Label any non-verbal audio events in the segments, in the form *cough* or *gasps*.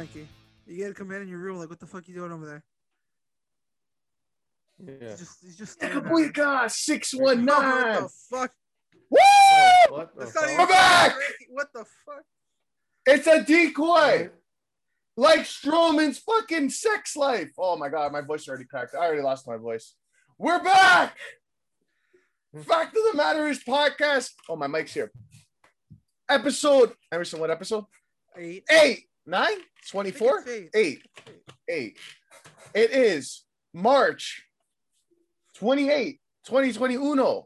Frankie. You gotta come in in your room. Like, what the fuck you doing over there? Yeah. He's just, he's just. staring at me. Ekabuika six one Oh, what the fuck? Woo! What the That's fuck? We're back! What the fuck? It's a decoy, like Strowman's fucking sex life. Oh my god, my voice already cracked. I already lost my voice. We're back. Fact of the matter is podcast. Oh, my mic's here. Episode. Emerson, what episode? Eight. Eight, nine, I think 24? it's eight. Eight. Eight. It is March 28, 2021.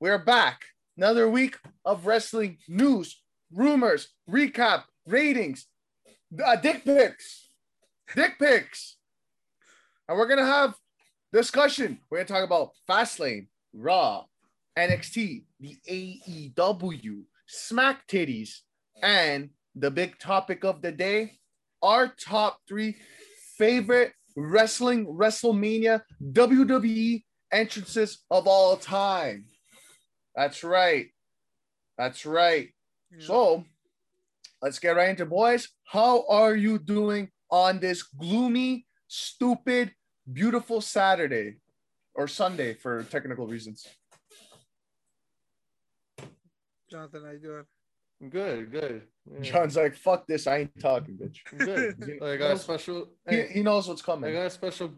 We're back. Another week of wrestling news, rumors, recap, ratings, uh, dick pics, dick pics. And we're to have discussion. We're to talk about Fastlane, Raw, NXT, the AEW, Smack Titties, and the big topic of the day our top three favorite wrestling WrestleMania WWE entrances of all time. That's right. That's right. Yeah. So let's get right into boys. How are you doing on this gloomy, stupid, beautiful Saturday or Sunday for technical reasons? Jonathan, how you doing? Good, good. Yeah. John's like, fuck this. I ain't talking, bitch. Good. *laughs* I got a special. He, Hey, he knows what's coming. I got a special.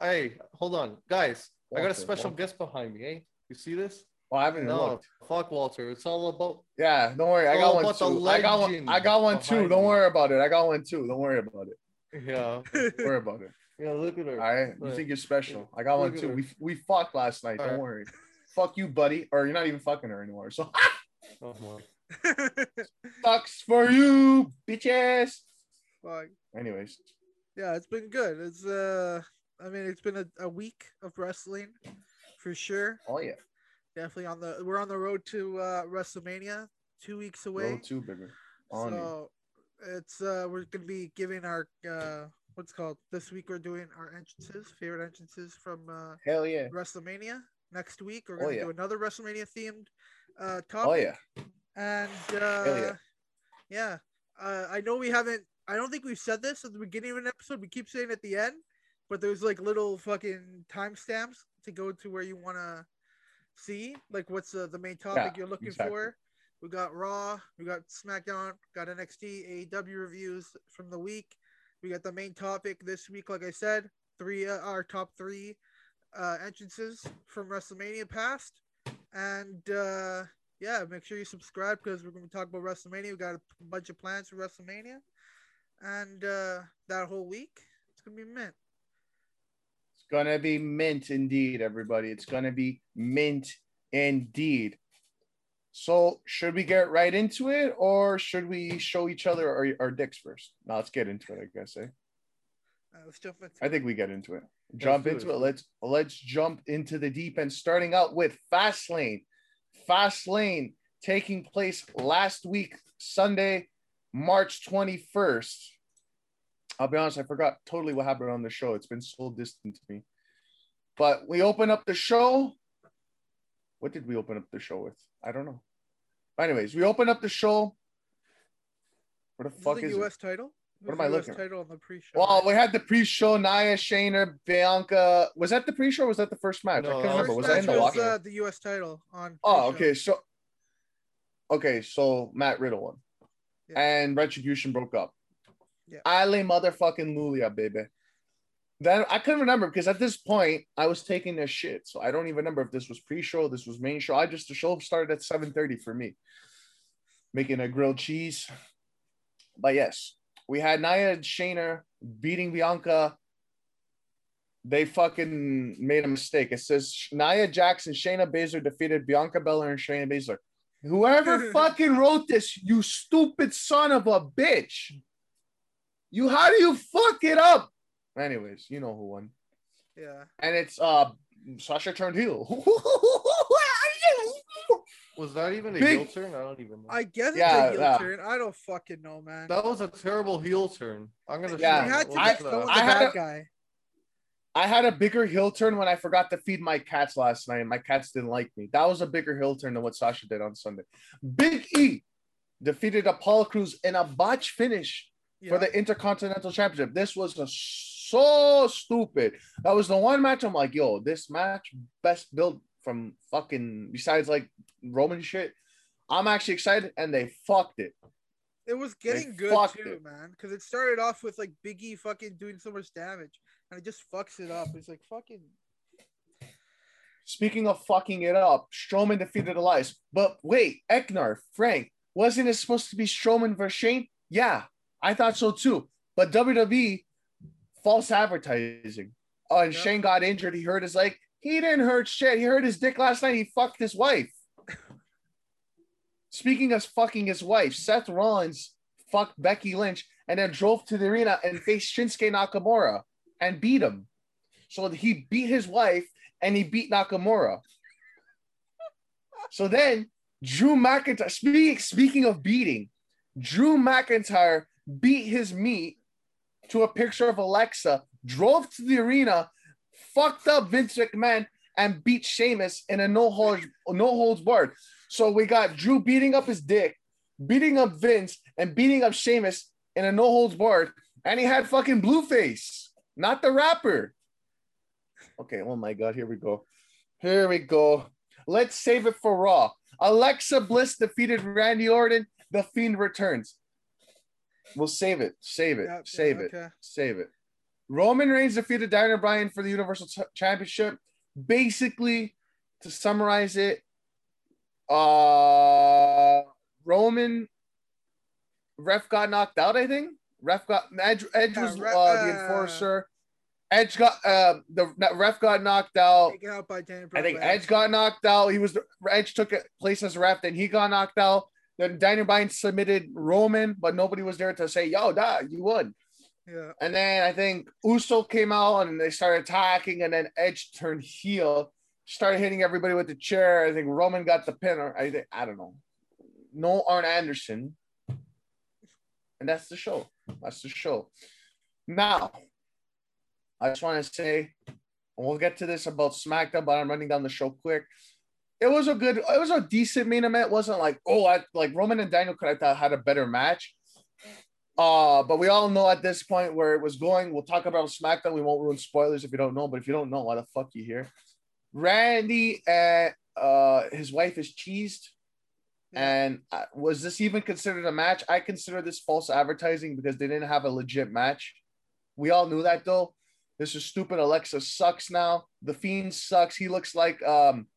Hey, hold on, guys. I got a special Walter. guest behind me. Hey, you see this? Oh, I haven't No, looked. fuck Walter. It's all about. Yeah, don't worry. I got all one about too. I got one. I got one too. behind Don't worry about it. I got one too. Don't worry about it. Yeah, *laughs* Don't worry about it. yeah. Look at her. All right. You think you're special? I got one Look at too. her. We we fucked last night. All Don't right. worry. Fuck you, buddy. Or you're not even fucking her anymore. So *laughs* Oh, my. *laughs* sucks for you, bitches. Fuck. Anyways, Yeah, it's been good. It's uh, I mean, it's been a, a week of wrestling, for sure. oh yeah, Definitely on the we're on the road to uh WrestleMania, two weeks away. two bigger. On you. so it's uh we're gonna be giving our uh what's called this week we're doing our entrances, favorite entrances from uh Hell yeah. WrestleMania. Next week we're Oh, gonna yeah. do another WrestleMania themed uh topic. Oh yeah. And uh yeah. yeah. Uh I know we haven't I don't think we've said this at the beginning of an episode. We keep saying at the end, but there's like little fucking timestamps to go to where you wanna see like what's uh, the main topic Yeah, you're looking exactly. for. We got Raw, we got SmackDown, got NXT, AEW reviews from the week. We got the main topic this week, like I said, three uh, our top three uh, entrances from WrestleMania past, and uh, yeah, make sure you subscribe because we're going to talk about WrestleMania. We got a bunch of plans for WrestleMania, and uh, that whole week it's gonna be mint. It's gonna be mint indeed, everybody. It's gonna be mint indeed. So, should we get right into it, or should we show each other our, our dicks first? Now, let's get into it. I guess. Eh? Uh, let's jump into. I think we get into it. Jump do into it. it. Let's let's jump into the deep end. Starting out with Fastlane. Fastlane taking place last week, Sunday, March 21st. I'll be honest, I forgot totally what happened on the show. It's been so distant to me. But we open up the show. What did we open up the show with? I don't know. Anyways, we open up the show. Where the This fuck is is the it? U.S. title. What This am I looking at? Title on the pre-show. Well, we had the pre-show, Nia, Shayna, Bianca. Was that the pre-show? or Was that the first match? No, I can't that remember. First Was that in the was, locker? uh, the U.S. title on. oh, pre-show. okay. So, okay, so Matt Riddle won, Yeah. and Retribution broke up. Yeah. Ali motherfucking Lulia, baby. Then I couldn't remember because at this point I was taking a shit, so I don't even remember if this was pre-show, this was main show. I just the show started at seven thirty for me, making a grilled cheese. But yes, we had Nia Shayna beating Bianca. They fucking made a mistake. It says Nia Jackson, Shayna Baszler defeated Bianca Belair and Shayna Baszler. Whoever *laughs* fucking wrote this, you stupid son of a bitch. You how do you fuck it up? Anyways, you know who won. Yeah. And it's uh Sasha turned heel. *laughs* Was that even a Big- heel turn? I don't even know. I guess Yeah, it's a heel yeah. turn. I don't fucking know, man. That was a terrible heel turn. I'm gonna. Yeah, we show had to I- get go that. the I had a- guy. I had a bigger heel turn when I forgot to feed my cats last night. My cats didn't like me. That was a bigger heel turn than what Sasha did on Sunday. Big E defeated Apollo Crews in a botch finish for the Intercontinental Championship. This was a, so stupid. That was the one match I'm like, yo, this match best built from fucking besides like Roman shit. I'm actually excited, and they fucked it. It was getting They good too, it. man. Because it started off with like Biggie fucking doing so much damage, and it just fucks it up. It's like fucking. Speaking of fucking it up, Strowman defeated Elias. But wait, Eknar, Frank, wasn't it supposed to be Strowman versus Shane? Yeah, I thought so too. But WWE, false advertising. Uh, and Yeah. Shane got injured. He hurt his leg. He didn't hurt shit. He hurt his dick last night. He fucked his wife. Speaking of fucking his wife, Seth Rollins fucked Becky Lynch and then drove to the arena and faced Shinsuke Nakamura and beat him. So he beat his wife and he beat Nakamura. So then Drew McIntyre, speaking, speaking of beating, Drew McIntyre beat his meat to a picture of Alexa, drove to the arena, fucked up Vince McMahon, and beat Sheamus in a no holds no holds barred. So we got Drew beating up his dick, beating up Vince, and beating up Sheamus in a no holds barred, and he had fucking Blueface, not the rapper. Okay, oh my god, here we go. Here we go. Let's save it for Raw. Alexa Bliss defeated Randy Orton. The Fiend returns. We'll save it. Save it. Yep, save it. okay. Save it. Roman Reigns defeated Daniel Bryan for the Universal Ch- Championship. Basically, to summarize it, uh Roman ref got knocked out, I think. Ref got Edge, Edge was uh, the uh, enforcer. Edge got uh the ref got knocked out. Out I think Bryan Edge got knocked out. He was the Edge took a place as ref, then he got knocked out. Then Daniel Bryan submitted Roman, but nobody was there to say, "Yo, da, you won." Yeah. And then I think Uso came out and they started attacking, and then Edge turned heel, started hitting everybody with the chair. I think Roman got the pin, or I think I don't know. No Arn Anderson, and that's the show. That's the show. Now, I just want to say, we'll get to this about SmackDown, but I'm running down the show quick. It was a good, it was a decent main event. It wasn't like, oh, I, like Roman and Daniel could have had a better match. Uh, but we all know at this point where it was going. We'll talk about SmackDown. We won't ruin spoilers if you don't know. But if you don't know, why the fuck you here? Randy and uh his wife is cheesed. And uh, was this even considered a match? I consider this false advertising because they didn't have a legit match. We all knew that though. This is stupid. Alexa sucks now. The Fiend sucks. He looks like um,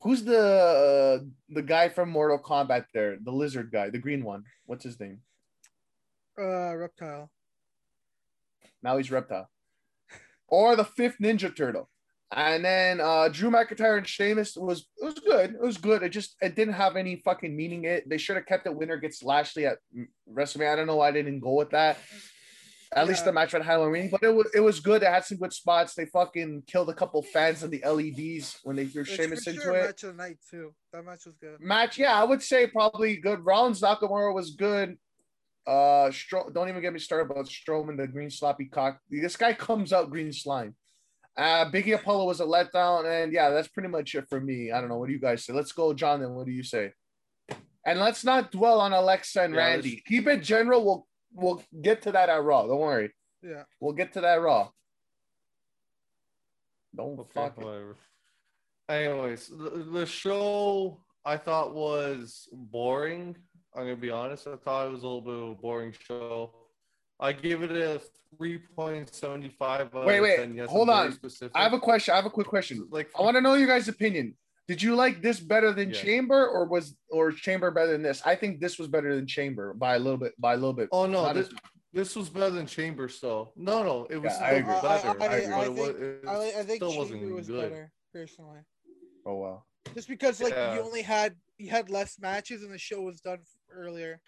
who's the uh, the guy from Mortal Kombat there? The lizard guy, the green one. What's his name? Uh, reptile. Now he's Reptile. Or the fifth Ninja Turtle. And then uh Drew McIntyre and Sheamus was it was good. It was good. It just it didn't have any fucking meaning. It they should have kept it winner gets Lashley at WrestleMania. I don't know why they didn't go with that. At least the match had Halloween, but it was it was good. It had some good spots. They fucking killed a couple fans on the LEDs when they threw It's Sheamus into sure it. match of the night too. That match was good. Match, yeah, I would say probably good. Rollins Nakamura was good. Uh, Stro- don't even get me started about Strowman, the green sloppy cock. This guy comes out green slime. Uh, Biggie Apollo was a letdown, and yeah, that's pretty much it for me. I don't know. What do you guys say? Let's go, John. Then what do you say? And let's not dwell on Alexa and Yeah, Randy. let's- Keep it general. We'll we'll get to that at Raw. Don't worry. Yeah. We'll get to that Raw. Don't Okay, fuck it. whatever. Anyways, the, the show I thought was boring. I'm gonna be honest. I thought it was a little bit of a boring show. I give it a 3.75 Wait, wait, Yes, hold on. Specific. I have a question. I have a quick question. like I want to know your guys' opinion. Did you like this better than Yeah. Chamber, or was or Chamber better than this? I think this was better than Chamber by a little bit. By a little bit. Oh no, Not this, as- this was better than Chamber still. No, no, it was Yeah, still I agree. I- I- better. I- but I it think- wa- it I, I think still wasn't Chamber was good. better personally. Oh wow. Just because like Yeah. you only had you had less matches and the show was done earlier.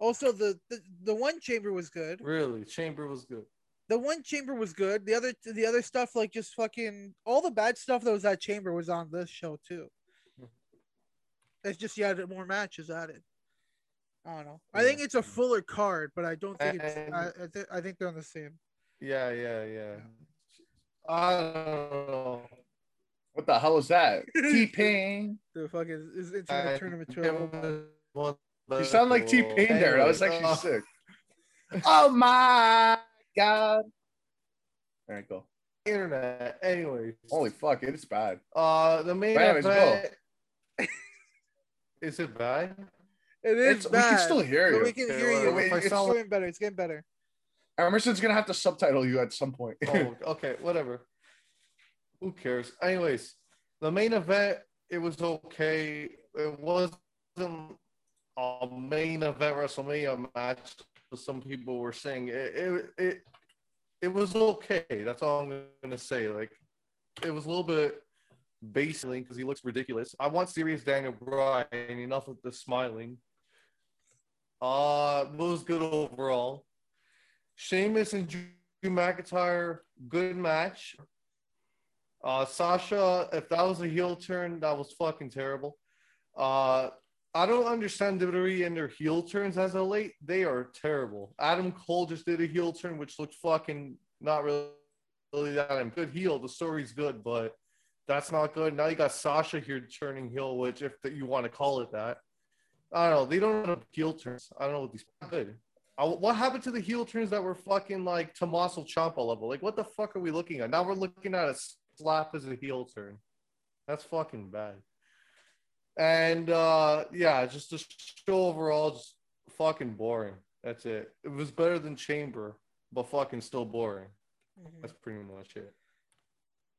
Also, the, the the one chamber was good. Really, Chamber was good. The one chamber was good. The other the other stuff like just fucking all the bad stuff that was at chamber was on this show too. Hmm. It's just you had more matches added. I don't know. I think it's a fuller card, but I don't think it's. And- I I, th- I think they're on the same. Yeah, yeah, yeah. I don't know. What the hell is that? *laughs* T Pain. The fucking is into I tournament give to it one You sound like T Pain there. That was Anyways, actually sick. *laughs* Oh my god. All right, go. Internet. Anyways, Holy fuck, it's bad. uh, the main Anyways, go. event. *laughs* Is it bad? It is It's, we can still hear but you. we can hear you. well, if I It's sound- getting better. It's getting better. Emerson's gonna have to subtitle you at some point. oh, *laughs* okay, whatever. Who cares? Anyways, the main event, it was okay. It wasn't a main event WrestleMania match. Some people were saying it. It it, it was okay. That's all I'm gonna say. Like, it was a little bit basically because he looks ridiculous. I want serious Daniel Bryan. Enough of the smiling. Uh, was good overall. Sheamus and Drew McIntyre, good match. Uh, Sasha, if that was a heel turn, that was fucking terrible. Uh, I don't understand WWE and their heel turns as of late. They are terrible. Adam Cole just did a heel turn, which looked fucking not really, that I'm good heel. The story's good, but that's not good. Now you got Sasha here turning heel, which if you want to call it that, I don't know. They don't have heel turns. I don't know what these good. I, what happened to the heel turns that were fucking like Tommaso Ciampa level? Like, what the fuck are we looking at? Now we're looking at a slap as a heel turn. That's fucking bad. And uh yeah, just the show overall, just fucking boring. That's it. It was better than Chamber, but fucking still boring. Mhm. That's pretty much it.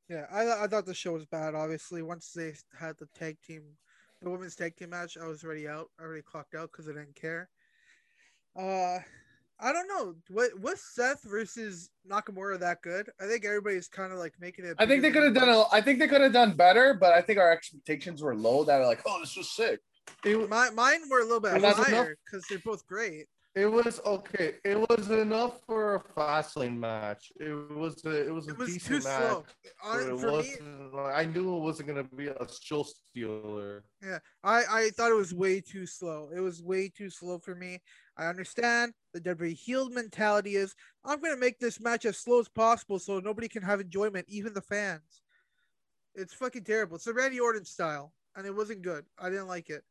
Yeah, I I thought the show was bad. Obviously, once they had the tag team, the women's tag team match, I was already out. I already clocked out because I didn't care. Uh, I don't know. What was Seth versus Nakamura that good? I think everybody's kind of like making it. I think they could have done a, I think they could have done better, but I think our expectations were low that are like, oh, this was sick. It. My, mine were a little bit higher because they're both great. It was okay. It was enough for a fast lane match. It was a, it was a It was decent too match. it for me, wasn't, I knew it wasn't gonna be a show stealer. Yeah, I, I thought it was way too slow. It was way too slow for me. I understand the WWE healed mentality is I'm gonna make this match as slow as possible so nobody can have enjoyment, even the fans. It's fucking terrible. It's the Randy Orton style, and it wasn't good. I didn't like it.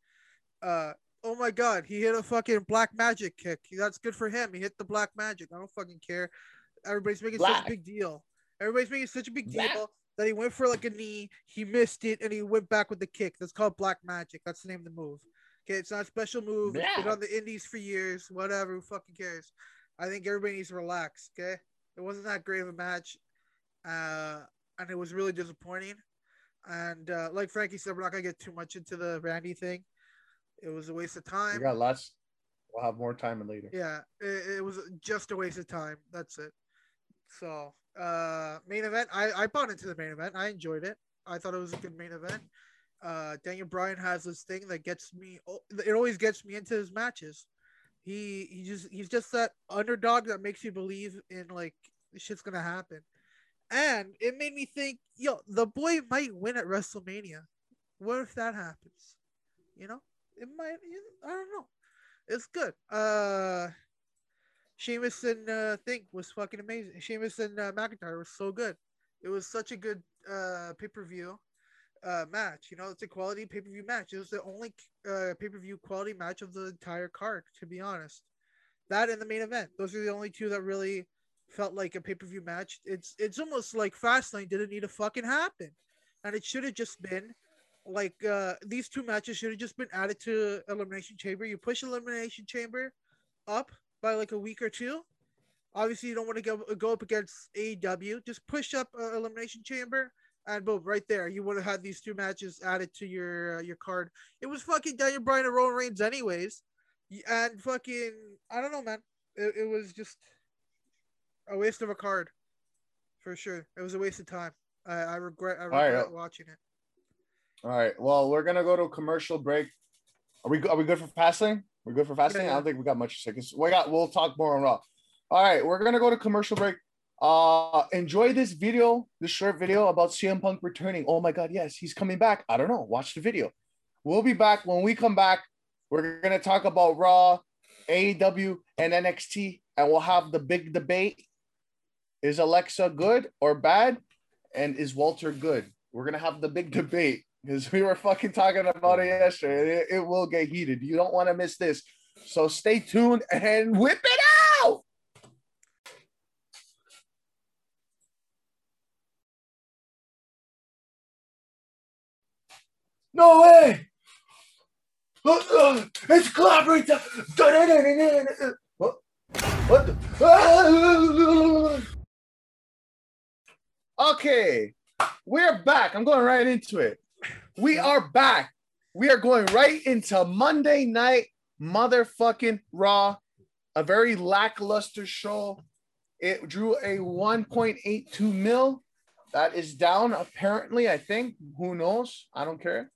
Uh oh my god, he hit a fucking black magic kick. That's good for him. He hit the black magic. I don't fucking care. Everybody's making such a big deal. Everybody's making such a big Black. deal that he went for like a knee, he missed it, and he went back with the kick. That's called black magic. That's the name of the move. Okay, it's not a special move. It's been on the indies for years. Whatever, who fucking cares? I think everybody needs to relax. Okay, it wasn't that great of a match, uh, and it was really disappointing. And uh, like Frankie said, we're not gonna get too much into the Randy thing. It was a waste of time. We got lots. We'll have more time later. Yeah, it, it was just a waste of time. That's it. So, uh, main event. I I bought into the main event. I enjoyed it. I thought it was a good main event. Uh, Daniel Bryan has this thing that gets me. It always gets me into his matches. He he just he's just that underdog that makes you believe in like shit's gonna happen. And it made me think, yo, the boy might win at WrestleMania. What if that happens? You know, it might. I don't know. It's good. Uh, Sheamus and uh, thing was fucking amazing. Sheamus and uh, McIntyre was so good. It was such a good uh pay per view uh match. You know, it's a quality pay per view match. It was the only uh pay per view quality match of the entire card. To be honest, that and the main event. Those are the only two that really felt like a pay per view match. It's it's almost like Fastlane didn't need to fucking happen, and it should have just been like uh these two matches should have just been added to Elimination Chamber. You push Elimination Chamber up by like a week or two. Obviously, you don't want to go go up against AEW. Just push up uh, Elimination Chamber, and boom, right there, you would have had these two matches added to your uh, your card. It was fucking Daniel Bryan and Roman Reigns, anyways, and fucking I don't know, man. It, it was just a waste of a card, for sure. It was a waste of time. I, I regret I regret uh, watching it. All right. Well, we're gonna go to a commercial break. Are we are we good for fasting? We're good for fasting. Yeah, I don't think we got much to say. 'cause We got. We'll talk more on Raw. All right. We're gonna go to commercial break. Uh, enjoy this video, this short video about CM Punk returning. Oh my God, yes, he's coming back. I don't know. Watch the video. We'll be back. When we come back, we're gonna talk about Raw, AEW, and NXT, and we'll have the big debate: Is Alexa good or bad? And is Walter good? We're gonna have the big debate because we were fucking talking about it yesterday. It, it will get heated. You don't want to miss this. So stay tuned and whip it out. No way. Uh, uh, it's clobbering time. What? What? The? Ah! Okay, we're back. I'm going right into it. We are back. We are going right into Monday night motherfucking Raw. A very lackluster show. It drew a 1.82 mil. That is down, apparently, I think. Who knows? I don't care.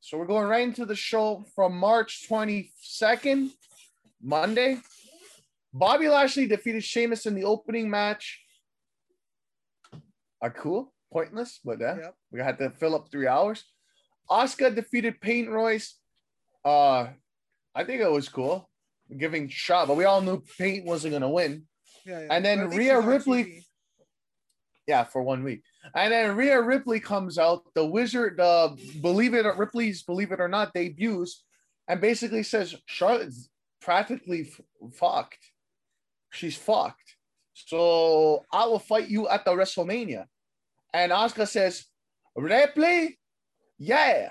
So we're going right into the show from March 22nd, Monday. Bobby Lashley defeated Sheamus in the opening match. Are cool, pointless, but uh, Yep. we had to fill up three hours. Asuka defeated Peyton Royce. Uh, I think it was cool, giving shot, but we all knew Peyton wasn't gonna win. Yeah, yeah. And then Rhea Ripley-. Yeah, for one week. And then Rhea Ripley comes out, the wizard, uh, believe it or Ripley's believe it or not, debuts and basically says Charlotte's practically f- fucked. She's fucked. So I will fight you at the WrestleMania. And Asuka says, Ripley, yeah.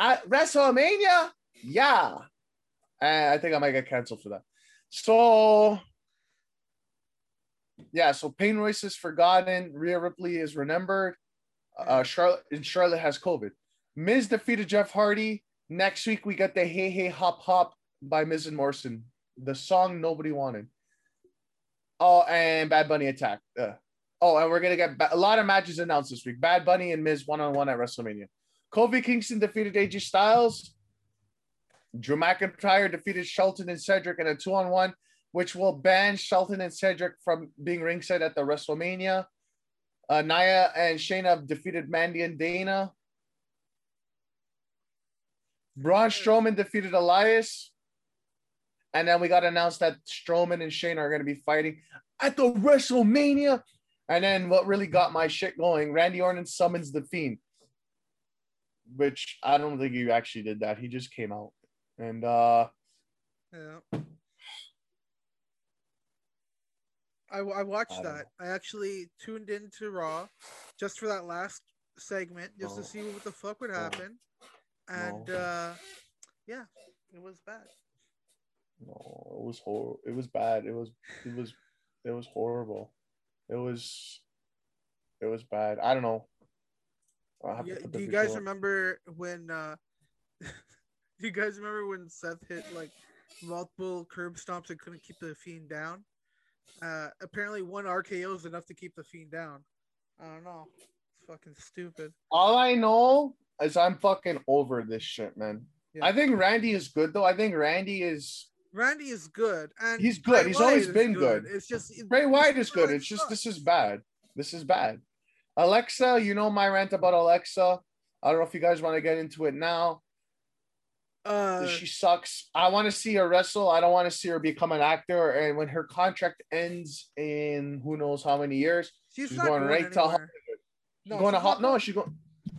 WrestleMania, yeah. And I think I might get canceled for that. So yeah, so Payne Royce is forgotten. Rhea Ripley is remembered. Uh, Charlotte and Charlotte has COVID. Miz defeated Jeff Hardy. Next week we got the Hey Hey Hop Hop by Miz and Morrison, the song nobody wanted. Oh, and Bad Bunny attack. Uh, oh, and we're gonna get ba- a lot of matches announced this week. Bad Bunny and Miz one on one at WrestleMania. Kofi Kingston defeated AJ Styles. Drew McIntyre defeated Shelton and Cedric in a two on one which will ban Shelton and Cedric from being ringside at the WrestleMania. Uh, Nia and Shayna defeated Mandy and Dana. Braun Strowman defeated Elias. And then we got announced that Strowman and Shayna are going to be fighting at the WrestleMania. And then what really got my shit going, Randy Orton summons the Fiend, which I don't think he actually did that. He just came out. And uh Yeah. I, I watched I that. I actually tuned into Raw just for that last segment, just No. to see what the fuck would No. happen. And No. uh yeah, it was bad. No, it was horrible. It was bad. It was. It was. It was horrible. It was. It was bad. I don't know. I'll have to Yeah, do you guys up. remember when uh *laughs* do you guys remember when Seth hit like multiple curb stomps and couldn't keep the fiend down? Uh apparently one RKO is enough to keep the fiend down. I don't know. It's fucking stupid. All I know is I'm fucking over this shit, man. Yeah. I think Randy is good though. I think Randy is. Randy is good and He's good. Bray He's always Wyatt been good. It's just Bray Wyatt is good. It's just this is bad. This is bad. Alexa, you know my rant about Alexa. I don't know if you guys want to get into it now. uh she sucks. I want to see her wrestle. I don't want to see her become an actor. And when her contract ends in who knows how many years, she's, she's going going, right to anywhere. she's going to she's Ho- no, going- she go,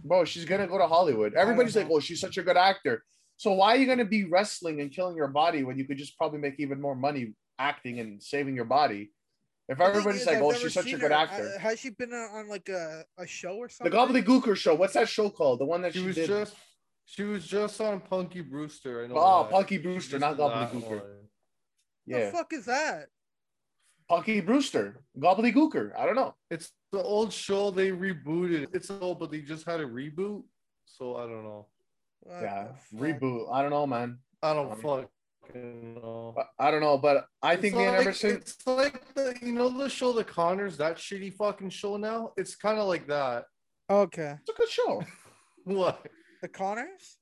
bro. She's gonna go to Hollywood. Everybody's like, oh, she's such a good actor. So why are you gonna be wrestling and killing your body when you could just probably make even more money acting and saving your body? If The everybody's is, like, I've oh, she's such a good her. actor. Uh, has she been on, on like a, a show or something? the something? Gobbledygooker show. What's that show called? The one that She she, was did. just she was just on Punky Brewster. I know. oh, that. Punky Brewster, not did that Gobbledygooker. one. Yeah, The fuck is that? Punky Brewster, Gobbledygooker. I don't know. It's the old show they rebooted. It's old, but they just had a reboot. So I don't know. What yeah, reboot. I don't know, man. I don't fucking. I- I don't know, but I think it's Dean like, Emerson. It's like the you know the show The Conners, that shitty fucking show now. It's kind of like that. Okay. It's a good show. *laughs* What? The Conners?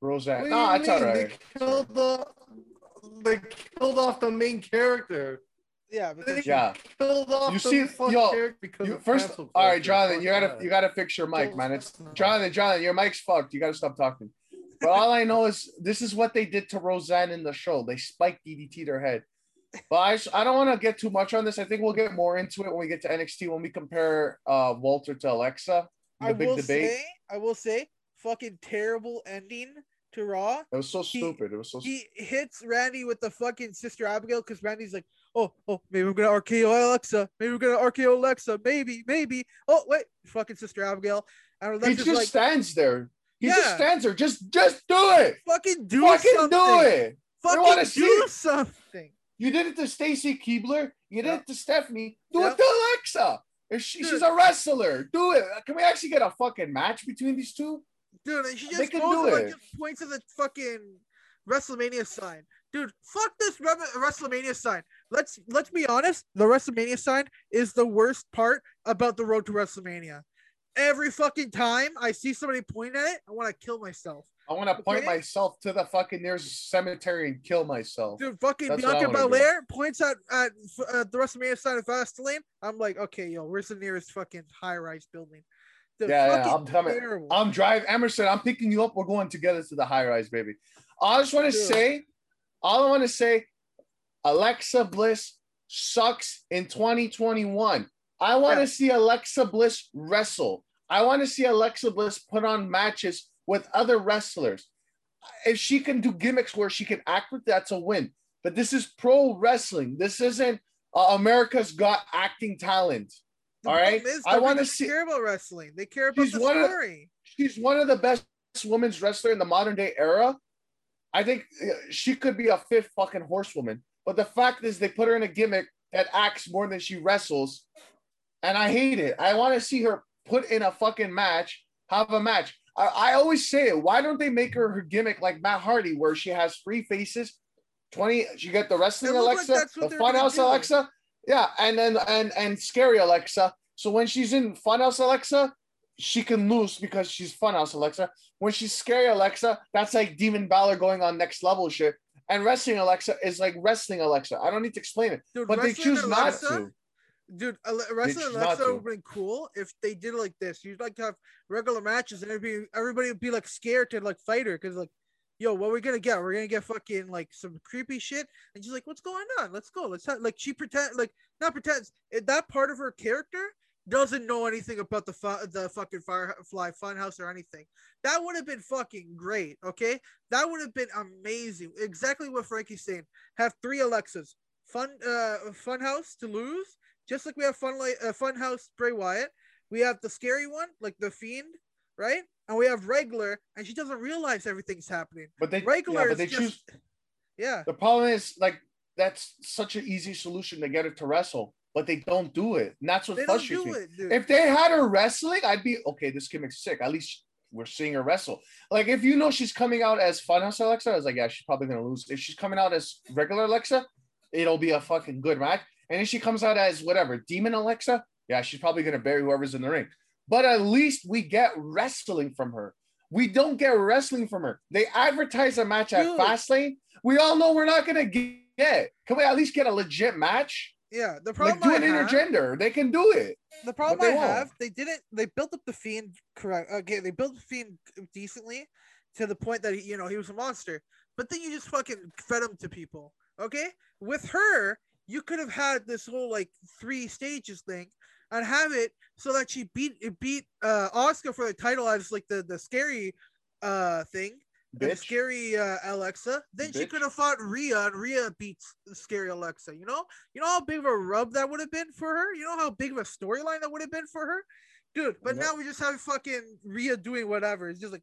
Roseanne. What do No, you it's all mean? They killed the. They killed off the main character. Yeah, but They Yeah. killed off You the see- yo, because You, first, cancel all right. Jonathan, you gotta you gotta fix your mic, man. It's Jonathan, Jonathan, your mic's fucked. You gotta stop talking. But all I know is this is what they did to Roseanne in the show. They spiked DDT their head. But I, I don't want to get too much on this. I think we'll get more into it when we get to NXT when we compare uh Walter to Alexa. The I big will debate. say, I will say, fucking terrible ending to Raw. It was so he- stupid. It was so. He hits Randy with the fucking sister Abigail because Randy's like, oh, oh, maybe we're gonna RKO Alexa, maybe we're gonna RKO Alexa, maybe, maybe. Oh wait, fucking sister Abigail. And he just like, stands there. He just stands there. Just just do it. Fucking do it. Fucking something. do it. Fucking do see it. something. You did it to Stacy Keibler. You did Yeah. it to Stephanie. Do Yeah. it to Alexa. If she, she's a wrestler, do it. Can we actually get a fucking match between these two? Dude, and she They just can goes do and like it. just points to the fucking WrestleMania sign. Dude, fuck this Re- WrestleMania sign. Let's let's be honest. The WrestleMania sign is the worst part about the road to WrestleMania. Every fucking time I see somebody point at it, I want to kill myself. I want to point myself to the fucking nearest cemetery and kill myself. Dude, fucking That's Bianca wanna do. Belair points at, at uh, the WrestleMania sign of Fastlane. I'm like, okay, yo, where's the nearest fucking high rise building? Dude, Yeah, yeah, I'm coming. terrible. I'm driving. Emerson, I'm picking you up. We're going together to the high rise, baby. I just want to say, all I want to say, Alexa Bliss sucks in 2021. I want to Yeah. see Alexa Bliss wrestle. I want to see Alexa Bliss put on matches with other wrestlers. If she can do gimmicks where she can act with, that's a win. But this is pro wrestling. This isn't uh, America's Got Acting Talent. All right, is, I wanna doesn't see- care about wrestling. They care about She's the one of- story. she's one of the best women's wrestler in the modern day era. I think uh, she could be a fifth fucking horsewoman. But the fact is, they put her in a gimmick that acts more than she wrestles, and I hate it. I want to see her put in a fucking match, have a match. I, I always say it. Why don't they make her her gimmick like Matt Hardy, where she has three faces, twenty? She got the wrestling looked like Alexa, the Funhouse. Alexa, yeah, and then and and scary Alexa. So when she's in Funhouse Alexa, she can lose because she's Funhouse Alexa. When she's scary Alexa, that's like Demon Balor going on next level shit. And wrestling Alexa is like wrestling Alexa. I don't need to explain it, Dude, but they choose Alexa, not to. Dude, wrestling Alexa would have been cool if they did it like this. You'd like to have regular matches and everybody, everybody would be like scared to like fight her because like, yo, what we're gonna get? We're gonna get fucking like some creepy shit. And she's like, what's going on? Let's go. Let's have like she pretend like not pretends that part of her character doesn't know anything about the fu- the fucking Firefly Funhouse or anything. That would have been fucking great. Okay, that would have been amazing. Exactly what Frankie's saying. Have three Alexas. Fun, uh, Funhouse to lose, just like we have Fun, like uh, Funhouse Bray Wyatt. We have the scary one, like the Fiend, right? And we have regular, and she doesn't realize everything's happening. But they Regular yeah, but is they just, choose. *laughs* yeah. The problem is like that's such an easy solution to get her to wrestle, but they don't do it. And that's what They don't frustrates do me. it, dude. If they had her wrestling, I'd be okay. This gimmick's sick. At least we're seeing her wrestle. Like if you know she's coming out as Funhouse Alexa, I was like, yeah, she's probably gonna lose. If she's coming out as regular Alexa, it'll be a fucking good match. And if she comes out as whatever Demon Alexa, yeah, she's probably gonna bury whoever's in the ring. But at least we get wrestling from her. We don't get wrestling from her. They advertise a match at Fastlane. We all know we're not gonna get. Can we at least get a legit match? yeah, the problem Like do I intergender. They can do it. the problem I won't. have, they didn't. They built up the fiend correct. Okay, they built the fiend decently to the point that he, you know he was a monster. But then you just fucking fed him to people. Okay, with her, you could have had this whole like three stages thing, and have it so that she beat it beat uh Asuka for the title as like the the scary uh thing. The scary uh, Alexa. Then she could have fought Rhea, and Rhea beats scary Alexa. You know, you know how big of a rub that would have been for her. You know how big of a storyline that would have been for her, dude. But Yep. now we just have fucking Rhea doing whatever. It's just like,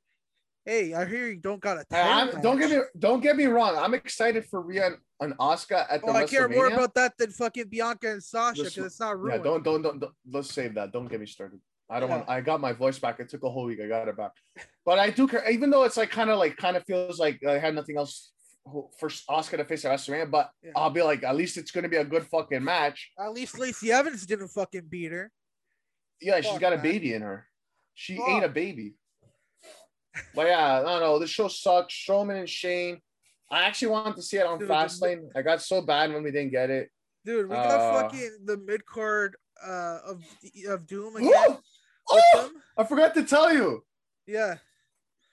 hey, I hear you don't got a title. don't get me don't get me wrong. I'm excited for Rhea and, Asuka at the Oh, I care more about that than fucking Bianca and Sasha because it's not yeah, don't, don't don't don't let's save that. Don't get me started. I don't Yeah. want. I got my voice back. It took a whole week. I got it back, but I do care. Even though it's like kind of like kind of feels like I had nothing else for Asuka to face at WrestleMania, but Yeah. I'll be like, at least it's gonna be a good fucking match. At least Lacey Evans didn't fucking beat her. Yeah, she's got a baby in her. She Fuck. ate a baby. But yeah, I don't know. This show sucks. Strowman and Shane. I actually wanted to see it on Dude, the- Fastlane. I got so bad when we didn't get it. Dude, we got Uh, fucking the mid card uh of of Doom *gasps* again. Oh, oh. I forgot to tell you. Yeah,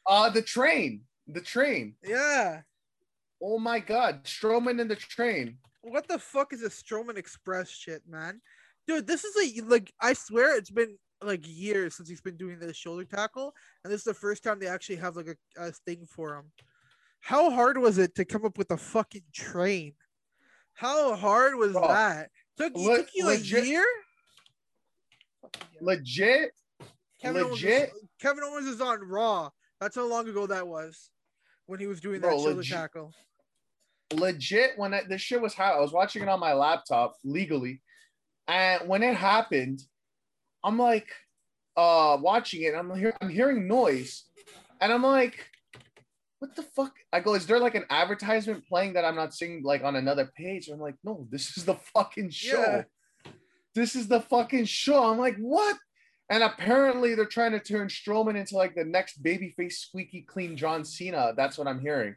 Uh, the train. The train. yeah. Oh my God, Strowman in the train. What the fuck is a Strowman Express shit, man? Dude, this is a like I swear it's been like years since he's been doing this shoulder tackle, and this is the first time they actually have like a, a thing for him. How hard was it to come up with a fucking train? How hard was Bro, that? Took, le- took you legit- a year? Legit. Kevin Owens, is, legit. Kevin Owens is on Raw That's how long ago that was when he was doing Bro, that shoulder legit- tackle. legit when I, this shit was hot, I was watching it on my laptop legally, and when it happened, I'm like, uh, watching it. I'm hear, I'm hearing noise, and I'm like, what the fuck? I go, is there like an advertisement playing that I'm not seeing like on another page? I'm like, no, this is the fucking show. Yeah. This is the fucking show. I'm like, what? And apparently they're trying to turn Strowman into like the next babyface squeaky clean John Cena. That's what I'm hearing.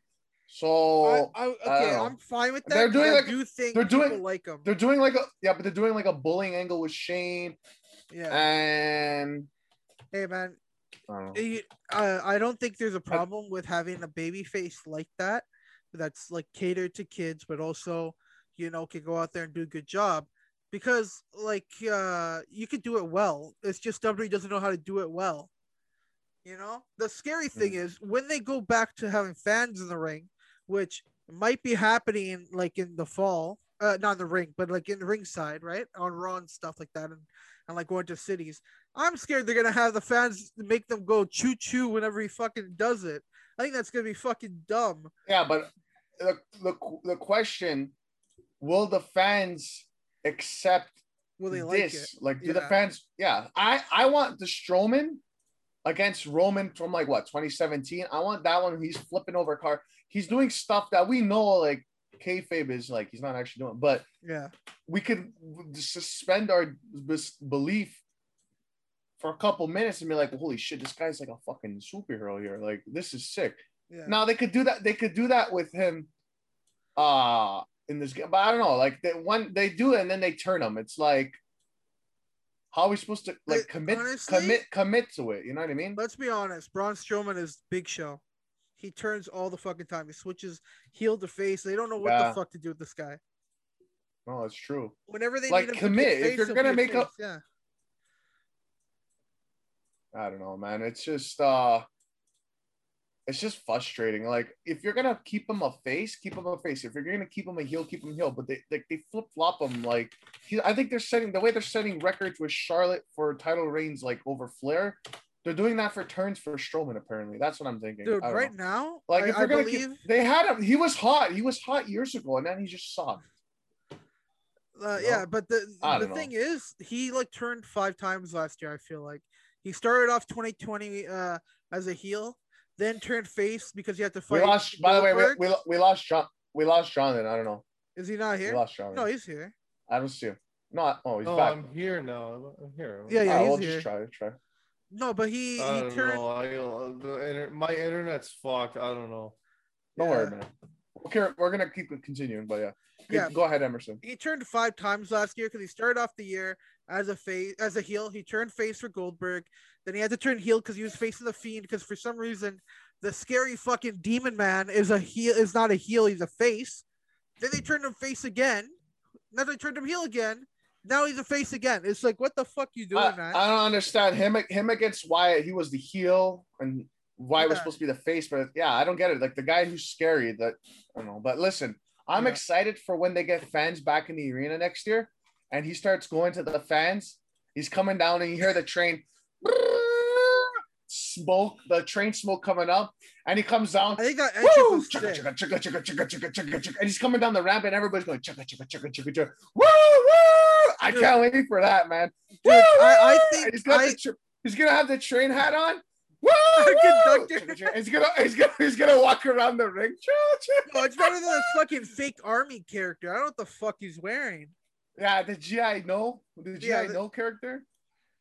So I, I, I okay, know. I'm fine with that. They're doing I like- do think they're doing- like them. they're doing like a yeah, but they're doing like a bullying angle with Shane Yeah. and hey man, I don't. Eh, uh, I don't think there's a problem with having a baby face like that that's like catered to kids but also you know can go out there and do a good job because like uh you could do it well. It's just WWE doesn't know how to do it well you know? The scary thing is when they go back to having fans in the ring which might be happening like in the fall uh not in the ring but like in the ringside right? On raw and stuff like that and, and like going to cities I'm scared they're gonna have the fans make them go choo choo whenever he fucking does it. I think that's gonna be fucking dumb. Yeah, but the, the the question will the fans accept Will they like this? it? Like, do the fans? Yeah, I I want the Strowman against Roman from like what 2017. I want that one. He's flipping over a car. He's doing stuff that we know like kayfabe is like he's not actually doing, but Yeah, we could suspend our belief for a couple minutes and be like, holy shit, this guy's like a fucking superhero here. Like, this is sick. yeah. Now they could do that. They could do that with him, uh, in this game. But I don't know. Like they one they do it and then they turn him. It's like, how are we supposed to like Like, commit, honestly- commit, commit to it? You know what I mean? Let's be honest. Braun Strowman is Big Show. He turns all the fucking time. He switches heel to face. They don't know what Yeah. the fuck to do with this guy. No, it's true. Whenever they Like, commit. If you're gonna make a- yeah. I don't know, man. It's just uh it's just frustrating. Like if you're gonna keep him a face, keep him a face. If you're gonna keep him a heel, keep him heel. But they they, they flip flop him. Like he, I think they're setting the way they're setting records with Charlotte for title reigns, like over Flair. They're doing that for turns for Strowman. Apparently, that's what I'm thinking. Dude, right know. now, like I, if I we're gonna believe keep, they had him. He was hot. He was hot years ago, and then he just sucked. Uh, No? yeah, but the the don't thing is, he like turned five times last year. I feel like he started off 2020 uh, as a heel, then turned face because he had to We fight. lost. By the way, we, Goldberg. we, we lost John. We lost Jonathan. I don't know. is he not We here? lost John. No, he's here. I don't see him. No, oh, he's Oh, back. I'm here now. I'm here. Yeah, yeah, oh, he's we'll here. just try. Try. No, but he I he turned. know. I, the inter- my internet's fucked. I don't know. Don't yeah, worry, man. Okay, we're gonna keep continuing, but yeah. Good- Yeah. Go ahead, Emerson. He turned five times last year because he started off the year as a face as a heel. He turned face for Goldberg. Then he had to turn heel because he was facing the Fiend because for some reason the scary fucking Demon Man is a heel is not a heel. He's a face. Then they turned him face again. Now they turned him heel again. Now he's a face again. It's like what the fuck you doing, I, man? I don't understand him. Him against Wyatt. He was the heel, and Wyatt was supposed to be the face. But yeah, I don't get it. Like the guy who's scary. That I don't know. But listen, I'm Yeah. excited for when they get fans back in the arena next year, and he starts going to the fans. He's coming down, and you hear the train smoke, the train smoke coming up, and he comes down. I think that Woo! was Chugga, sick. chugga, chugga, chugga, chugga, chugga, chugga, chugga. And he's coming down the ramp, and everybody's going chugga, chugga, chugga, chugga, chugga. Woo, woo! I can't wait for that, man. Dude, I- I think he's I- the tr- he's gonna have the train hat on. Woo, woo! Conductor. Chugga, chugga. He's gonna he's gonna he's gonna walk around the ring. No, it's better than this fucking fake army character. I don't know what the fuck he's wearing. Yeah, the GI no, the GI Yeah, the- no character,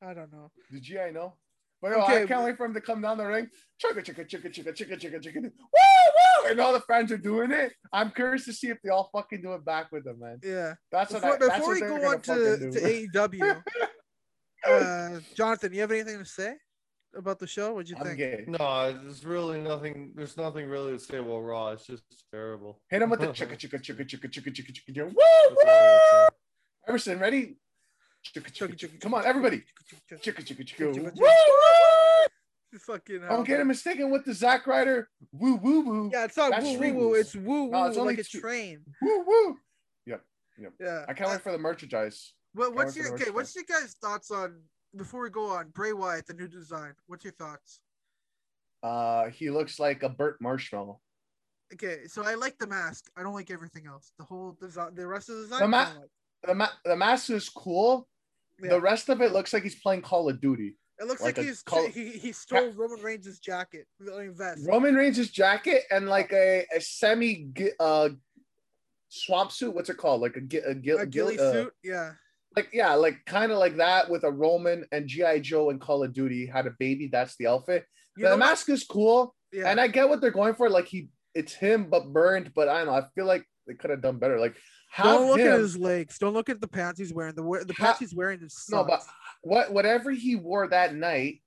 I don't know. the GI no. But yo, Okay, I can't wait for him to come down the ring. Chugga, chugga, chugga, chugga, chugga, chugga. Woo, woo! *laughs* and all the fans are doing it. I'm curious to see if they all fucking do it back with them, man. Yeah, that's before, what. I, before we go on to, to AEW, *laughs* uh, Jonathan, you have anything to say about the show? What'd you I'm think? Gay. No, there's really nothing. There's nothing really to say. about Raw, it's just terrible. Hit him with the chicka *laughs* chicka chicka chicka chicka chicka chicka. Woo woo! Emerson, ready? Chicka chicka chicka. Come on, everybody! Chicka chicka chicka. Woo! *laughs* Fucking. Don't get it mistaken with the Zack Ryder. Woo woo woo. Yeah, it's not That's woo woo woo. It's woo woo No, it's only like a train. Woo woo. Yeah. Yeah. I can't wait for the merchandise. What, what's your okay? What's your guys' thoughts on before we go on Bray Wyatt, the new design? What's your thoughts? Uh, he looks like a burnt marshmallow. Okay, so I like the mask. I don't like everything else. The whole design, the rest of the design. The ma- like. The ma- the mask is cool. Yeah. The rest of it looks like he's playing Call of Duty. It looks like like, he's col- he, he stole Roman Reigns' jacket, I mean, vest. Roman Reigns' jacket and like a, a semi uh swamp suit. What's it called? Like a, a, a gil- ghillie uh, suit, yeah. like yeah, like kind of like that with a Roman and GI Joe and Call of Duty had a baby. That's the outfit. You the mask is cool, yeah. and I get what they're going for. Like he, it's him but burned. But I don't know. I feel like they could have done better. Like have Don't look him, at his legs. Don't look at the pants he's wearing. The the Ha- pants he's wearing is no, but what whatever he wore that night.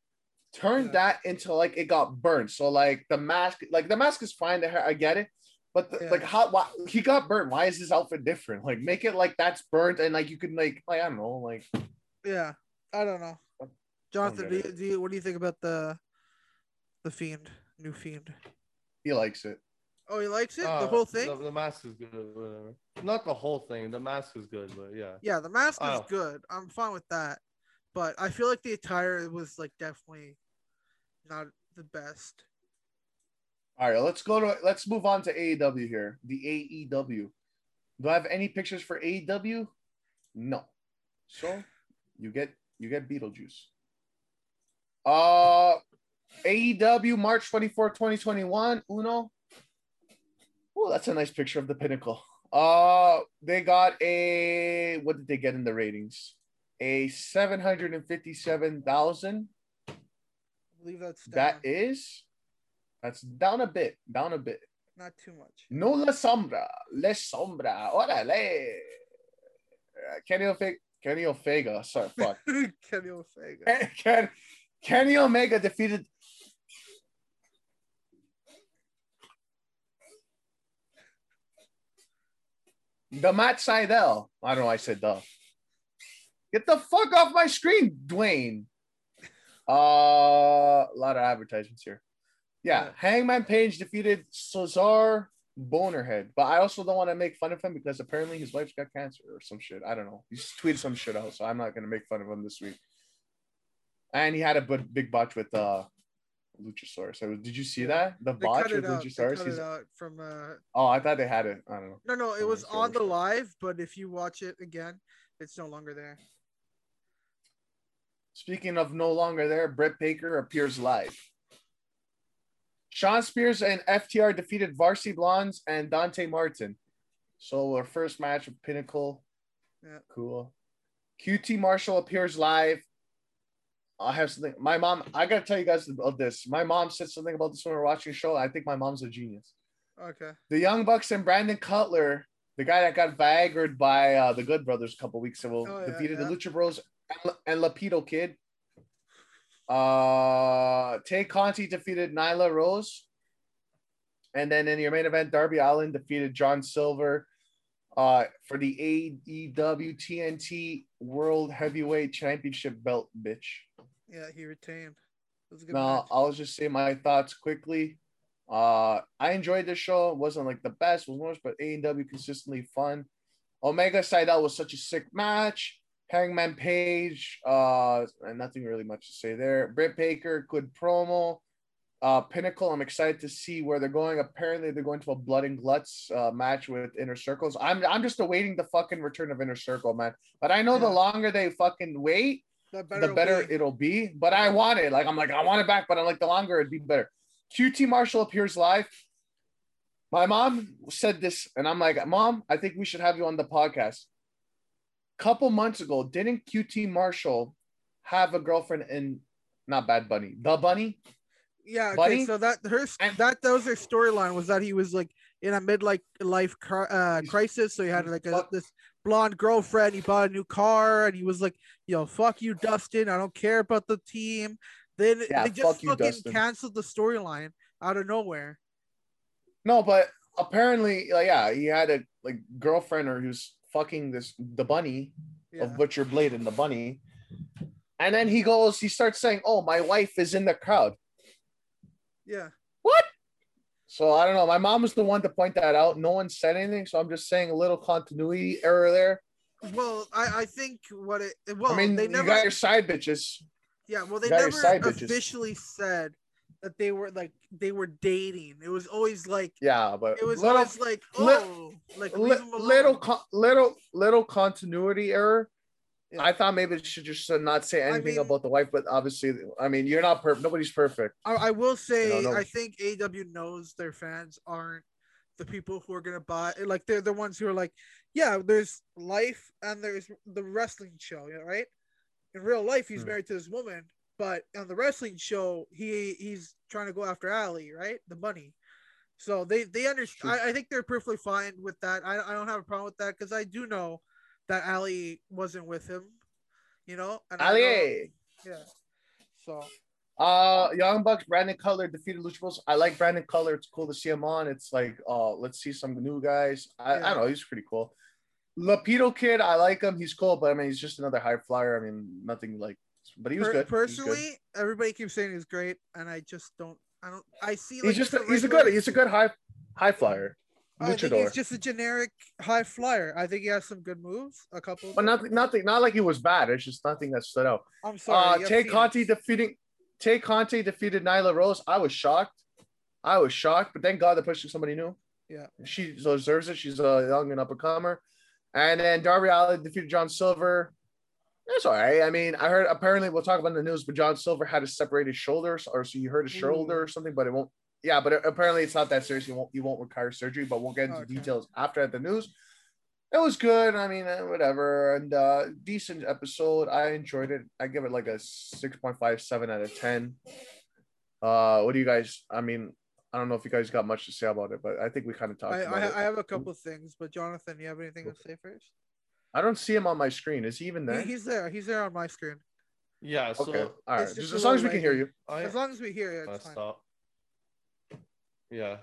Turned Yeah. that into like it got burned. So like the mask, like the mask is fine. I get it. But the, Yeah. like how why, he got burnt? Why is his outfit different? Like make it like that's burnt and like you can like like I don't know like yeah. I don't know. Jonathan, do you, do you, what do you think about the the fiend, new fiend? he likes it. Oh, he likes it. the Uh, whole thing. The, the mask is good. Whatever. Not the whole thing. The mask is good, but yeah. Yeah, the mask is Oh. good. I'm fine with that. But I feel like the attire was like definitely not the best. All right, let's go to let's move on to AEW here. The AEW. Do I have any pictures for AEW? No. So you get you get Beetlejuice. Uh AEW March 24, 2021. Uno. Oh, that's a nice picture of the pinnacle. Uh they got a what did they get in the ratings? A 757,000. I believe that's down. That is that's down a bit, down a bit. not too much. No la sombra, le sombra, órale. Uh, Kenny Omega, Kenny Omega, sorry, fuck. *laughs* Kenny Omega. Ken, Kenny Omega defeated. The Matt Sydal. I don't know. I said the. Get the fuck off my screen, Dwayne. Uh, a lot of advertisements here. Yeah, Yeah. Hangman Page defeated Cesar Bonerhead, but I also don't want to make fun of him because apparently his wife's got cancer or some shit. I don't know. He just tweeted some shit out, so I'm not gonna make fun of him this week. And he had a big, big botch with uh Luchasaurus. So did you see that? The They botch with out. Luchasaurus. He's- out from uh Oh, I thought they had it. I don't know. no no it was on the live, but if you watch it again, it's no longer there. Speaking of no longer there, Britt Baker appears live. Shawn Spears and FTR defeated Varsity Blondes and Dante Martin. So our first match of Pinnacle. Yeah. Cool. QT Marshall appears live. I have something. My mom, I gotta tell you guys about this. My mom said something about this when we were watching the show. I think my mom's a genius. Okay. The Young Bucks and Brandon Cutler, the guy that got Viagraed by uh, the Good Brothers a couple weeks ago, Oh, yeah, defeated yeah. the Lucha Bros and, and Laredo Kid. Uh, Tay Conti defeated Nyla Rose. And then in your main event, Darby Allin defeated John Silver uh, for the AEW TNT World Heavyweight Championship belt, bitch. Yeah, he retained. It was a good No, match. I'll just say my thoughts quickly. Uh, I enjoyed the show. It wasn't like the best, was worse, but AEW consistently fun. Omega Sydal was such a sick match. Hangman Page, uh, and nothing really much to say there. Britt Baker, good promo. Uh, Pinnacle, I'm excited to see where they're going. Apparently, they're going to a Blood and Guts uh, match with Inner Circles. I'm I'm just awaiting the fucking return of Inner Circle, man. But I know the longer they fucking wait, the better, the it'll be. it'll be. But I want it. Like I'm like I want it back, but I'm like the longer it'd be better. QT Marshall appears live. My mom said this, and I'm like, Mom, I think we should have you on the podcast. Couple months ago, didn't QT Marshall have a girlfriend in not Bad Bunny, the Bunny? Yeah, okay, Buddy? so that her And- that that was their storyline was that he was like in a midlife life uh, crisis, so he had like a, this blonde girlfriend. He bought a new car, and he was like, "Yo, fuck you, Dustin. I don't care about the team." Then Yeah, they just fuck you, fucking Dustin. canceled the storyline out of nowhere. No, but apparently, like, yeah, he had a like girlfriend, or was fucking this the Bunny. Yeah, of Butcher Blade and the bunny. And then he goes, he starts saying, Oh, my wife is in the crowd. Yeah. What? So I don't know. My mom was the one to point that out. No one said anything. So I'm just saying a little continuity error there. Well, I I think what it well I mean, they you never got your side bitches. yeah well they never side bitches. officially said that they were like they were dating. It was always like Yeah, but it was little, always like li- oh like li- leave him alone. little, con- little, little continuity error. Yeah. I thought maybe it should just not say I anything mean- about the wife, but obviously, I mean, you're not perfect. Nobody's perfect. I, I will say no. I think AW knows their fans aren't the people who are gonna buy like they're the ones who are like yeah there's life and there's the wrestling show right in real life he's Hmm. married to this woman but on the wrestling show he he's trying to go after Allie right the money so they they understand I, I think they're perfectly fine with that I, I don't have a problem with that because I do know that Allie wasn't with him you know and I know- Allie, yeah so uh, Young Bucks, Brandon Cutler defeated Lucha Bros. I like Brandon Cutler. It's cool to see him on. It's like, uh, let's see some new guys. I, I don't know. He's pretty cool. Laredo Kid, I like him. He's cool, but I mean, he's just another high flyer. I mean, nothing like, but he was Per- good. He was good. Personally, everybody keeps saying he's great, and I just don't. I don't. I see. he's just a he's a good he's a good high high flyer I think he's just a generic high flyer. I think he has some good moves. A couple. but nothing nothing not like he was bad it's just nothing that stood out I'm sorry. uh tay conti defeating tay conti defeated nyla rose i was shocked i was shocked but thank god they're pushing somebody new Yeah. she deserves it she's a young and up and comer and then darby allin defeated john silver that's all right. I mean, I heard apparently we'll talk about in the news, but John Silver had a separated shoulders, or so you heard his Ooh. shoulder or something, but it won't. Yeah, but apparently it's not that serious. He won't. He won't require surgery, but we'll get into Okay. details after the news. It was good. I mean, eh, whatever, and uh decent episode. I enjoyed it. I give it like a six point five seven out of ten. Uh, what do you guys? I mean, I don't know if you guys got much to say about it, but I think we kind of talked I, about I, it. I have a couple things, but Jonathan, you have anything to say first? I don't see him on my screen. Is he even there? He, he's there. He's there on my screen. Yeah, so okay, all right. Just just as long as we little can hear you. I, As long as we hear it, I it's fine. stop. Yeah.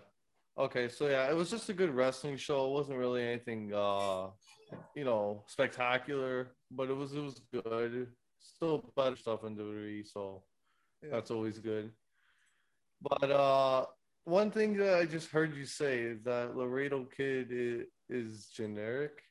Okay, so yeah, it was just a good wrestling show. It wasn't really anything uh you know, spectacular, but it was it was good. Still better stuff in WWE, so Yeah. that's always good. But uh one thing that I just heard you say is that Laredo Kid is, is generic.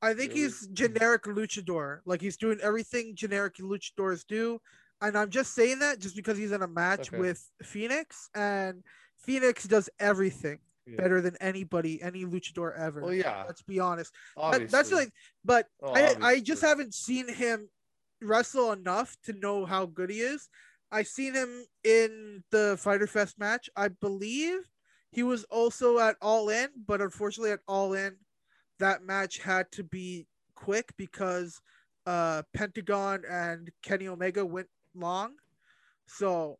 I think Really? he's generic luchador. Like he's doing everything generic luchadors do. And I'm just saying that just because he's in a match Okay. with Fenix and Fenix does everything Yeah. better than anybody, any luchador ever. Well, yeah, Let's be honest. That- that's thing. But Oh, I, I just haven't seen him wrestle enough to know how good he is. I seen him in the Fyter Fest match. I believe he was also at All In, but unfortunately at All In, that match had to be quick because uh Pentagon and Kenny Omega went long. So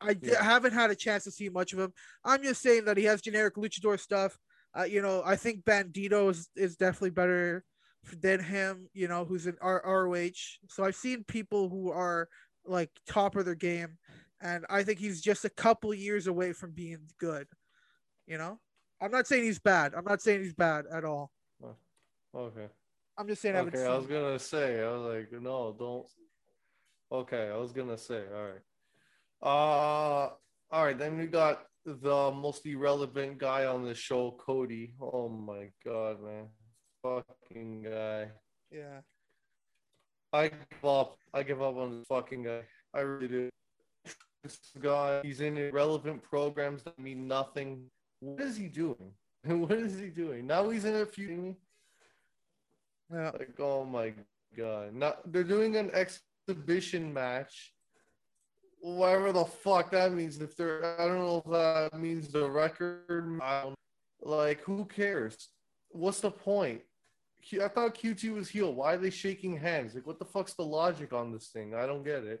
I Yeah. haven't had a chance to see much of him. I'm just saying that he has generic luchador stuff. Uh, you know, I think Bandito is, is definitely better than him, you know, who's in R- ROH. So I've seen people who are like top of their game, and I think he's just a couple years away from being good. You know, I'm not saying he's bad. I'm not saying he's bad at all. Okay. I'm just saying I Okay, I was gonna say, I was like, no, don't. Okay, I was gonna say, all right. Uh, all right. Then we got the most irrelevant guy on the show, Cody. Oh my god, man, fucking guy. Yeah, I give up. I give up on this fucking guy. I really do. This guy, he's in irrelevant programs that mean nothing. What is he doing? *laughs* What is he doing? Now he's in a feud. yeah. Like, oh my god. Not they're doing an exhibition match. Whatever the fuck that means. If they're I don't know if that means the record. Like, who cares? What's the point? Q- I thought QT was heel. Why are they shaking hands? Like, what the fuck's the logic on this thing? I don't get it.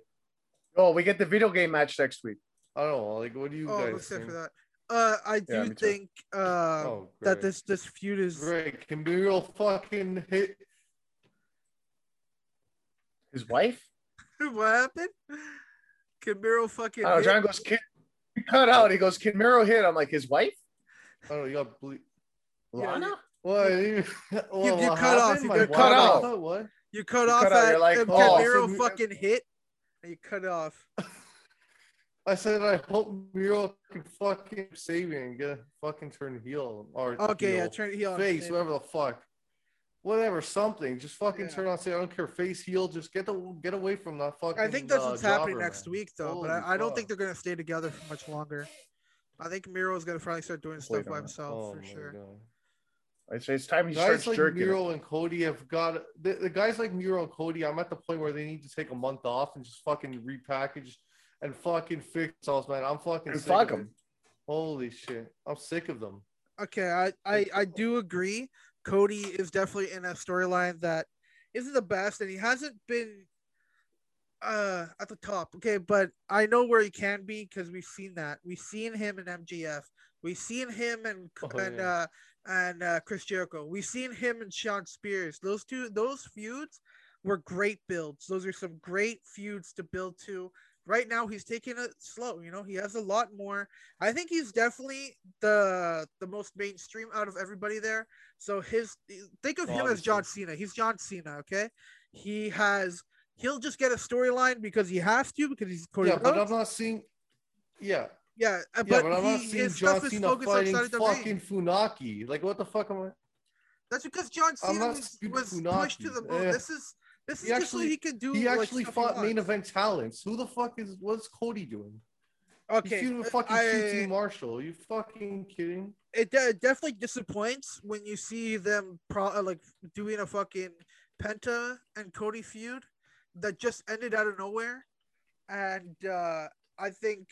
Oh, we get the video game match next week. I don't know. Like, what do you Oh, I'm guys excited think? for that. Uh, I do Yeah, think uh Oh, that this this feud is Great. Can be real fucking hit. His wife? *laughs* what happened. Camaro fucking. I know. John goes, Kid, he cut out. He goes, Kid Miro hit. I'm like, his wife? Oh. You got ble- Yeah, Lana? What? You, *laughs* what, you what cut off, you My cut off. I thought, What? You cut You off cut out, at you're like, um, oh. Camaro Said- fucking hit, and you cut off. I said I hope Miro can fucking save me and get a fucking turn heel or Okay, yeah, turn heel. face, Shane. whatever the fuck. Whatever, something. Just fucking Yeah. turn on. Say I don't care. Face heel. Just get the get away from that fucking. I think that's uh, what's happening next man. week, though. but I, I don't think they're gonna stay together for much longer. I think Miro is gonna finally start doing stuff by himself Oh for sure. God. I say it's time he Guys starts like jerking. Miro and Cody have got the, the guys like Miro and Cody. I'm at the point where they need to take a month off and just fucking repackage and fucking fix themselves, man. I'm fucking And sick fuck of it. 'em. Holy shit, I'm sick of them. Okay, I, I I do agree. Cody is definitely in a storyline that isn't the best, and he hasn't been uh at the top. Okay, but I know where he can be because we've seen that. We've seen him in MJF. We've seen him and Oh, and yeah. uh and uh Chris Jericho. We've seen him and Shawn Spears. Those two those feuds were great builds. Those are some great feuds to build to. Right now he's taking it slow, you know. He has a lot more. I think he's definitely the the most mainstream out of everybody there. So his think of him as John Cena. He's John Cena, okay? He has he'll just get a storyline because he has to because he's Cody yeah, but I'm not seeing. Yeah, yeah, uh, yeah, but, but I'm he, not seeing John stuff is Cena focused fighting outside of WWE. fucking Funaki. Like, what the fuck am I? That's because John Cena was, was pushed to the moon. Eh. This is this is He just so actually- he could do. He like, actually stuff he fought main event talents. Who the fuck is what's Cody doing? Okay, with uh, fucking I- QT Marshall. Are you fucking kidding? it de- definitely disappoints when you see them pro- uh, like doing a fucking Penta and Cody feud that just ended out of nowhere, and uh, I think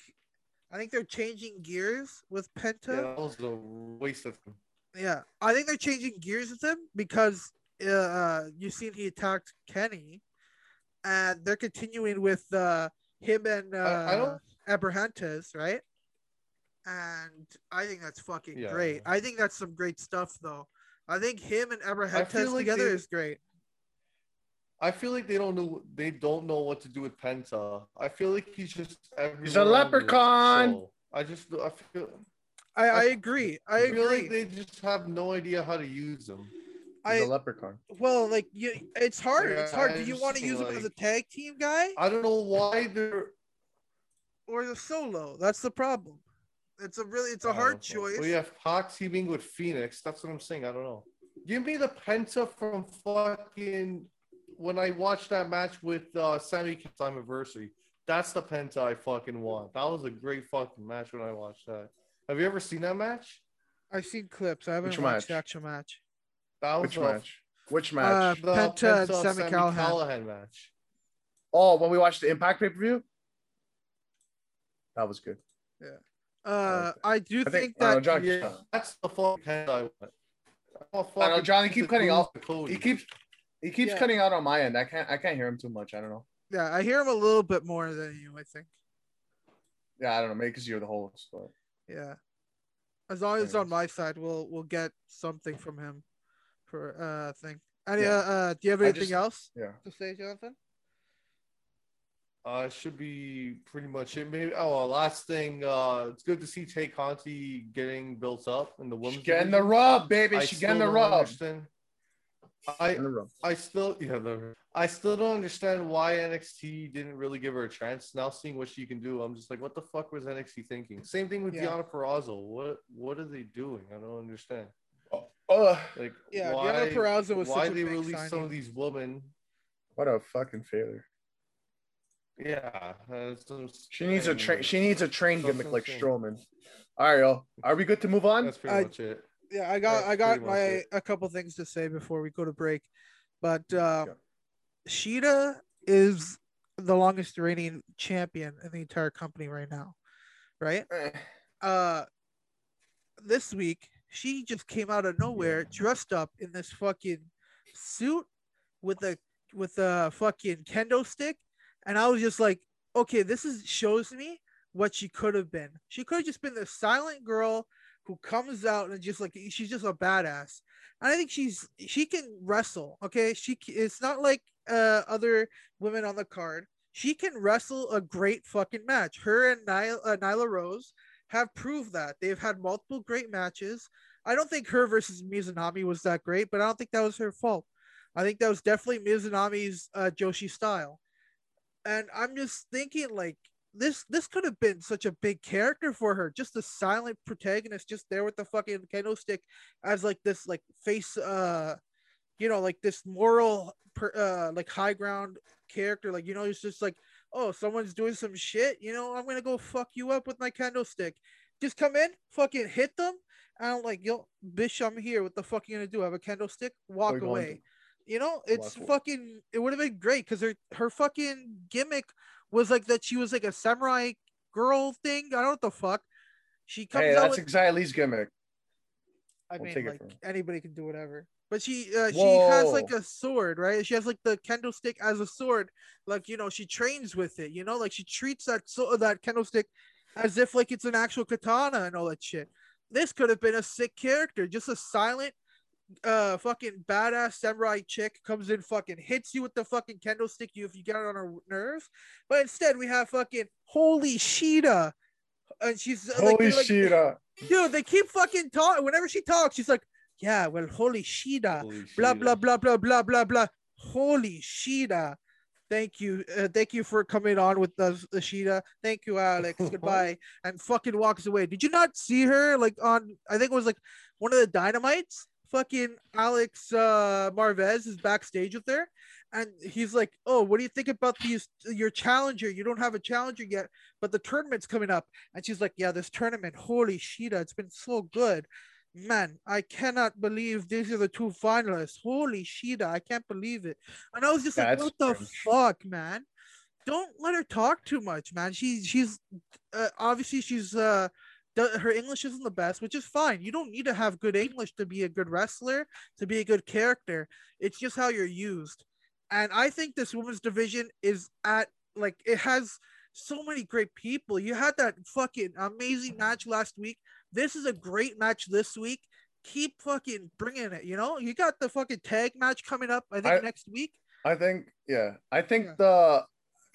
I think they're changing gears with Yeah, Penta. that was a waste of time. Yeah, I think they're changing gears with him because uh, uh, you seen he attacked Kenny, and they're continuing with uh, him and uh, I- I don't- Abrahantes, right? And I think that's fucking Yeah. great. I think that's some great stuff, though. I think him and Abrahantes like together they- is great. I feel like they don't know they don't know what to do with Penta. I feel like he's just He's a everywhere on the leprechaun. I just I feel I, I I- agree. I I feel agree. like they just have no idea how to use him. He's a I leprechaun. well, like you, it's hard. it's hard. I Do you want to feel use him as a tag team guy I don't know why they're or the solo? That's the problem. It's a really, it's a hard know. choice. We have Pac teaming with Fenix. That's what I'm saying. I don't know. Give me the Penta from fucking when I watched that match with uh Sammy Kid's anniversary. That's the Penta I fucking want. That was a great fucking match when I watched that. Have you ever seen that match? I've seen clips. I haven't Which watched the actual match. That was Which the, match? Which match? Uh, Penta and Sami Sami Callihan. Callihan match. oh, when we watched the Impact pay per view. That was good. Yeah. Uh, I do I think, think I don't know, that John. Yeah, that's the fucking Penta I want. I want I know, Johnny, keep cutting to off. lose to Cody. He keeps he keeps Yeah. cutting out on my end. I can't I can't hear him too much. I don't know. yeah, I hear him a little bit more than you. I think. Yeah, I don't know. Maybe because you're the host. But Yeah. As long as it's on my side, we'll we'll get something from him for uh thing. Any Yeah. uh, uh do you have anything just- else yeah. to say, Jonathan? Uh, should be pretty much it. Maybe. Oh, last thing. Uh, it's good to see Tay Conti getting built up in the She women's. getting the division. rub, baby. I She getting the don't rub. understand- I Getting. I still yeah the, I still don't understand why NXT didn't really give her a chance. Now seeing what she can do, I'm just like, what the fuck was NXT thinking? Same thing with Yeah. Deonna Purrazzo. What what are they doing? I don't understand. Ugh, Like Yeah, why, Deonna Purrazzo was why such a they big release some of these women? what a fucking failure. Yeah, uh, She needs a train. She needs a train That's gimmick what like saying. Strowman. All right, yo. Are we good to move on? That's pretty I- much it. Yeah, I got That's I got my it. a couple things to say before we go to break. But uh Yeah. Shida is the longest reigning champion in the entire company right now. Right? Eh, uh this week she just came out of nowhere dressed up in this fucking suit with a with a fucking kendo stick. And i was just like okay this is shows me what she could have been. She could have just been the silent girl who comes out and just like she's just a badass. And i think she's she can wrestle okay? She it's not like uh other women on the card. She can wrestle a great fucking match. Her and nyla, uh, nyla rose have proved that they've had multiple great matches. I don't think her versus Mizunami was that great, but I don't think that was her fault. I think that was definitely Mizunami's uh, Joshi style. And I'm just thinking like this this could have been such a big character for her, just a silent protagonist, just there with the fucking kendo stick as like this like face uh you know, like this moral, per, uh, like high ground character. Like you know, it's just like, oh, someone's doing some shit. You know, I'm gonna go fuck you up with my candlestick. Just come in, fucking hit them. And I'm like, yo, bitch, I'm here. What the fuck you gonna do? I have a candlestick. Walk away. You know, it's Walk away. fucking. It would have been great because her her fucking gimmick was like that. She was like a samurai girl thing. I don't know what the fuck. She comes Hey, out that's with. exactly Lee's gimmick. I we'll mean, like anybody can do whatever. But she uh, she has like a sword, right? She has like the candlestick as a sword. Like you know, she trains with it. You know, like she treats that so that candlestick as if like it's an actual katana and all that shit. This could have been a sick character, just a silent, uh, fucking badass samurai chick comes in, fucking hits you with the fucking candlestick you if you get it on her nerves. But instead, we have fucking holy Shida, and she's uh, like, Holy like, uh, dude, they keep fucking talking. Whenever she talks, she's like, yeah, well, holy Holy blah blah blah blah blah blah blah. Holy Shida. Thank you, uh, thank you for coming on with us, Shida. Thank you, Alex. *laughs* Goodbye. And fucking walks away. Did you not see her like on? I think it was like one of the Dynamites. Fucking Alex uh, Marvez is backstage with her, and he's like, "Oh, what do you think about these? Your challenger? You don't have a challenger yet, but the tournament's coming up." And she's like, "Yeah, this tournament. Holy Shida, it's been so good." Man, I cannot believe these are the two finalists. Holy shit, I can't believe it. And I was just Yeah, like, what the fuck, man? Don't let her talk too much, man. She's she's uh, obviously she's uh her English isn't the best, which is fine. You don't need to have good English to be a good wrestler, to be a good character. It's just how you're used. And I think this women's division is at like it has so many great people. You had that fucking amazing match last week. This is a great match this week. Keep fucking bringing it. You know, you got the fucking tag match coming up. I think I- next week. I think, yeah, I think Yeah. the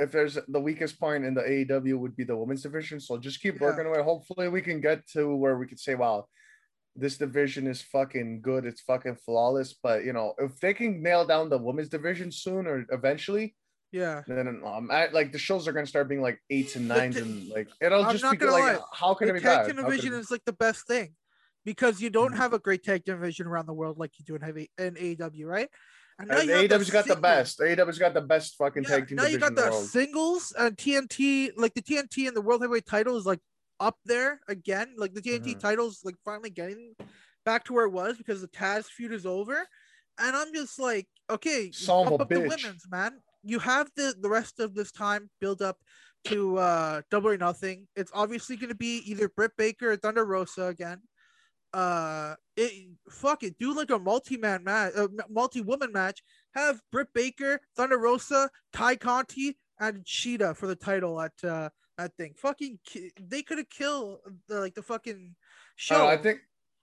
if there's the weakest point in the AEW would be the women's division. So just keep Yeah. working away. Hopefully, we can get to where we can say, "Wow, this division is fucking good. It's fucking flawless." But you know, if they can nail down the women's division soon or eventually, Yeah. then um, I, like the shows are gonna start being like eights and nines and like it'll I'm just be Like, lie. how can the it be tag bad? division is like the best thing because you don't Mhm. have a great tag division around the world like you do in heavy in AEW, right? And And AEW's got the best. AEW's got the best fucking Yeah, tag team now you got the the singles and TNT, like the TNT and the World Heavyweight title is like up there again. Like the TNT Mhm. title's like finally getting back to where it was because the Taz feud is over. And I'm just like, okay, bump a up the women's man. You have the the rest of this time build up to uh double or nothing. It's obviously gonna be either Britt Baker or Thunder Rosa again. Uh, it fuck it, do like a multi-man match, a multi-woman match. Have Britt Baker, Thunder Rosa, Tay Conti, and Shida for the title at uh that thing. Fucking, ki- they could have killed the like the fucking show. know, I think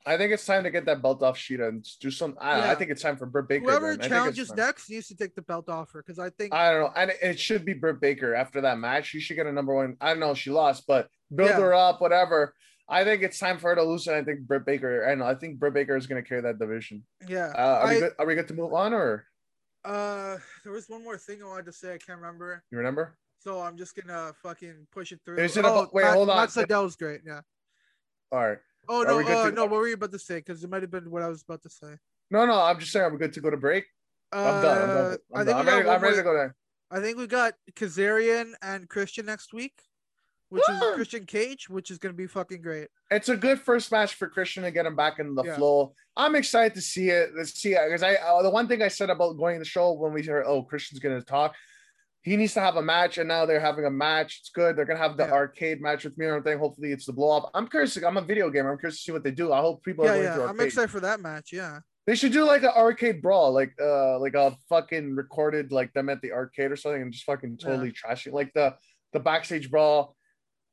I think it's time to get that belt off Shida and do some. I, don't I think it's time for Britt Baker. whoever then. I challenges next needs to take the belt off her because I think I don't know, and it- should be Britt Baker after that match. She should get a number one. I don't know, she lost, but build Yeah. her up, whatever. I think it's time for her to lose, and I think Britt Baker. I know. I think Britt Baker is going to carry that division. yeah. Uh, are we good? Are we good to move on, or Uh, there was one more thing I wanted to say. I can't remember. you remember? So I'm just gonna fucking push it through. Is it oh, about- wait, Matt, hold on. Matt Sydal's great. Yeah. All right. Oh no, uh, to- no. What were you about to say? Because it might have been what I was about to say. No, no. I'm just saying. Are we good to go to break? I'm done. I'm done. Uh, I'm, I done. think I'm ready. I'm ready to go there. I think we got Kazarian and Christian next week, which is Christian Cage, which is gonna be fucking great. It's a good first match for Christian to get him back in the Yeah. flow. I'm excited to see it. Let's see it because I uh, the one thing I said about going to the show when we heard oh Christian's gonna talk, he needs to have a match, and now they're having a match. It's good. They're gonna have the Yeah. arcade match with me or anything. Hopefully it's the blow up. I'm curious. I'm a video gamer. I'm curious to see what they do. I hope people are Yeah, going yeah. to I'm excited for that match. Yeah. They should do like an arcade brawl, like uh like a fucking recorded like them at the arcade or something, and just fucking Yeah. totally trashing like the the backstage brawl,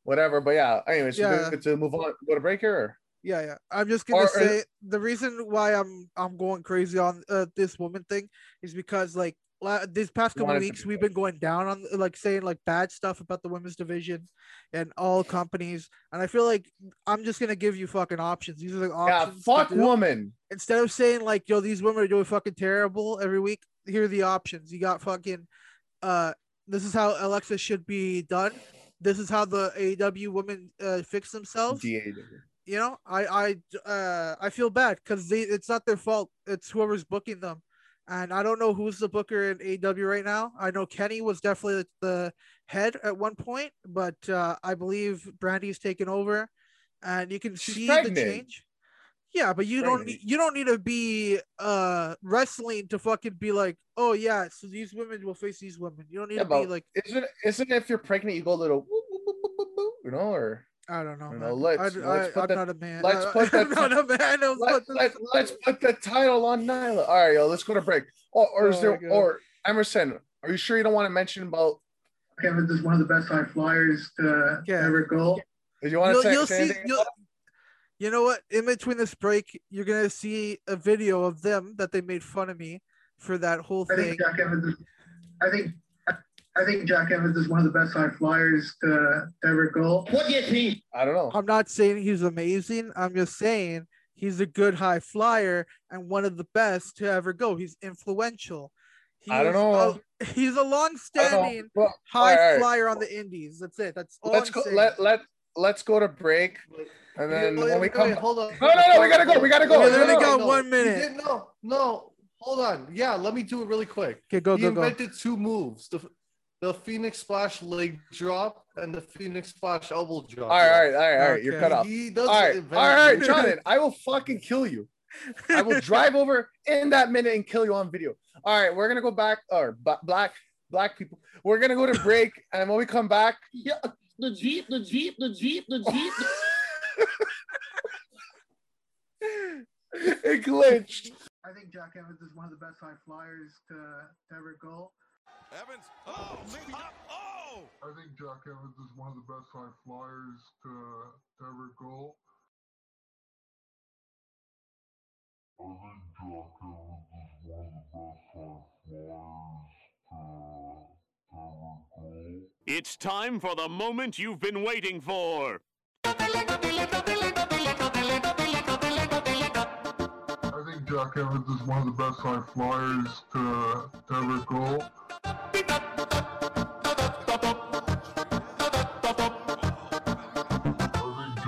whatever. But yeah, anyways, Yeah. good to move on. Go to break here. Or? Yeah, yeah. I'm just gonna Or- or- say the reason why I'm I'm going crazy on uh, this woman thing is because like these past couple weeks we've been going down on like saying like bad stuff about the women's division and all companies, and I feel like I'm just gonna give you fucking options. These are the options. to fuck woman. Instead of saying like yo these women are doing fucking terrible every week, here are the options. You got fucking uh this is how Alexa should be done. This is how the AEW women uh, fix themselves DA. you know i i uh i feel bad because they it's not their fault it's whoever's booking them And I don't know who's the booker in AW right now. I know Kenny was definitely the head at one point, but uh, I believe Brandi's taken over, and you can She's see pregnant. the change. Yeah, but you don't need, you don't need to be uh wrestling to fucking be like, oh yeah, so these women will face these women. You don't need Yeah, to be like, isn't isn't it if you're pregnant you go a little you know or I don't know. You know, let's- I, let's I, put I'm that- not a man. let's uh, put *laughs* that I'm not a man. Let's let, put let, this- *laughs* let's put the title on Nyla. All right, yo, let's go to break. Or, or is Oh there or Emerson? Are you sure you don't want to mention about? Evans is one of the best high flyers to Yeah. ever go. Do you want to you'll, say, you'll say see. You'll, you know what? In between this break, you're gonna see a video of them that they made fun of me for that whole I thing. think Jack Evans is. I think. I think Jack Evans is one of the best high flyers to, to ever go. What do you think? I don't know. I'm not saying he's amazing. I'm just saying he's a good high flyer and one of the best to ever go. He's influential. He I don't know. a- he's a I long-standing Well, high all right. flyer on the Indies. That's it. That's all let's I'm go. saying. Let let let's go to break, and then Wait, when we wait, come. wait, hold on. No, no, no, we gotta go, we gotta go. We no, literally no, got no, one minute. No, no, hold on. Yeah, let me do it really quick. Okay, go he go go. invented two moves: the the Phoenix Splash leg drop and the Phoenix Splash elbow drop. All right, all right, all right, all right. You're cut off. He does. All right, invent all right. Jonathan. I will fucking kill you. I will *laughs* drive over in that minute and kill you on video. All right, we're gonna go back. Or ba- black black people. We're gonna go to break, *laughs* and when we come back, Yeah, the Jeep, the Jeep, the Jeep, the Jeep. *laughs* it glitched. I think Jack Evans is one of the best high flyers to, to ever go. Evans. Oh, maybe not. Oh! I think Jack Evans is one of the best high flyers to, to ever go. I think Jack Evans is one of the best high flyers to, to ever go. It's time for the moment you've been waiting for. I think Jack Evans is one of the best high flyers to, to ever go.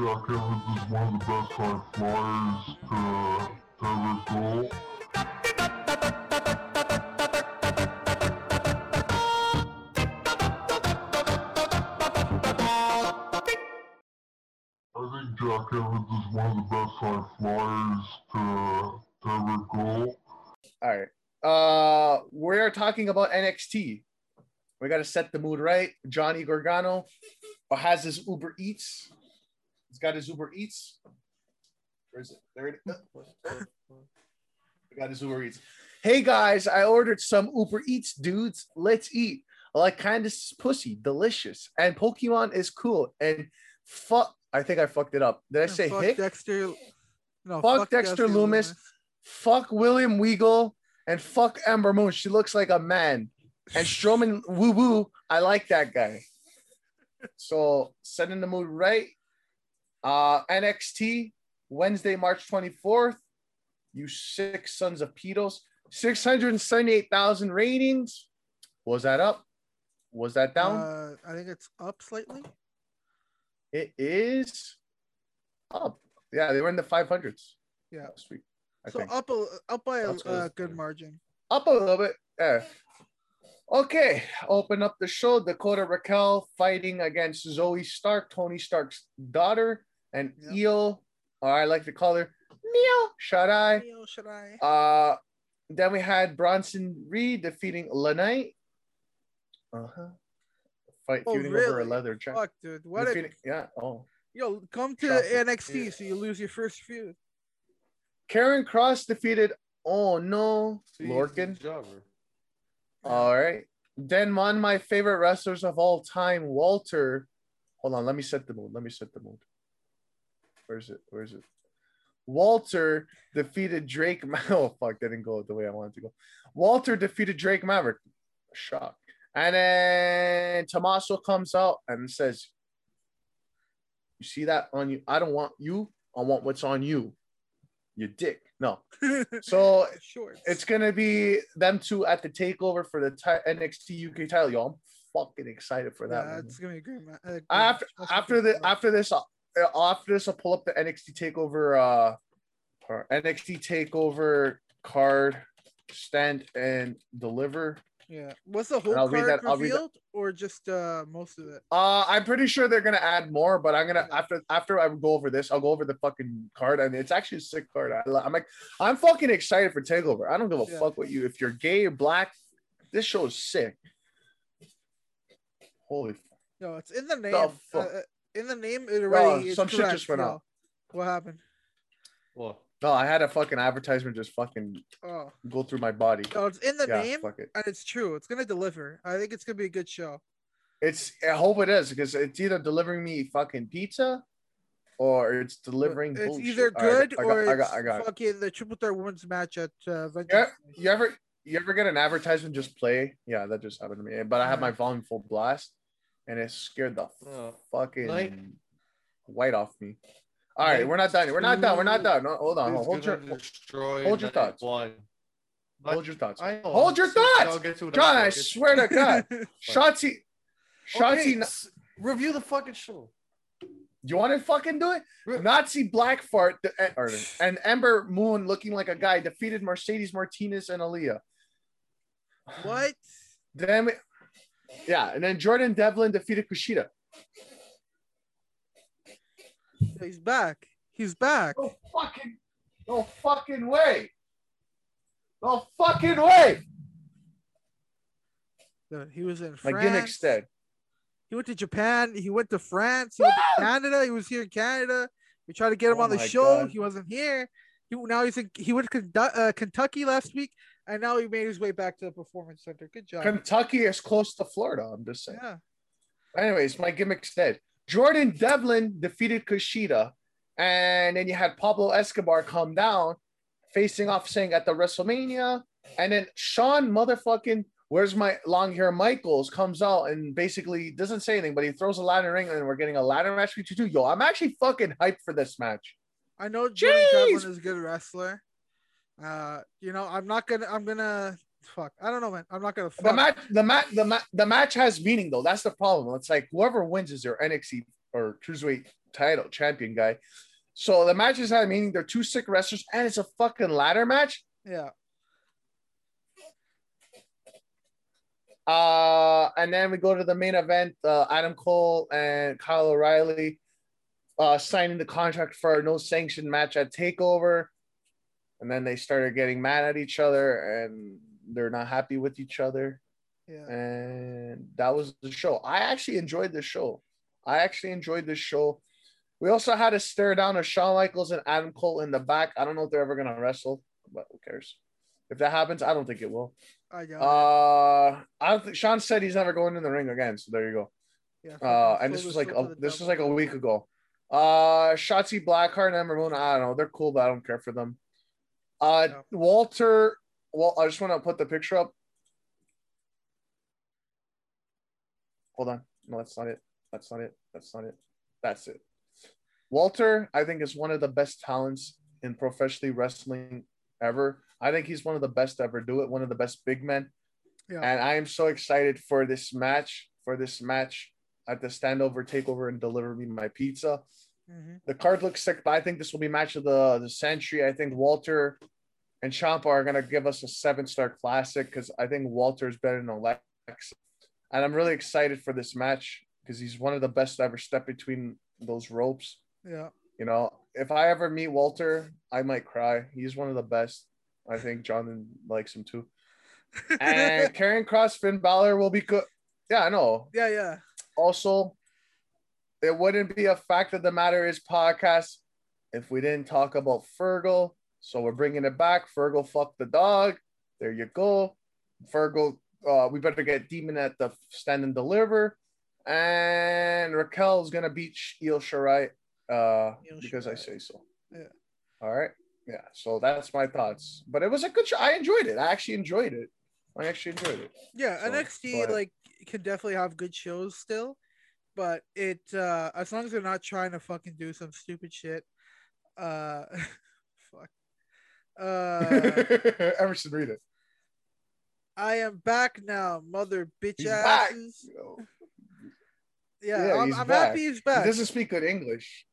Jack Evans is one of the best high flyers to, to ever go. I think Jack Evans is one of the best high flyers to, to ever go. All right. Uh, we're talking about NXT. We got to set the mood right. Johnny Gargano has his Uber Eats. He's got his Uber Eats. Where is it? There it is. *laughs* I got his Uber Eats. Hey guys, I ordered some Uber Eats, dudes. Let's eat. I like Candice's pussy, delicious. And Pokemon is cool. And fuck, I think I fucked it up. Did I say fuck Hick? Dexter. No, Fuck Dexter Lumis. fuck William Weagle and fuck Ember Moon. She looks like a man. And Strowman woo woo. I like that guy. *laughs* So setting the mood right. Uh NXT Wednesday, March 24th. You six sons of pedos. 678,000 ratings. Was that up? Was that down? Uh, I think it's up slightly. it is up. Yeah, they were in the 500s. Yeah. I So think. up a up by a uh, good margin. up a little bit. Yeah. Okay, open up the show. Dakota Raquel fighting against Zoey Stark, Tony Stark's daughter, and Yep. Io, or I like to call her Mio Shaddai. Yo, should I? Uh, then we had Bronson Reed defeating Lanite. Uh huh. Fight Oh, feuding over a leather jacket. Fuck, dude. What a yeah. Oh. yo come to Shocking. NXT Yeah. so you lose your first feud. Karrion Kross defeated. Oh no, See, Lorcan. jobber. All right. Then one of my favorite wrestlers of all time, Walter. Hold on, let me set the mood. Let me set the mood. Where's it? Where's it? Walter defeated Drake. *laughs* Oh fuck, that didn't go the way I wanted to go. Walter defeated Drake Maverick. Shock. And then Tommaso comes out and says, "You see that on you? I don't want you. I want what's on you. You dick." No. *laughs* So Shorts. it's gonna be them two at the takeover for the ti- NXT UK title. Yo, I'm fucking excited for that. yeah, one. it's gonna be a great. ma- uh, After after the after this after this, I'll pull up the NXT takeover uh or NXT takeover card stand and deliver. Yeah. Was the whole card that- revealed or just uh most of it? Uh, I'm pretty sure they're gonna add more, but I'm gonna after after I go over this, I'll go over the fucking card, and it's actually a sick card. I, I'm like, I'm fucking excited for Takeover. I don't give a Yeah. fuck what you if you're gay or black. This show is sick. Holy f- No, it's in the name. The fuck? Uh, in the name, it already is some shit just went yo. out. What happened? What? no! I had a fucking advertisement just fucking Oh, go through my body. no, it's in the yeah, name, fuck it. and it's true. It's gonna deliver. I think it's gonna be a good show. It's I hope it is because it's either delivering me fucking pizza or it's delivering. It's bullshit. either All right, good I got, or I got, it's I got, it. fucking the triple threat women's match at uh, Yeah, you ever you ever get an advertisement just play? Yeah, that just happened to me. But I have my volume full blast, and it scared the Oh. fucking Like- white off me. All right, Like we're not done. We're not done. We're not done. No, hold on. It's Hold your gonna hold your thoughts. One. hold your thoughts. I know. Hold your thoughts, get to it John. I I'll get to- swear to God, *laughs* Shotzi, Shotzi. Okay, s- review the fucking show. You want to fucking do it? Re- Nazi black fart the- eh, *sighs* and Ember Moon looking like a guy defeated Mercedes Martinez and Aaliyah. What? Damn we- yeah, and then Jordan Devlin defeated Kushida. He's back. He's back. No fucking, no fucking way. No fucking way. Dude, He was in My France. dead. He went to Japan. He went to France. He went to Canada. He was here in Canada. We tried to get him Oh on the show. God. He wasn't here. He now he's in, he went to uh, Kentucky last week, and now he made his way back to the performance center. Good job. Kentucky is close to Florida. I'm just saying. yeah. Anyways, my gimmick's dead. Jordan Devlin defeated Kushida, and then you had Pablo Escobar come down, facing off saying at the WrestleMania, and then Shawn motherfucking where's my long hair Michaels comes out and basically doesn't say anything, but he throws a ladder ring, and we're getting a ladder match between two. Yo, I'm actually fucking hyped for this match. I know Jordan Jeez. Devlin is a good wrestler. Uh, you know, I'm not gonna. I'm gonna. Fuck. I don't know, man. I'm not gonna. The match, the match, the match, the match has meaning though. That's the problem. It's like whoever wins is their NXT or cruiserweight title champion guy. So the matches have meaning. They're two sick wrestlers, and it's a fucking ladder match. Yeah. Uh, and then we go to the main event. Uh, Adam Cole and Kyle O'Reilly uh, signing the contract for a no sanction match at Takeover. And then they started getting mad at each other, and they're not happy with each other. Yeah. and that was the show. I actually enjoyed the show. I actually enjoyed the show. We also had a stare down of Shawn Michaels and Adam Cole in the back. I don't know if they're ever gonna wrestle, but who cares? If that happens, I don't think it will. I got. Uh, I don't think Shawn said he's never going in the ring again. So there you go. yeah. Uh, and this was like a, this was like a week ago. Uh, Shotzi Blackheart and Ember Moon. I don't know. They're cool, but I don't care for them. Uh, No. Walter. Well, I just want to put the picture up. Hold on. No, that's not it. That's not it. That's not it. That's it. Walter, I think, is one of the best talents in professionally wrestling ever. I think he's one of the best to ever do it. One of the best big men. Yeah. And I am so excited for this match. For this match at the standover takeover and deliver me my pizza. Mhm. The card looks sick, but I think this will be match of the the century. I think Walter and Ciampa are gonna give us a seven star classic because I think Walter is better than Alex, and I'm really excited for this match because he's one of the best to ever step between those ropes. Yeah. You know, if I ever meet Walter, I might cry. He's one of the best. I think John likes him too. *laughs* And Karrion Kross, Finn Balor will be good. Yeah, I know yeah. Yeah. also it wouldn't be a fact of the matter is podcast if we didn't talk about Fergal. So we're bringing it back. Fergal fuck the dog. There you go. Fergal, uh, we better get Demon at the stand and deliver. And Raquel's gonna beat Io Shirai uh, because I say so. Yeah. All right. Yeah. So that's my thoughts. But it was a good show. I enjoyed it. I actually enjoyed it. I actually enjoyed it. Yeah, So, NXT like can definitely have good shows still, but it uh as long as they're not trying to fucking do some stupid shit. Uh, *laughs* fuck. Uh, *laughs* Emerson, read it. I am back now, mother bitch He's asses. Yeah, Yeah, I'm, I'm happy he's back He doesn't speak good English.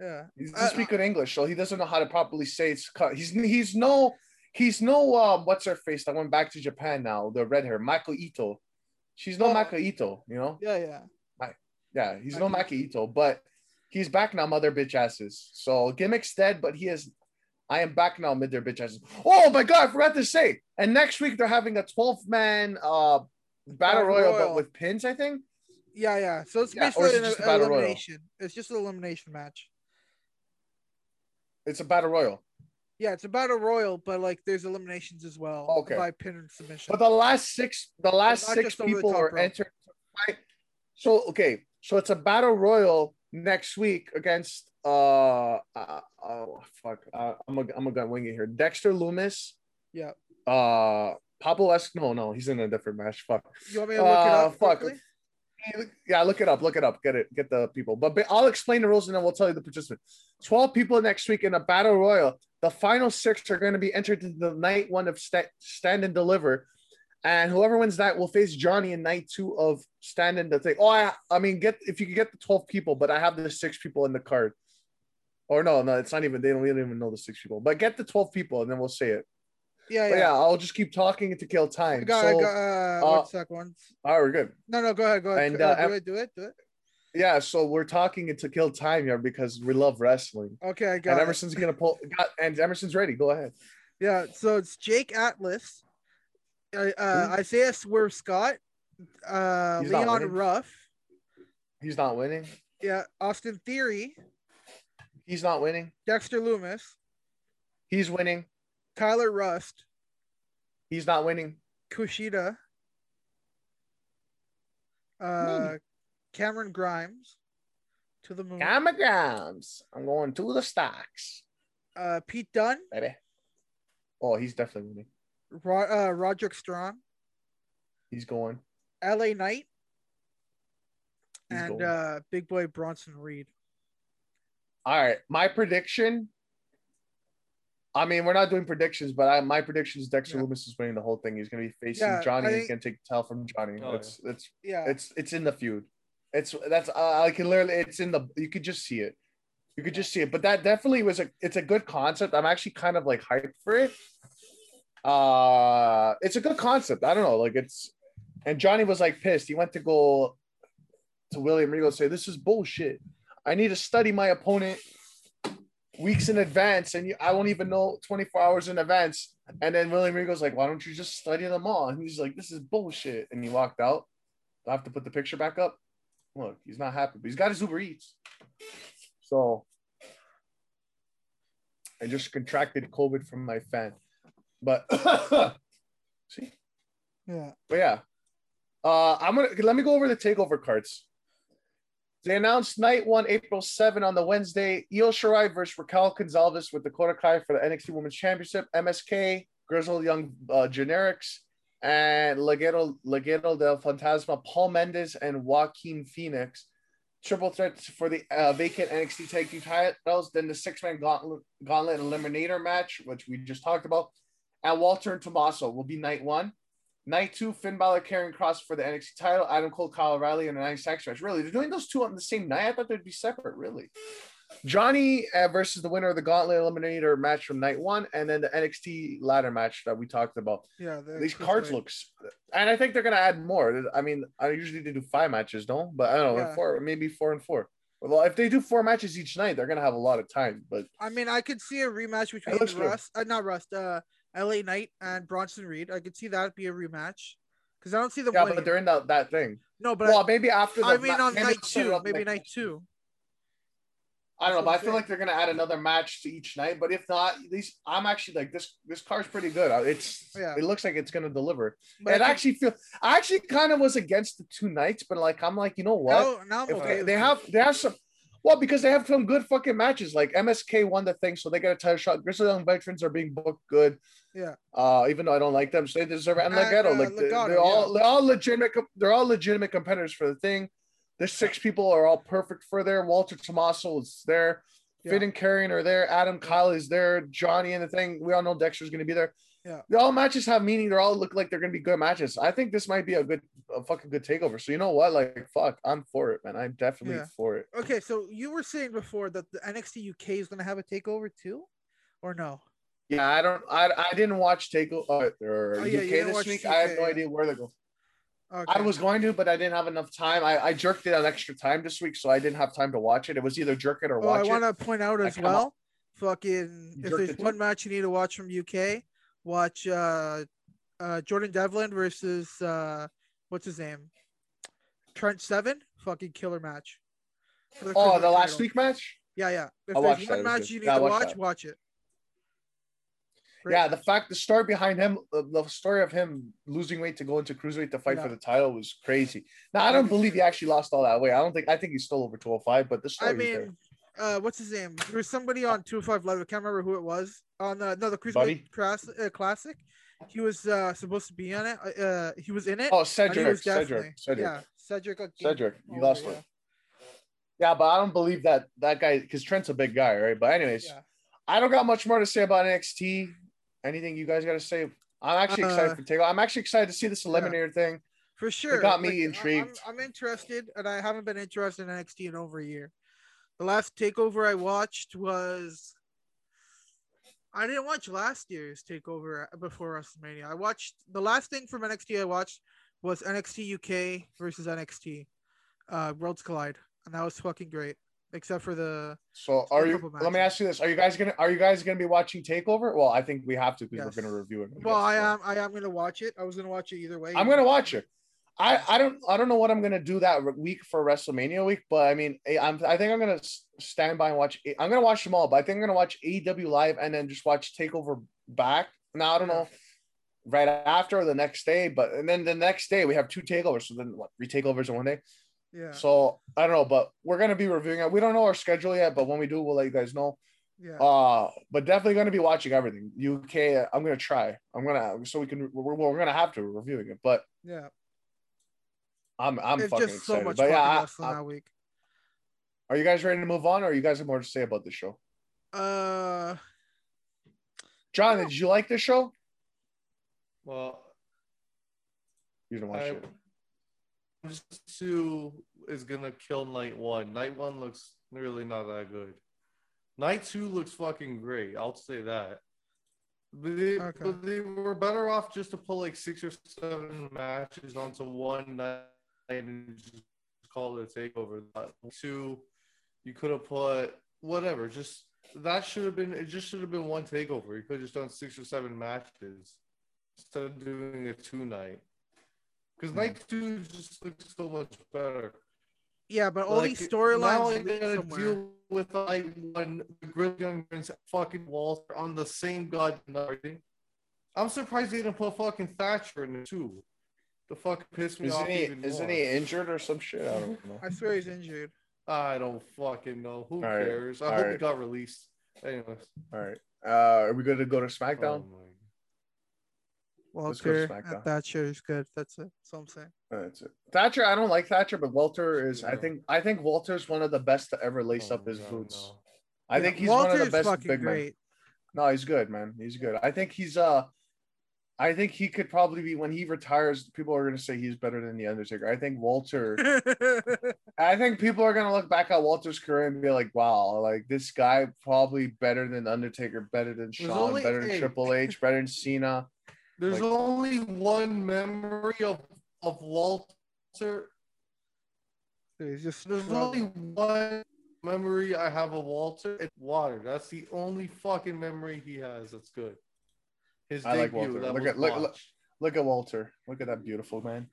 Yeah, He doesn't I- speak good English, so he doesn't know how to properly say it's cut. He's he's no He's no um, what's her face that went back to Japan now, the red hair, Mako Ito. She's no Oh. Mako Ito, you know? Yeah, yeah. Yeah, he's no Maki Itoh, but he's back now, mother bitch asses. So gimmicks dead, but he is. I am back now, mid their bitch asses. Oh my god, I forgot to say. And next week they're having a 12 man uh battle Battle royal, but with pins, I think. Yeah, yeah. So it's Yeah, basically it an just a battle royal? It's just an elimination match. It's a battle royal. Yeah, it's a battle royal, but like there's eliminations as well. Okay. By pin and submission. But the last six, the last six people are entered. So okay, so it's a battle royal next week against uh, uh oh fuck, uh, I'm a I'm gonna wing it here. Dexter Lumis, yeah. uh, Pablo Es. No, no, he's in a different match. Fuck. You want me to look it Uh, up fuck. quickly? Yeah, look it up. Look it up. Get it. Get the people. But, but I'll explain the rules and then we'll tell you the participants. Twelve people next week in a battle royal. The final six are going to be entered into the night one of sta- stand and deliver, and whoever wins that will face Johnny in night two of stand and the thing. Oh, I, I mean, get if you could get the twelve people, but I have the six people in the card. Or no, no, it's not even. They don't, we don't even know the six people. But get the twelve people, and then we'll say it. Yeah, yeah. yeah, I'll just keep talking to kill time. got, so, I got, uh, uh, one sec, one. all right, we're good. No, no, go ahead, go ahead. and, Uh, uh, do it, do it, do it. Yeah, so we're talking it to kill time here because we love wrestling. Okay, I got And it. Emerson's gonna pull. Got, and Emerson's ready. Go ahead. Yeah, so it's Jake Atlas, uh, uh, Isaiah Swerve Scott, uh, He's Leon. Ruff, He's not winning. yeah, Austin Theory, He's not winning. Dexter Lumis, He's winning. Tyler Rust, He's not winning. Kushida, uh, Cameron Grimes, to the moon, Cameron Grimes. I'm going to the stocks, uh, Pete Dunn, baby. Oh, he's definitely winning. Ro- uh, Roderick Strong, He's going. LA Knight, He's and going. uh, Big Boy Bronson Reed. All right. My prediction. I mean, we're not doing predictions, but I, my prediction is Dexter Yeah. Lumis is winning the whole thing. He's gonna be facing Yeah, Johnny. I He's gonna take the towel from Johnny. Oh, it's it's Yeah, it's it's in the feud. It's that's uh, I can literally it's in the you could just see it. You could just see it. But that definitely was a it's a good concept. I'm actually kind of like hyped for it. Uh it's a good concept. I don't know. Like it's and Johnny was like pissed. He went to go to William Regal and say, This is bullshit. I need to study my opponent weeks in advance, and you, I won't even know 24 hours in advance. And then William Regal's like, Why don't you just study them all? And he's like, This is bullshit. And he walked out. I have to put the picture back up? Look, he's not happy, but he's got his Uber Eats. So I just contracted COVID from my fan. But *coughs* see, yeah. but yeah. Uh I'm gonna let me go over the takeover cards. They announced night one, April 7 on the Wednesday. Io Shirai versus Raquel Gonzalez with Dakota Kai for the NXT Women's Championship. MSK, Grizzle Young uh, Generics, and Legado, Legado del Fantasma, Paul Mendes, and Joaquin Phoenix. Triple threat for the uh, vacant NXT Tag Team titles. Then the six man gauntlet, gauntlet eliminator match, which we just talked about. And Walter and Tommaso will be night one. Night two, Finn Balor Karrion Kross for the NXT title. Adam Cole, Kyle O'Reilly, and a nine sex match. Really, they're doing those two on the same night. I thought they'd be separate. Really, Johnny uh, versus the winner of the Gauntlet Eliminator match from night one, and then the NXT ladder match that we talked about. Yeah, These cards looks, and I think they're gonna add more. I mean, I usually they do five matches, don't? But I don't know, Yeah. four, maybe four and four. Well, if they do four matches each night, they're gonna have a lot of time. But I mean, I could see a rematch between. Rust, uh, not Rust, uh, LA Knight and Bronson Reed. I could see that be a rematch because I don't see them yeah, winning. but they're in that, that thing. no, but well, maybe after. The I, I mean on night they'll set it two, maybe like- night two. I don't know, but I feel like they're gonna add another match to each night. But if not, these I'm actually like this. This car's pretty good. Uh, It's Yeah. it looks like it's gonna deliver. But it I actually feel. I actually kind of was against the two nights, but like I'm like, you know what? I'm If okay. they, they have they have some. Well, because they have some good fucking matches. Like MSK won the thing, so they got a title shot. Grizzled Young Veterans are being booked good. Yeah. Uh, even though I don't like them, so they deserve it. And Legado, uh, like they- Legado, they're all they're all legitimate. They're all legitimate competitors for the thing. The six people are all perfect for there. Walter Tommaso is there. Yeah. Finn and Karrion are there. Adam Kyle is there. Johnny and the thing. We all know Dexter's going to be there. Yeah. They all matches have meaning. They all look like they're going to be good matches. I think this might be a good, a fucking good takeover. So you know what? Like, fuck, I'm for it, man. I'm definitely Yeah. for it. Okay, so you were saying before that the NXT UK is going to have a takeover too, or no? Yeah, I don't. I I didn't watch Take uh, or Oh, yeah, UK this week. I have no yeah. idea where they go. Okay. I was going to, but I didn't have enough time. I, I jerked it on extra time this week, so I didn't have time to watch it. It was either jerk it or watch it. Oh, I want to point out as well. Fucking, if there's one match you need to watch from UK, watch uh, uh, Jordan Devlin versus uh, what's his name, Trent Seven. Fucking killer match. The Oh, the last title. week match. Yeah, yeah. If I there's one that, match you need Yeah, to watch, that. watch it. Great Yeah, the fact the story behind him, the story of him losing weight to go into cruiserweight to fight Yeah. for the title was crazy. Now I don't believe he actually lost all that weight. I don't think. I think he's still over 205, but the story. I mean, uh, what's his name? There was somebody on 205 Live. I can't remember who it was. On the no, the Buddy? Cruiserweight Class, uh, Classic. He was uh, supposed to be on it. Uh, Uh, he was in it. oh Cedric, Cedric, Cedric, Yeah, Cedric. Cedric. You over, lost yeah. weight. Yeah, but I don't believe that that guy because Trent's a big guy, right? But anyways, Yeah. I don't got much more to say about NXT. Anything you guys got to say? I'm actually excited Uh, for Takeover. I'm actually excited to see this eliminator thing. For sure. it got me Like, intrigued. I'm, I'm interested, and I haven't been interested in NXT in over a year. The last takeover I watched was. I didn't watch last year's takeover before WrestleMania. I watched the last thing from NXT I watched was NXT UK versus NXT, uh, Worlds Collide, and that was fucking great. Except for the So are you? couple Let me ask you this: Are you guys gonna? Are you guys gonna be watching Takeover? Well, I think we have to because Yes. we're gonna review it. well, I so. am I am gonna watch it. I was gonna watch it either way. I'm gonna watch it. I, I don't I don't know what I'm gonna do that week for WrestleMania week, but I mean I- I'm I think I'm gonna stand by and watch. I'm gonna watch them all, but I think I'm gonna watch AEW live and then just watch Takeover back. Now I don't know right after or the next day, but and then the next day we have two takeovers. So then what three takeovers in one day? Yeah. So I don't know, but we're gonna be reviewing it. We don't know our schedule yet, but when we do, we'll let you guys know. Yeah. Uh, but definitely gonna be watching everything. UK, I'm gonna try. I'm gonna so we can we're, we're gonna have to reviewing it, but yeah. I'm I'm It's fucking just so excited. much but fucking yeah, wrestling I- that week. are you guys ready to move on, or you guys have more to say about the show? Uh, John, did you like the show? Well, You didn't watch I, it. just two is gonna kill night one. Night one looks really not that good. Night two looks fucking great. I'll say that. But they, Okay. but they were better off just to pull like six or seven matches onto one night and just call it a takeover. Two, you could have put whatever. Just that should have been. It just should have been one takeover. You could have just done six or seven matches instead of doing a two night. Because night two just looks so much better. yeah, but all these storylines lead somewhere. deal with night one, the Grill Young and fucking Walter on the same goddamn night. I'm surprised they didn't put fucking Thatcher in it too. The fuck pissed me Isn't off he even isn't more. he injured or some shit? I don't know. I swear he's injured. I don't fucking know. Who All right, cares? I all hope he got released. Anyways. All right. Uh, are we going to go to SmackDown? Oh my- Let's go to Walter SmackDown. Thatcher is good. That's it. That's all I'm saying. That's it. Thatcher, I don't like Thatcher, but Walter is. I think I think Walter's one of the best to ever lace oh up his God, boots. no. I Yeah, think he's Walter one of the best fucking big men. No, he's good, man. He's good. I think he's uh I think he could probably be when he retires, people are gonna say he's better than the Undertaker. I think Walter *laughs* I think people are gonna look back at Walter's career and be like, wow, like this guy probably better than Undertaker, better than Shawn, only better than eight. Triple H, better than Cena. There's Like- only one memory of, of Walter. he's just There's only one memory I have of Walter. It's water. That's the only fucking memory he has that's good. His I like. Walter. Look at- look- look- Look at Walter. Look at that beautiful man.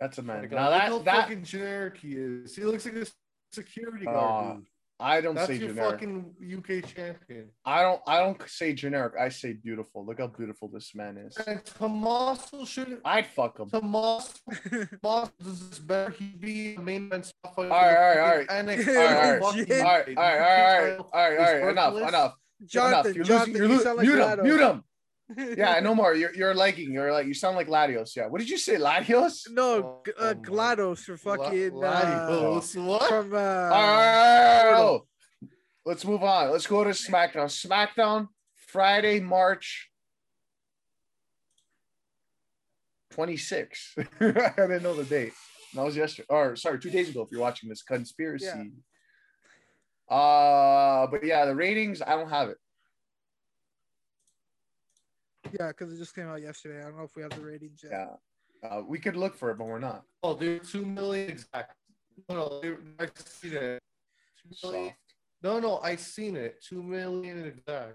That's a man. God, Now look that how that fucking generic he is. He looks like a security Aw, guard. dude. I don't That's say your generic. fucking UK champion. I don't I don't say generic. I say beautiful. Look how beautiful this man is. And Tommaso shouldn't. I'd fuck him. Tommaso, *laughs* Tommaso does this better. He'd be main event spot fighter. All right, all right, all right, all right, all right, all right, all right, all right, all right, all right, all right. Enough, enough. Jonathan. You're Jonathan, losing. You're you lo- sound like mute him. Mute him. *laughs* Yeah, no more. You're you're lagging. You're like you sound like Latios. Yeah. What did you say, Latios? no, G- uh, Oh Glados for fucking La- uh, what? from uh, Brutal. Let's move on. Let's go to SmackDown. SmackDown Friday, March 26. *laughs* I didn't know the date. That was yesterday. Or sorry, two days ago. If you're watching this conspiracy. Uh, but yeah, the ratings. I don't have it. Yeah, because it just came out yesterday. I don't know if we have the ratings yet. Yeah. Uh, we could look for it, but we're not. Oh, they're two million exact. No, no, I seen it. Two million. Soft. No, no, I seen it. Two million exact.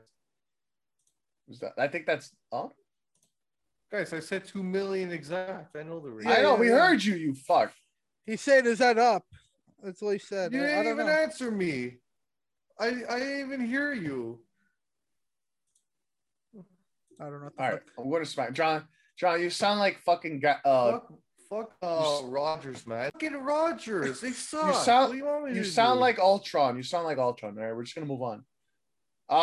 Is that- I think that's up. Guys, I said two million exact. I know the rate. Yeah, I know. yeah, we heard you. You fuck. He said, "Is that up?" That's what he said. You I, I didn't don't even know. answer me. I I didn't even hear you. I don't know. What All right, fuck. I'm going to smack John. John, you sound like fucking. Uh, fuck, fuck uh, Rogers, man. Fucking Rogers. They *laughs* suck. sound- What you me you to sound like Ultron. You sound like Ultron. All right, we're just gonna move on. Uh,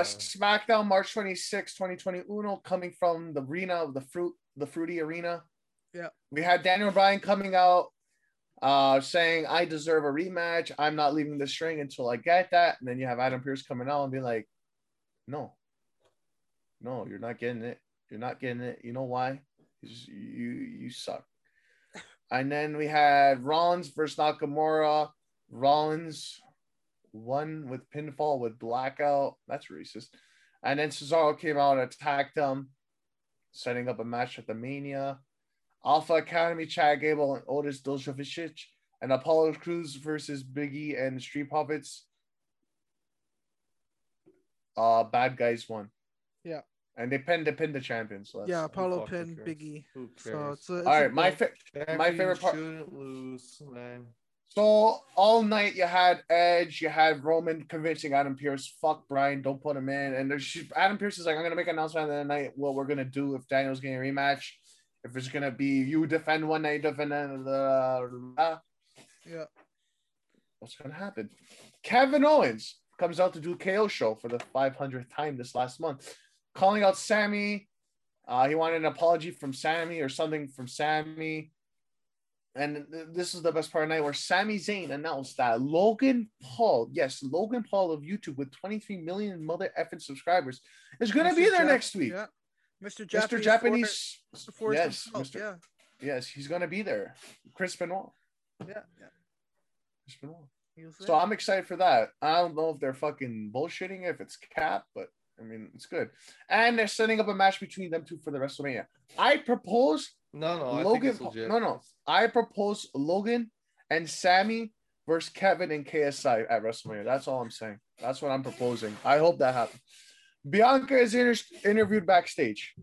Oh, SmackDown, March 26, 2020. Uno coming from the arena of the fruit, the fruity arena. Yeah. We had Daniel Bryan coming out, uh, saying, "I deserve a rematch. I'm not leaving this ring until I get that." And then you have Adam Pearce coming out and be like, "No, no, you're not getting it. You're not getting it. You know why? You you suck." And then we had Rollins versus Nakamura. Rollins won with pinfall with blackout. That's racist. And then Cesaro came out and attacked him, setting up a match at the Mania. Alpha Academy, Chad Gable and Otis Dozovic, and Apollo Crews versus Biggie and Street Profits. Uh, bad guys won. Yeah. And they pinned, they pinned the champions. So Yeah, Apollo pinned? Biggie. Who So cares? it's a, it's All my good- fa- my favorite part- shouldn't lose, man. So all night you had Edge, you had Roman convincing Adam Pearce, fuck Bryan, don't put him in. And there's Adam Pearce is like, I'm gonna make an announcement at the end of the night what we're gonna do if Daniel's getting a rematch. If it's gonna be you defend one night, defend another. yeah. what's gonna happen? Kevin Owens comes out to do KO show for the 500th time this last month, calling out Sami. Uh, he wanted an apology from Sami or something from Sami. And this is the best part of the night where Sami Zayn announced that Logan Paul, yes, Logan Paul of YouTube with 23 million mother effing subscribers, is going to be there next week. Yeah. Mr. Mr. Japanese. Japanese, Forrest- Forrest yes, himself, Mr. Yeah. yes, he's going to be there. Chris Benoit. Yeah. Yeah. Chris Benoit. So. I'm excited for that. I don't know if they're fucking bullshitting if it's cap, but I mean it's good. And they're setting up a match between them two for the WrestleMania. I propose No, no, I Logan. think it's legit. no, no. I propose Logan and Sami versus Kevin and KSI at WrestleMania. That's all I'm saying. That's what I'm proposing. I hope that happens. Bianca is inter- interviewed backstage.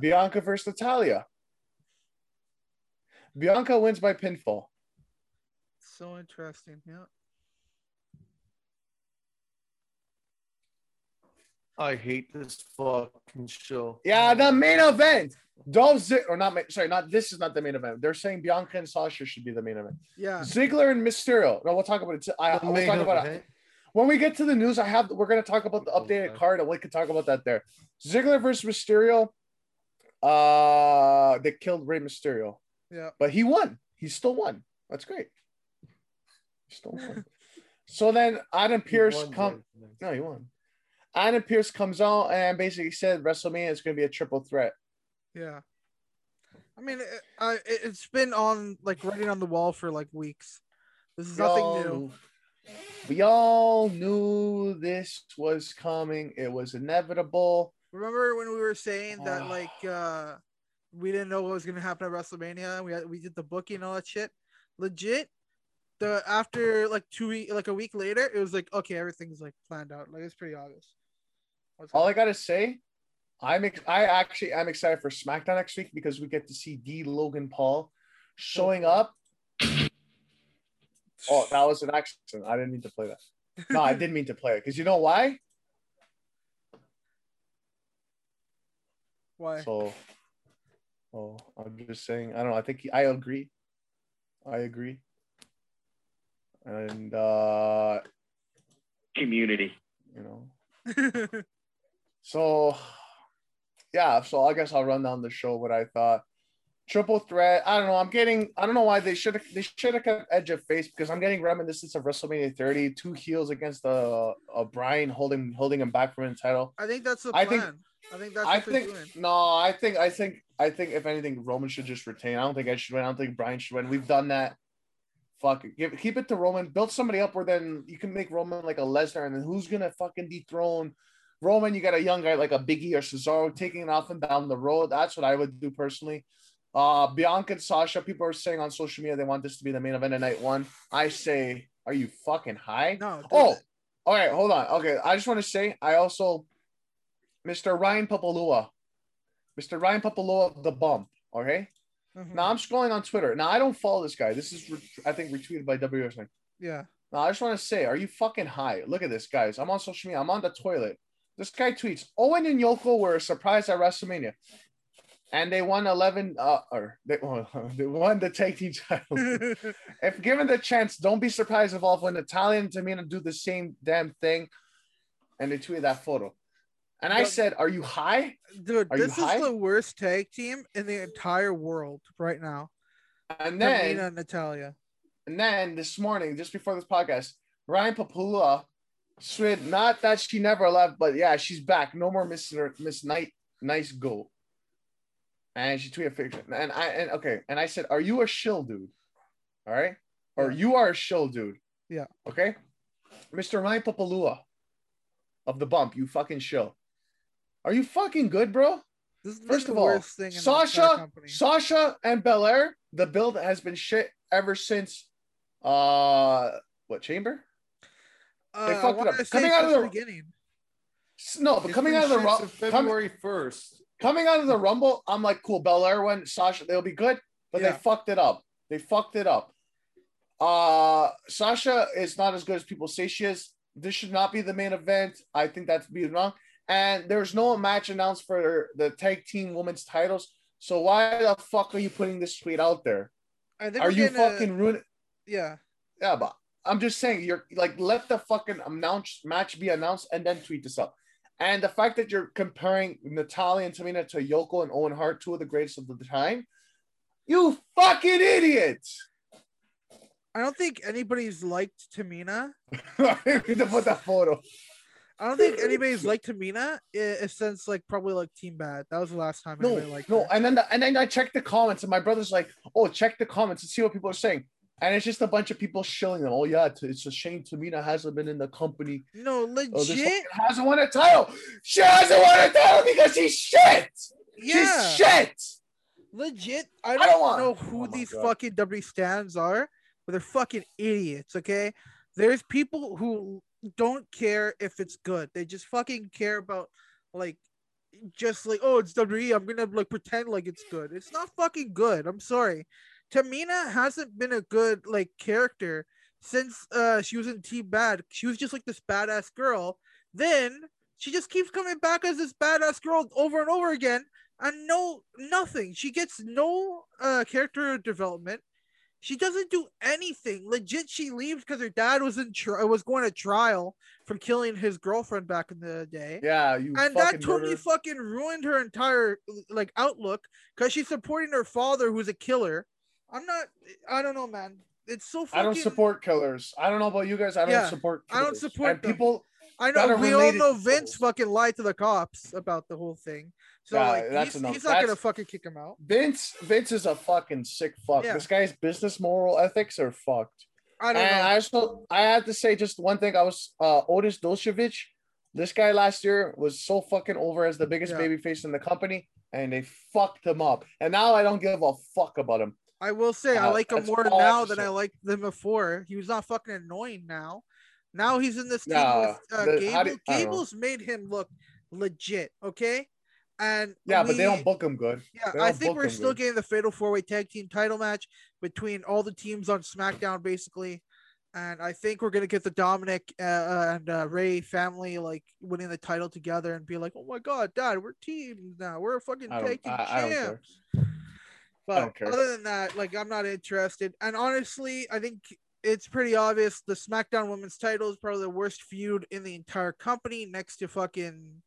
Bianca versus Natalya. Bianca wins by pinfall. So interesting. Yeah. I hate this fucking show. Yeah, the main event. Dolph Ziggler, or not, sorry, not this is not the main event. They're saying Bianca and Sasha should be the main event. Yeah. Ziggler and Mysterio. No, we'll talk about it. I, The we'll main talk about it. When we get to the news, I have we're gonna talk about the updated card and we can talk about that there. Ziggler versus Mysterio. Uh they killed Rey Mysterio, Yeah. but he won. He still won. That's great. He still won. *laughs* so then Adam Pearce won come. No, he won. Adam Pearce comes out and basically said WrestleMania is going to be a triple threat. Yeah. I mean, it, I, it- it's been on like writing on the wall for like weeks. This is nothing new. We all knew this was coming. It was inevitable. Remember when we were saying that Ah. like uh we didn't know what was gonna happen at WrestleMania? We had, we did the booking and all that shit. Legit, the after like two week like a week later, it was like okay, everything's like planned out. Like it's pretty obvious. What's All I gotta say, I'm ex- I actually am excited for SmackDown next week because we get to see D Logan Paul showing up. Oh, that was an accident. I didn't mean to play that. No, I didn't mean to play it because you know why? Why? So, oh, I'm just saying. I don't know. I think I agree. I agree. And uh, Community. you know, *laughs* So, yeah. So I guess I'll run down the show. What I thought. Triple threat. I don't know. I'm getting. I don't know why they should have. They should have kept Edge of face because I'm getting reminiscence of WrestleMania 30. Two heels against uh, uh Bryan holding holding him back from the title. I think that's the I plan. think- I think that's I what think doing. no. I think I think I think if anything, Roman should just retain. I don't think Edge should win. I don't think Bryan should win. We've done that. Fuck it. Give keep it to Roman. Build somebody up where then you can make Roman like a Lesnar, and then who's gonna fucking dethrone Roman, you got a young guy like a Biggie or Cesaro taking it off and down the road. That's what I would do personally. Uh, Bianca and Sasha, people are saying on social media they want this to be the main event of night one. I say, are you fucking high? No. Oh, doesn't. all right, hold on. Okay, I just want to say I also, Mr. Ryan Pappolla, Mr. Ryan Pappolla the Bump. Okay, Mhm. now I'm scrolling on Twitter. Now I don't follow this guy. This is re- I think retweeted by WSN. Yeah. Now I just want to say, are you fucking high? Look at this, guys. I'm on social media. I'm on the toilet. This guy tweets: Owen and Yoko were surprised at WrestleMania, and they won 11. Uh, or they, *laughs* they won the tag team title. *laughs* if given the chance, don't be surprised if all when Natalya and Tamina do the same damn thing. And they tweeted that photo. And I said, Are you high? Dude, Are this is high? the worst tag team in the entire world right now. And then Tamina and Natalya. and then this morning, just before this podcast, Ryan Pappolla said not that she never left, but yeah, she's back. No more Miss Miss Night Nice Go. And she tweeted a picture. And I and okay, and I said, Are you a shill dude? All right. Or Yeah. you are a shill dude. Yeah. Okay. Mr. Ryan Pappolla of the bump, you fucking shill. Are you fucking good, bro? This is First of all, worst thing in the entire Sasha. Sasha and Belair, the build has been shit ever since uh what chamber? Uh, they fucked it up. Coming out of the- beginning. No, but It's coming out of the shit rum- since com- February first. Coming out of the rumble, I'm like, cool, Belair went, Sasha, they'll be good, but Yeah. they fucked it up. They fucked it up. Uh Sasha is not as good as people say she is. This should not be the main event. I think that's being wrong. And there's no match announced for the tag team women's titles. So why the fuck are you putting this tweet out there? Are you getting a- fucking ruining? yeah. Yeah, but I'm just saying you're like let the fucking announce match be announced and then tweet this up. And the fact that you're comparing Natalya and Tamina to Yoko and Owen Hart, two of the greatest of the time, you fucking idiots! I don't think anybody's liked Tamina. *laughs* to put that photo. I don't think *laughs* anybody's liked Tamina since like probably like Team Bad. That was the last time No, anybody liked no, her. and then the, and then I checked the comments, and my brother's like, "Oh, check the comments and see what people are saying." And it's just a bunch of people shilling them. Oh yeah, it's- it's a shame Tamina hasn't been in the company. No, Oh, legit. woman hasn't won a title. She hasn't won a title because she's shit. yeah. She's shit. legit. I don't don't, know Oh who my these God. fucking W stands are, but they're fucking idiots. Okay, there's people who don't care if it's good. They just fucking care about like just like oh it's WWE. I'm gonna like pretend like it's good. It's not fucking good. I'm sorry. Tamina hasn't been a good like character since uh she was in Team Bad. She was just like this badass girl. Then she just keeps coming back as this badass girl over and over again and no nothing. She gets no uh character development. She doesn't do anything. Legit, she leaves because her dad was in tri- was going to trial for killing his girlfriend back in the day. Yeah, you and that totally fucking ruined her entire like outlook because she's supporting her father who's a killer. I'm not. I don't know, man. It's so. Fucking, I don't support killers. I don't know about you guys. I don't Yeah, support. I don't support And them. people. I know we all know Vince fucking lied to the cops about the whole thing. So Yeah, like that's he's, enough. he's not gonna fucking kick him out. Vince. Vince is a fucking sick fuck. Yeah. This guy's business moral ethics are fucked. I don't and know. I also I had to say just one thing. I was uh Otis Dozovic. This guy last year was so fucking over as the biggest Yeah. baby face in the company, and they fucked him up. And now I don't give a fuck about him. I will say I Uh, like him more I now than I liked them before. He was not fucking annoying now. Now he's in this team Nah, with uh, the- Gable. I know. Gable's made him look legit, okay? And Yeah, but they don't book him good. Yeah, I think we're still good. getting the fatal four way tag team title match between all the teams on SmackDown, basically. And I think we're gonna get the Dominic uh, uh, and uh, Rey family like winning the title together and be like, "Oh my God, Dad, we're teams now. We're fucking I tag team I- I champs." But other than that, like I'm not interested. And honestly, I think it's pretty obvious the SmackDown Women's title is probably the worst feud in the entire company, next to fucking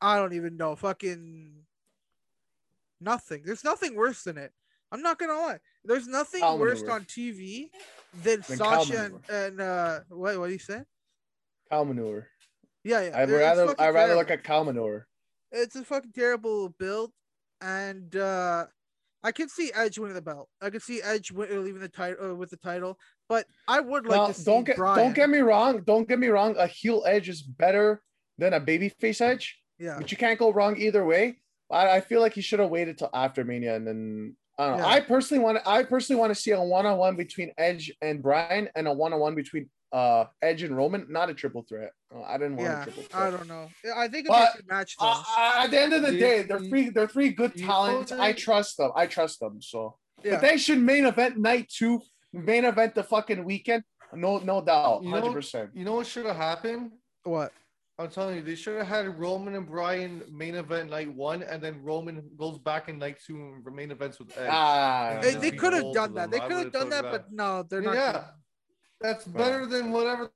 I don't even know, fucking nothing. There's nothing worse than it. I'm not gonna lie. There's nothing worse on TV than Sasha and, and uh what what do you say? Cow manure. Yeah, yeah. I'd rather I'd rather terrible. look at cow manure. it's a fucking terrible build, and uh I can see Edge winning the belt. I can see Edge win- uh, leaving the title uh, with the title, but I would like Now, to see don't get Bryan. don't get me wrong. Don't get me wrong. A heel edge is better than a babyface Edge. Yeah. But you can't go wrong either way. I, I feel like he should have waited till after Mania and then I don't know. Yeah. I personally want to I personally want to see a one-on-one between Edge and Bryan and a one-on-one between uh Edge and Roman, not a triple threat. Uh, I didn't want Yeah. a triple threat. I don't know. I think it's But, a good match though. Uh, at the end of the day, they're three. They're three good talents. I trust them. I trust them. So, yeah. but they should main event night two, main event the fucking weekend. No, no doubt, You know- hundred percent. You know what should have happened? what? I'm telling you, they should have had Roman and Bryan main event night one, and then Roman goes back in night two and main events with Edge. Ah, They, they could have done that. They could have done that, that. but no, they're not. yeah, doing that's better than whatever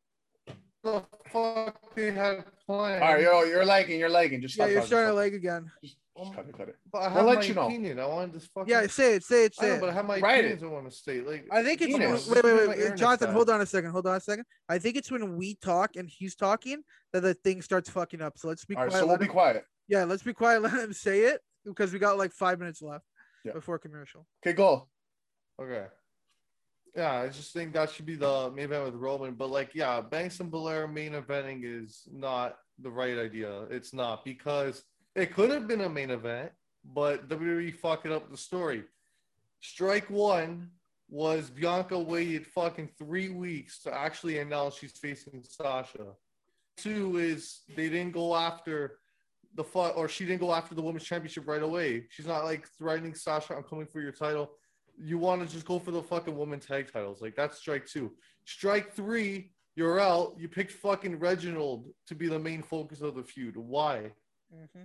the fuck they had planned. all right, yo, you're liking, you're liking. Just Yeah, stop you're talking, starting to stop. leg again. Just, just cut it, cut it. But I We'll have let you know. opinion. I wanted this fucking. Yeah, say it, say it, I say know, it. but I have my Write opinions I want to state. Like, I think it's when, Penis. wait, wait, wait, wait, Jonathan. Hold on a second. Hold on a second. I think it's when we talk and he's talking that the thing starts fucking up. So let's be All right, quiet. so we'll let be quiet. yeah, let's be quiet. *laughs* Let him say it because we got like five minutes left Yeah. before commercial. Okay, go. Okay. Yeah, I just think that should be the main event with Roman. But like, yeah, Banks and Belair main eventing is not the right idea. It's not because it could have been a main event, but WWE fucking up the story. Strike one was Bianca waited fucking three weeks to actually announce she's facing Sasha. Two is they didn't go after the fuck or she didn't go after the women's championship right away. She's not like threatening Sasha, I'm coming for your title. You want to just go for the fucking women tag titles. Like that's strike two. Strike three, you're out. You picked fucking Reginald to be the main focus of the feud. Why?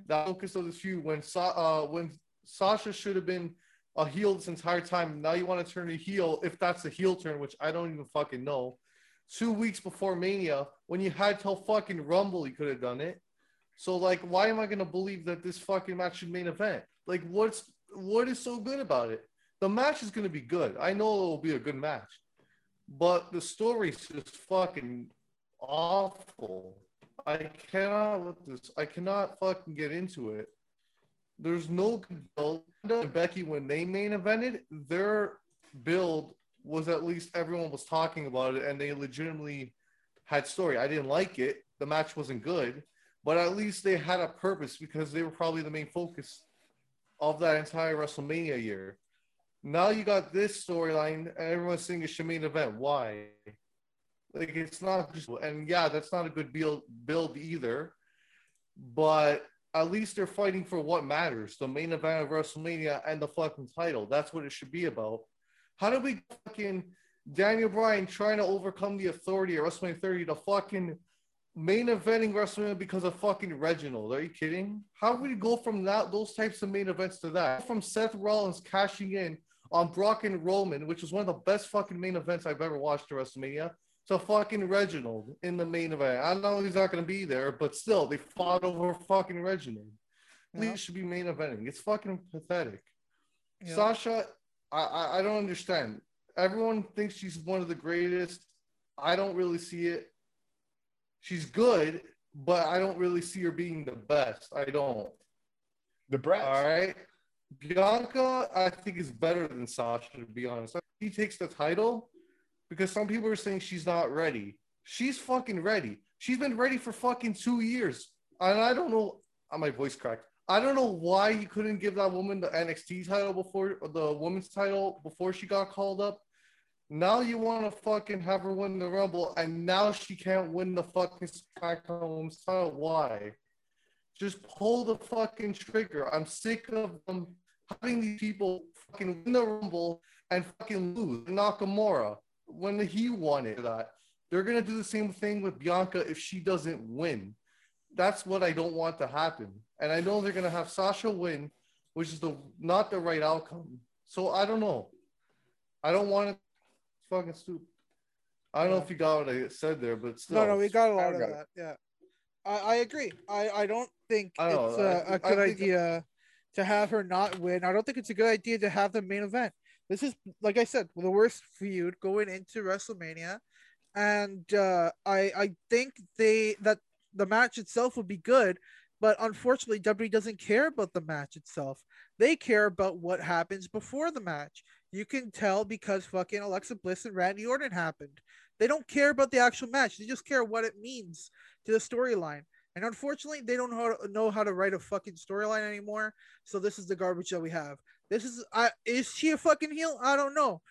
The focus of the feud when Sa- uh, when Sasha should have been a heel this entire time. Now you want to turn a heel if that's a heel turn, which I don't even fucking know. Two weeks before Mania, when you had till fucking Rumble, you could have done it. So like, why am I gonna believe that this fucking match should main event? Like, what's what is so good about it? The match is gonna be good. I know it will be a good match, but the story's just fucking awful. I cannot with this. I cannot fucking get into it. There's no Becky when they main evented, their build was at least everyone was talking about it, and they legitimately had story. I didn't like it. The match wasn't good, but at least they had a purpose because they were probably the main focus of that entire WrestleMania year. Now you got this storyline, everyone's seeing a main event. Why? Like it's not just, and yeah, that's not a good build build either. But at least they're fighting for what matters: the main event of WrestleMania and the fucking title. That's what it should be about. How do we fucking Daniel Bryan trying to overcome the authority at WrestleMania 30 to fucking main eventing WrestleMania because of fucking Reginald? Are you kidding? How would we go from that those types of main events to that? From Seth Rollins cashing in on Brock and Roman, which was one of the best fucking main events I've ever watched at WrestleMania, to fucking Reginald in the main event. I know he's not going to be there, but still, they fought over fucking Reginald. Yeah. League should be main eventing. It's fucking pathetic. Yeah. Sasha, I, I I don't understand. Everyone thinks she's one of the greatest. I don't really see it. She's good, but I don't really see her being the best. I don't. The breath. All right. Bianca, I think is better than Sasha, to be honest. He takes the title because some people are saying she's not ready. She's fucking ready. She's been ready for fucking two years. And I don't know. uh, My voice cracked. I don't know why you couldn't give that woman the NXT title before the women's title before she got called up. Now you want to fucking have her win the Rumble, and now she can't win the fucking SmackDown Women's title. Why? Just pull the fucking trigger. I'm sick of them having these people fucking win the Rumble and fucking lose. Nakamura, when he wanted that, they're gonna do the same thing with Bianca if she doesn't win. That's what I don't want to happen. And I know they're gonna have Sasha win, which is the not the right outcome. So I don't know. I don't want to fucking stupid. I don't know if you got what I said there, but still. No, no, we got a lot of that. Yeah, I, I agree. I, I don't think I don't it's a, I- a I good idea to have her not win. I don't think it's a good idea to have the main event. This is, like I said, the worst feud going into WrestleMania, and uh, I I think they that the match itself would be good, but unfortunately, WWE doesn't care about the match itself. They care about what happens before the match. You can tell because fucking Alexa Bliss and Randy Orton happened. They don't care about the actual match. They just care what it means to the storyline. And unfortunately, they don't know how to, know how to write a fucking storyline anymore. So this is the garbage that we have. This is I is she a fucking heel? I don't know.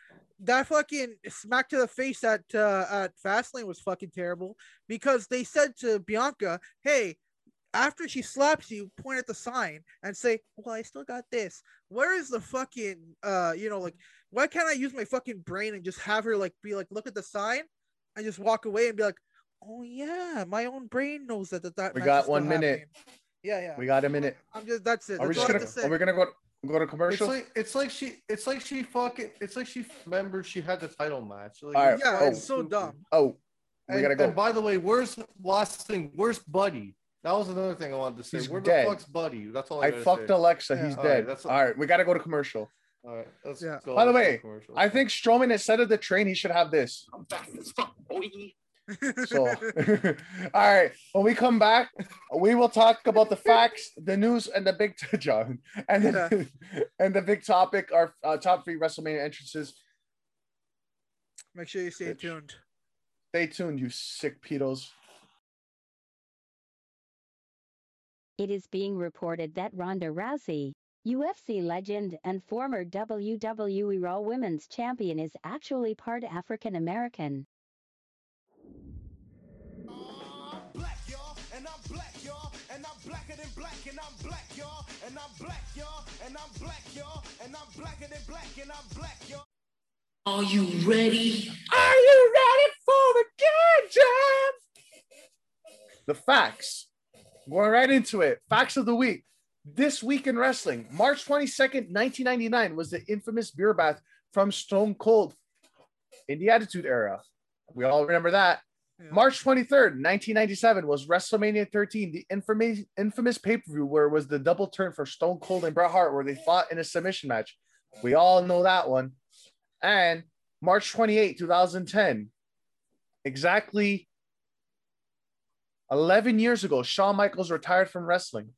That fucking smack to the face at uh, at Fastlane was fucking terrible because they said to Bianca, "Hey, after she slaps you, point at the sign and say, "Well, I still got this." Where is the fucking uh, you know, like why can't I use my fucking brain and just have her like be like, look at the sign, and just walk away and be like, "Oh yeah, my own brain knows that that." that We got one minute. happening." Yeah, yeah. We got a minute. I'm just that's it. Are we That's just gonna? have to say. Are we gonna go go to It's commercial? like it's like she it's like she fucking it's like she remembered she had the title match. Like, All right. Yeah, Oh. it's so dumb. oh, we And, gotta go. and by the way, where's last thing? Where's Buddy? That was another thing I wanted to say. He's Where dead. the fuck's Buddy? That's all I, I fucked say. Alexa. Yeah. He's All right, dead. that's- All right, we gotta go to commercial. All right, let's Yeah. go. By the way. I think Strowman instead of the train, he should have this. I'm fast as fuck, boy. So, *laughs* all right, when we come back, we will talk about the facts, the news, and the big *laughs* John, and the, *laughs* and the big topic, our uh, top three WrestleMania entrances. Make sure you stay Bitch. tuned. Stay tuned, you sick pedos. It is being reported that Ronda Rousey, UFC legend and former WWE Raw Women's Champion, is actually part African American. I'm black, y'all, and I'm black, y'all, and I'm blacker than black, and I'm black, y'all, and I'm black, y'all, and I'm black, y'all, and I'm blacker than black, and I'm black, y'all. Are you ready? Are you ready for the good jam? The facts. Going right into it. Facts of the week. This week in wrestling, March 22nd, 1999, was the infamous beer bath from Stone Cold in the Attitude Era. We all remember that. Yeah. March 23rd, 1997 was WrestleMania 13, the infamous, infamous pay-per-view where it was the double turn for Stone Cold and Bret Hart where they fought in a submission match. We all know that one. And March 28, 2010, exactly 11 years ago, Shawn Michaels retired from wrestling.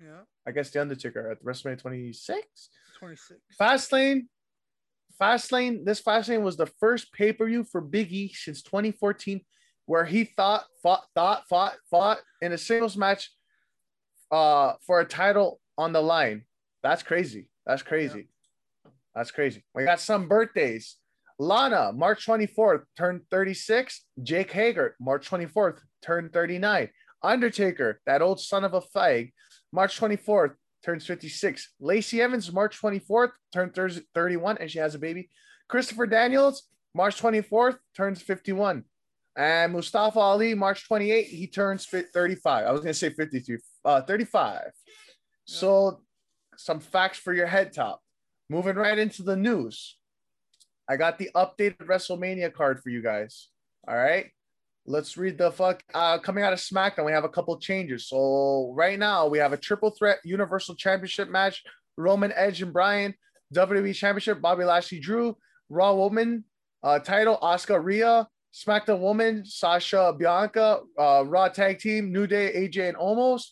Yeah, I guess The Undertaker at WrestleMania 26. 26. Fastlane. Fastlane. This Fastlane was the first pay per view for Big E since 2014, where he thought, fought, thought, fought, fought in a singles match uh, for a title on the line. That's crazy. That's crazy. That's crazy. We got some birthdays. Lana, March 24th, turned 36. Jake Hager, March 24th, turned 39. Undertaker, that old son of a fag, March 24th, turns 56. Lacey Evans, March 24th, turned 31, and she has a baby. Christopher Daniels, March 24th, turns 51. And Mustafa Ali, March 28th, he turns 35. I was going to say 53, uh, 35. So, some facts for your head top. Moving right into the news. I got the updated WrestleMania card for you guys. All right. Let's read the fuck. Uh, coming out of SmackDown, we have a couple changes. So right now we have a triple threat Universal Championship match: Roman Edge and Bryan, WWE Championship: Bobby Lashley, Drew, Raw Woman uh, title: Asuka Rhea, SmackDown Woman: Sasha Bianca, uh, Raw Tag Team: New Day, AJ, and Omos.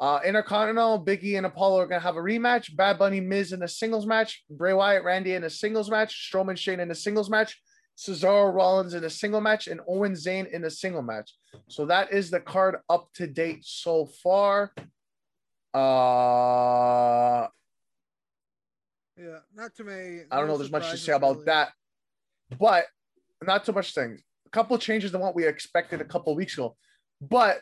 Uh, Intercontinental, Biggie and Apollo are gonna have a rematch. Bad Bunny, Miz in a singles match. Bray Wyatt, Randy in a singles match. Strowman, Shane in a singles match. Cesaro Rollins in a single match and Owen Zayn in a single match. So that is the card up to date so far. Uh Yeah, not to me. I don't know there's much to say about really. that, but not too much things. A couple changes than what we expected a couple weeks ago. But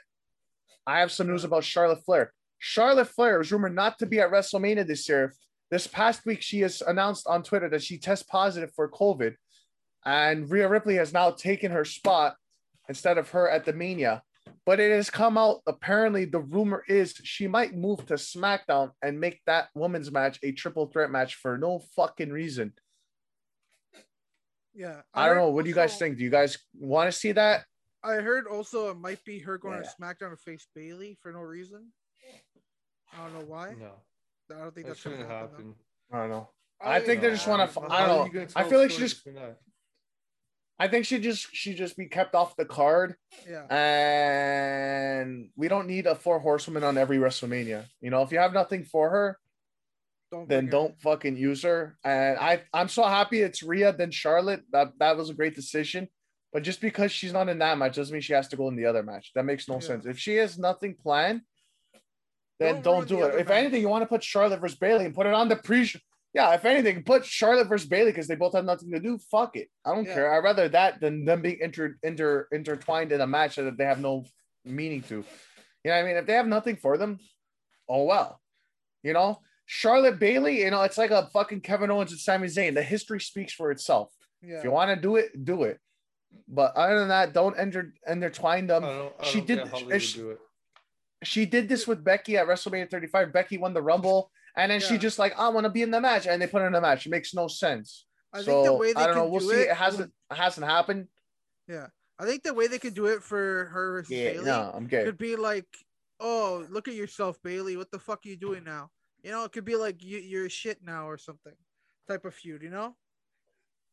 I have some news about Charlotte Flair. Charlotte Flair is rumored not to be at WrestleMania this year. This past week, she has announced on Twitter that she tests positive for COVID, and Rhea Ripley has now taken her spot instead of her at the Mania. But it has come out apparently the rumor is she might move to SmackDown and make that women's match a triple threat match for no fucking reason. Yeah, I don't know. What do you guys think? Do you guys want to see that? I heard also it might be her going Yeah. to SmackDown to face Bayley for no reason. I don't know why. No, I don't think that that's gonna happen. happen. I don't know. though. I think they just wanna I don't know. I feel like she just- I think she just she just be kept off the card, Yeah, and we don't need a four horsewoman on every WrestleMania. You know, if you have nothing for her, don't then don't in. fucking use her. And I I'm so happy it's Rhea then Charlotte. That that was a great decision. But just because she's not in that match doesn't mean she has to go in the other match. That makes no Yeah. sense. If she has nothing planned, then Don't don't, do it. If match. anything, you want to put Charlotte versus Bayley and put it on the pre. Yeah, if anything, put Charlotte versus Bayley because they both have nothing to do. Fuck it. I don't Yeah. care. I'd rather that than them being inter, inter intertwined in a match that they have no meaning to. You know what I mean? If they have nothing for them, oh well. You know, Charlotte Bayley, you know, it's like a fucking Kevin Owens and Sami Zayn. The history speaks for itself. Yeah. If you want to do it, do it. But other than that, don't enter intertwine them. I don't, I she did- get how they if would she-. She did this with Becky at WrestleMania 35. Becky won the Rumble, and then she just like, I want to be in the match, and they put her in the match. It makes no sense. I think the way they I don't know. We'll see. it, It hasn't it hasn't happened. Yeah, I think the way they could do it for her Yeah, Bayley no, I'm good. could be like, "Oh, look at yourself, Bayley. What the fuck are you doing now?" You know, it could be like you, you're shit now or something, type of feud. You know,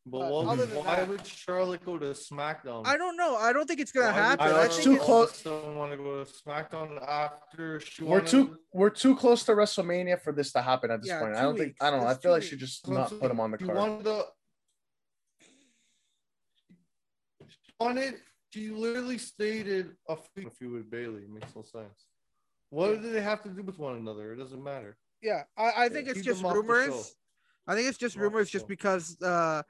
But what, other why that- would Charlotte go to SmackDown? I don't know. I don't think it's gonna Why happen. I I it's think too it's- close. Don't want to go to SmackDown after she We're wanted- too we're too close to WrestleMania for this to happen at this Yeah, point. I don't think. I don't know. I feel like she weeks. just I'm not saying, put him on the she card. wanted the. She wanted. She literally stated a feud a feud with Bayley. It makes no sense. What Yeah. do they have to do with one another? It doesn't matter. Yeah, I, I think it's Keep just them off the show. rumors. I think it's just Them off the rumors, just because uh,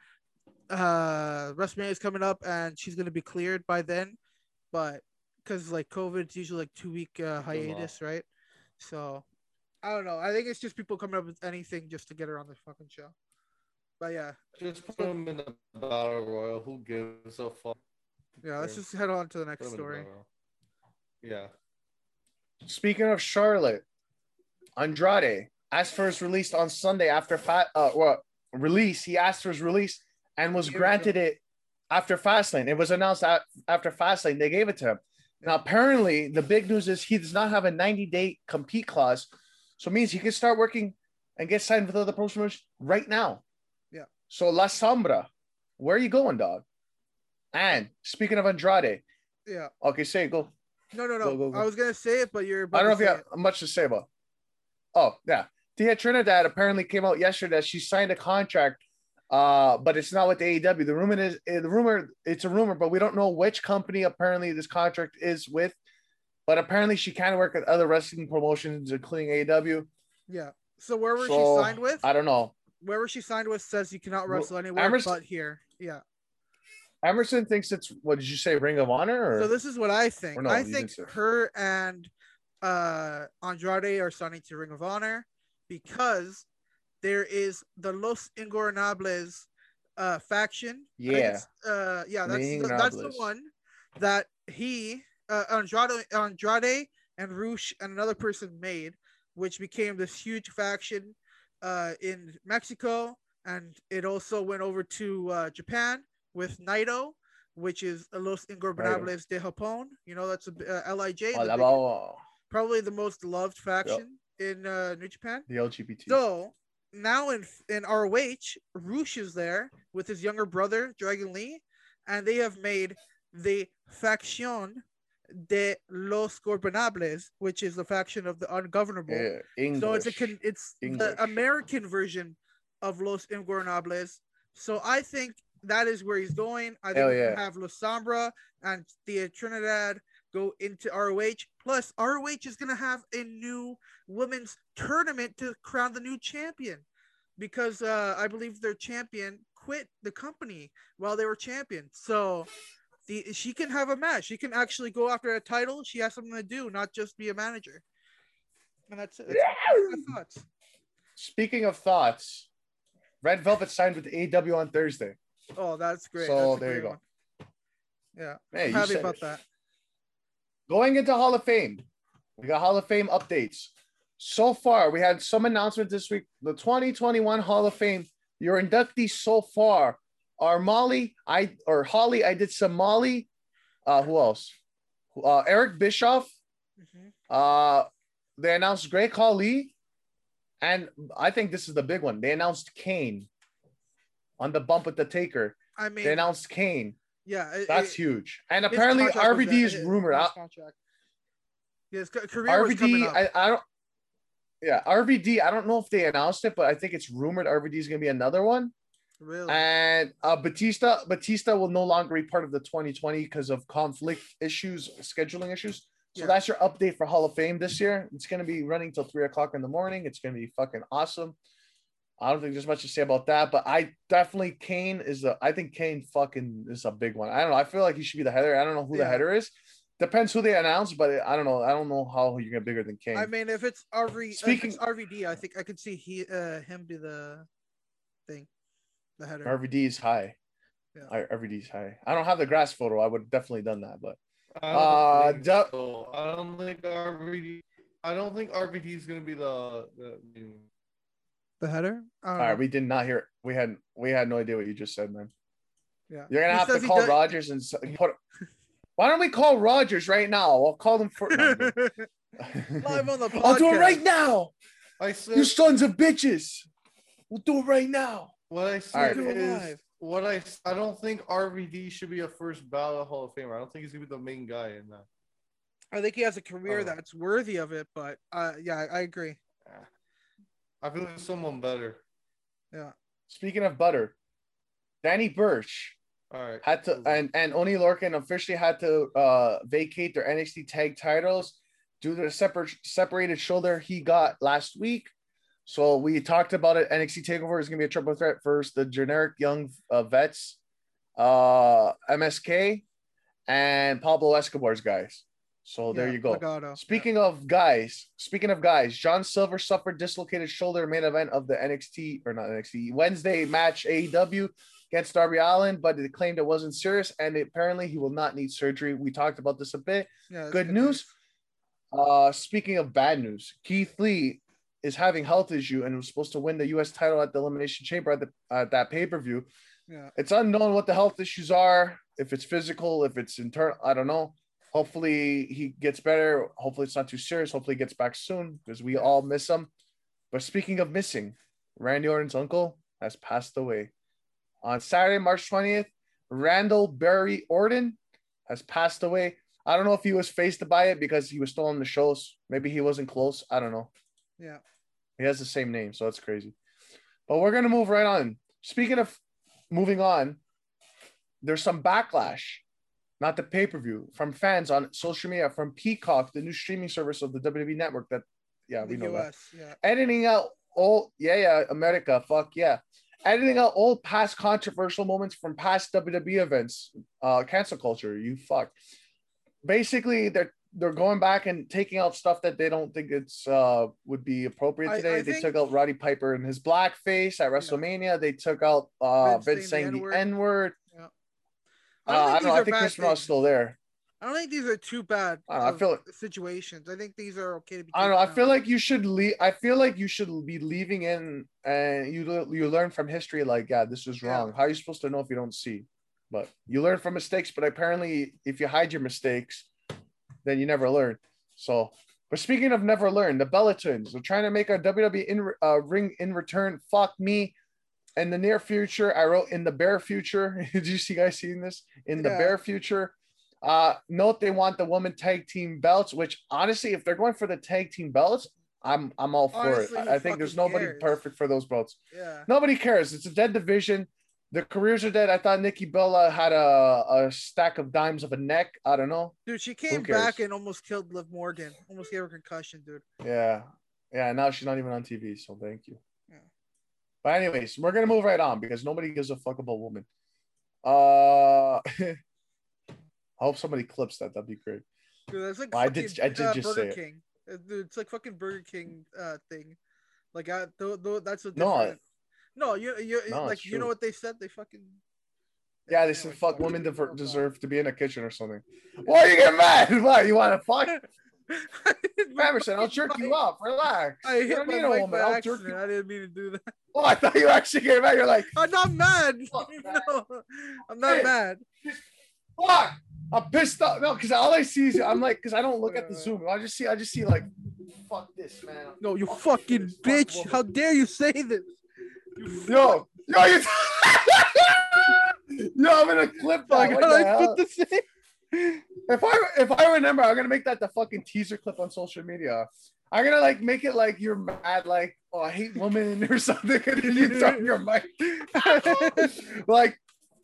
uh, WrestleMania is coming up and she's gonna be cleared by then, but because like COVID, it's usually like two week uh, hiatus, right? So I don't know. I think it's just people coming up with anything just to get her on the fucking show. But yeah, Just put them in the battle royal. Who gives a fuck? yeah. Let's just head on to the Put next 'em in the story. Yeah. Speaking of Charlotte, Andrade asked for his release on Sunday after fat uh well release. He asked for his release and was it granted it after Fastlane. It was announced after Fastlane. They gave it to him. Now apparently the big news is he does not have a 90 day compete clause, so it means he can start working and get signed with other promotions right now. Yeah. So La Sombra, where are you going, dog? And speaking of Andrade, Yeah. okay, say it, go. No, no, no. Go, go, go. I was gonna say it, but you're. I don't know if you have much to say about. Oh yeah, Thea Trinidad apparently came out yesterday that she signed a contract, uh, but it's not with AEW. The rumor is eh, the rumor. It's a rumor, but we don't know which company apparently this contract is with. But apparently she can work at other wrestling promotions, including AEW. Yeah. So wherever So, she signed with, I don't know. wherever she signed with says you cannot wrestle anywhere Emerson- but here. Yeah. Emerson thinks it's what did you say, Ring of Honor? Or So this is what I think. no, I think her and uh Andrade are signing to Ring of Honor because there is the Los Ingobernables uh faction. Yeah. Uh yeah, that's the, that's the one that he uh, Andrade Andrade and Roosh and another person made, which became this huge faction uh in Mexico and it also went over to uh Japan with Naito, which is Los Ingobernables de Japón. You know, that's a uh, Lij, the probably the most loved faction in uh, New Japan. the LGBT. So now in in ROH, Roosh is there with his younger brother Dragon Lee, and they have made the faction de los Gobernables, which is the faction of the ungovernable. yeah, English. So it's a con- it's English. the American version of Los Ingobernables. So I think that is where he's going. I think Hell yeah. have Los Sombra and Thea Trinidad go into ROH. Plus, ROH is gonna have a new women's tournament to crown the new champion because uh, I believe their champion quit the company while they were champion. So the she can have a match. She can actually go after a title. She has something to do, not just be a manager. And that's it. That's my thoughts. Speaking of thoughts, Red Velvet signed with AW on Thursday. Oh, that's great. So, That's there you go. one. Yeah, Hey, I'm happy about it. that. Going into Hall of Fame, we got Hall of Fame updates. So far, we had some announcements this week. The 2021 Hall of Fame, your inductees so far are Molly, I or Holly. I did some Molly. Uh, who else? Uh, Eric Bischoff. Mhm. Uh, they announced Great Khali, and I think this is the big one. They announced Kane on the bump with the Taker. I mean, They announced Kane. Yeah, it- That's it- huge. And apparently contract was RVD that- is his- rumored. his I- contract. Yeah, his ca- career was RVD, up. I, I don't. Yeah, RVD. I don't know if they announced it, but I think it's rumored RVD is going to be another one. Really? And uh, Batista Batista will no longer be part of the 2020 because of conflict issues, scheduling issues. So Yeah. that's your update for Hall of Fame this year. It's gonna be running till three o'clock in the morning. It's gonna be fucking awesome. I don't think there's much to say about that, but I definitely Kane is a. I think Kane fucking is a big one. I don't know. I feel like he should be the header. I don't know who the header is. Depends who they announce, but I don't know. I don't know how you get bigger than Kane. I mean, if it's RV, Speaking- if it's RVD, I think I could see he uh him be the thing, the header. RVD is high. Yeah. RVD is high. I don't have the grass photo. I would definitely done that, but I don't Uh, think du- so. I don't think RVD. I don't think RVD is gonna be the. the The header. I don't all know. right, we did not hear. We had we had no idea what you just said, man. yeah. You're gonna He have to call does- Rogers and put. Why don't we call Rogers right now? I'll call them for. no, I'm kidding. *laughs* Live on the podcast. *laughs* I'll do it right now. I said You sons of bitches. We'll do it right now. what I said right. Do it is live. what I. I don't think RVD should be a first ballot Hall of Famer. I don't think he's gonna be the main guy in that. I think he has a career Oh. that's worthy of it, but uh, yeah, I, I agree. I feel like someone better. Yeah. Speaking of butter, Danny Burch All right. had to and and Oni Lorcan officially had to uh vacate their NXT tag titles due to the separate separated shoulder he got last week. So we talked about it. NXT Takeover is gonna be a triple threat versus the generic young uh, vets, uh MSK, and Pablo Escobar's guys. So there you go. Legado. Speaking of guys, speaking of guys, John Silver suffered dislocated shoulder main event of the NXT or not NXT Wednesday match AEW against Darby Allin, but it claimed it wasn't serious and apparently he will not need surgery. We talked about this a bit. Yeah, that's Good news. Uh, speaking of bad news, Keith Lee is having health issue and was supposed to win the U.S. title at the Elimination Chamber at, the, at that pay per view. Yeah. It's unknown what the health issues are. If it's physical, if it's internal, I don't know. Hopefully he gets better. Hopefully it's not too serious. Hopefully he gets back soon because we all miss him. But speaking of missing, Randy Orton's uncle has passed away. On Saturday, March 20th, Randall Barry Orton has passed away. I don't know if he was faced by it because he was still on the shows. Maybe he wasn't close. I don't know. Yeah. He has the same name, so that's crazy. But we're gonna move right on. Speaking of moving on, there's some backlash, not the pay-per-view, from fans on social media from Peacock, the new streaming service of the WWE network. That yeah, we the know that. Yeah. Editing out all yeah, yeah, America, fuck yeah. Editing out all past controversial moments from past WWE events, uh, cancel culture, you fuck. Basically, they're they're going back and taking out stuff that they don't think it's uh would be appropriate today. I they think- took out Roddy Piper and his blackface at WrestleMania. They took out uh Vince Vince, saying the saying the N-word. N word. Yeah. Uh, I don't I think don't know. I think Chris Benoit's still there. I don't think these are too bad. I know, I feel like- situations. I think these are okay to be. I don't know. I feel like you should leave. I feel like you should be leaving in, and you you learn from history. Like, yeah, this is Yeah. wrong. How are you supposed to know if you don't see? But you learn from mistakes. But apparently, if you hide your mistakes, then you never learn. So, but speaking of never learn, the Bella Twins are trying to make a WWE in uh, ring in return. Fuck me. In the near future, I wrote in the bare future. *laughs* Did you see guys seeing this? In the Yeah. bare future, uh, note they want the woman tag team belts, which honestly, if they're going for the tag team belts, I'm I'm all for Honestly, it. I I think there's nobody cares? perfect for those belts. Yeah. Nobody cares. It's a dead division. The careers are dead. I thought Nikki Bella had a, a stack of dimes of a neck. I don't know. Dude, she came back and almost killed Liv Morgan. Almost gave her concussion, dude. Yeah. Yeah. Now she's not even on TV. So thank you. But anyways, we're gonna move right on because nobody gives a fuck about women. Uh *laughs* I hope somebody clips that. That'd be great. Dude, that's like Well, I did- I did uh, just Burger say. King. Uh, Dude, it's like fucking Burger King uh thing. Like I, th- th- that's a No, different. No, you you No, like you know what they said? They fucking. Yeah, they said fuck women it. deserve to be in a kitchen or something. Why are you get mad? *laughs* Why you want to fuck? *laughs* Emerson, I'll jerk you off. Relax. I you hit don't my a mic by I'll jerk you. I didn't mean to do that. *laughs* Oh, I thought you actually came mad. You're like, I'm not mad. *laughs* Fuck no, I'm not Hey. mad. fuck. I'm pissed off. No, because all I see is I'm like, because I don't look at the Uh. Zoom. I just see, I just see like, fuck this, man. No, you Fuck fucking this, bitch! woman. How dare you say this? Yo, yo, you. yo, I'm in a clip that. Like, What how the did I put this in? If I if I remember, I'm gonna make that the fucking teaser clip on social media. I'm gonna like make it like you're mad, like oh I hate women or something, and then you *laughs* throw your mic. *laughs* like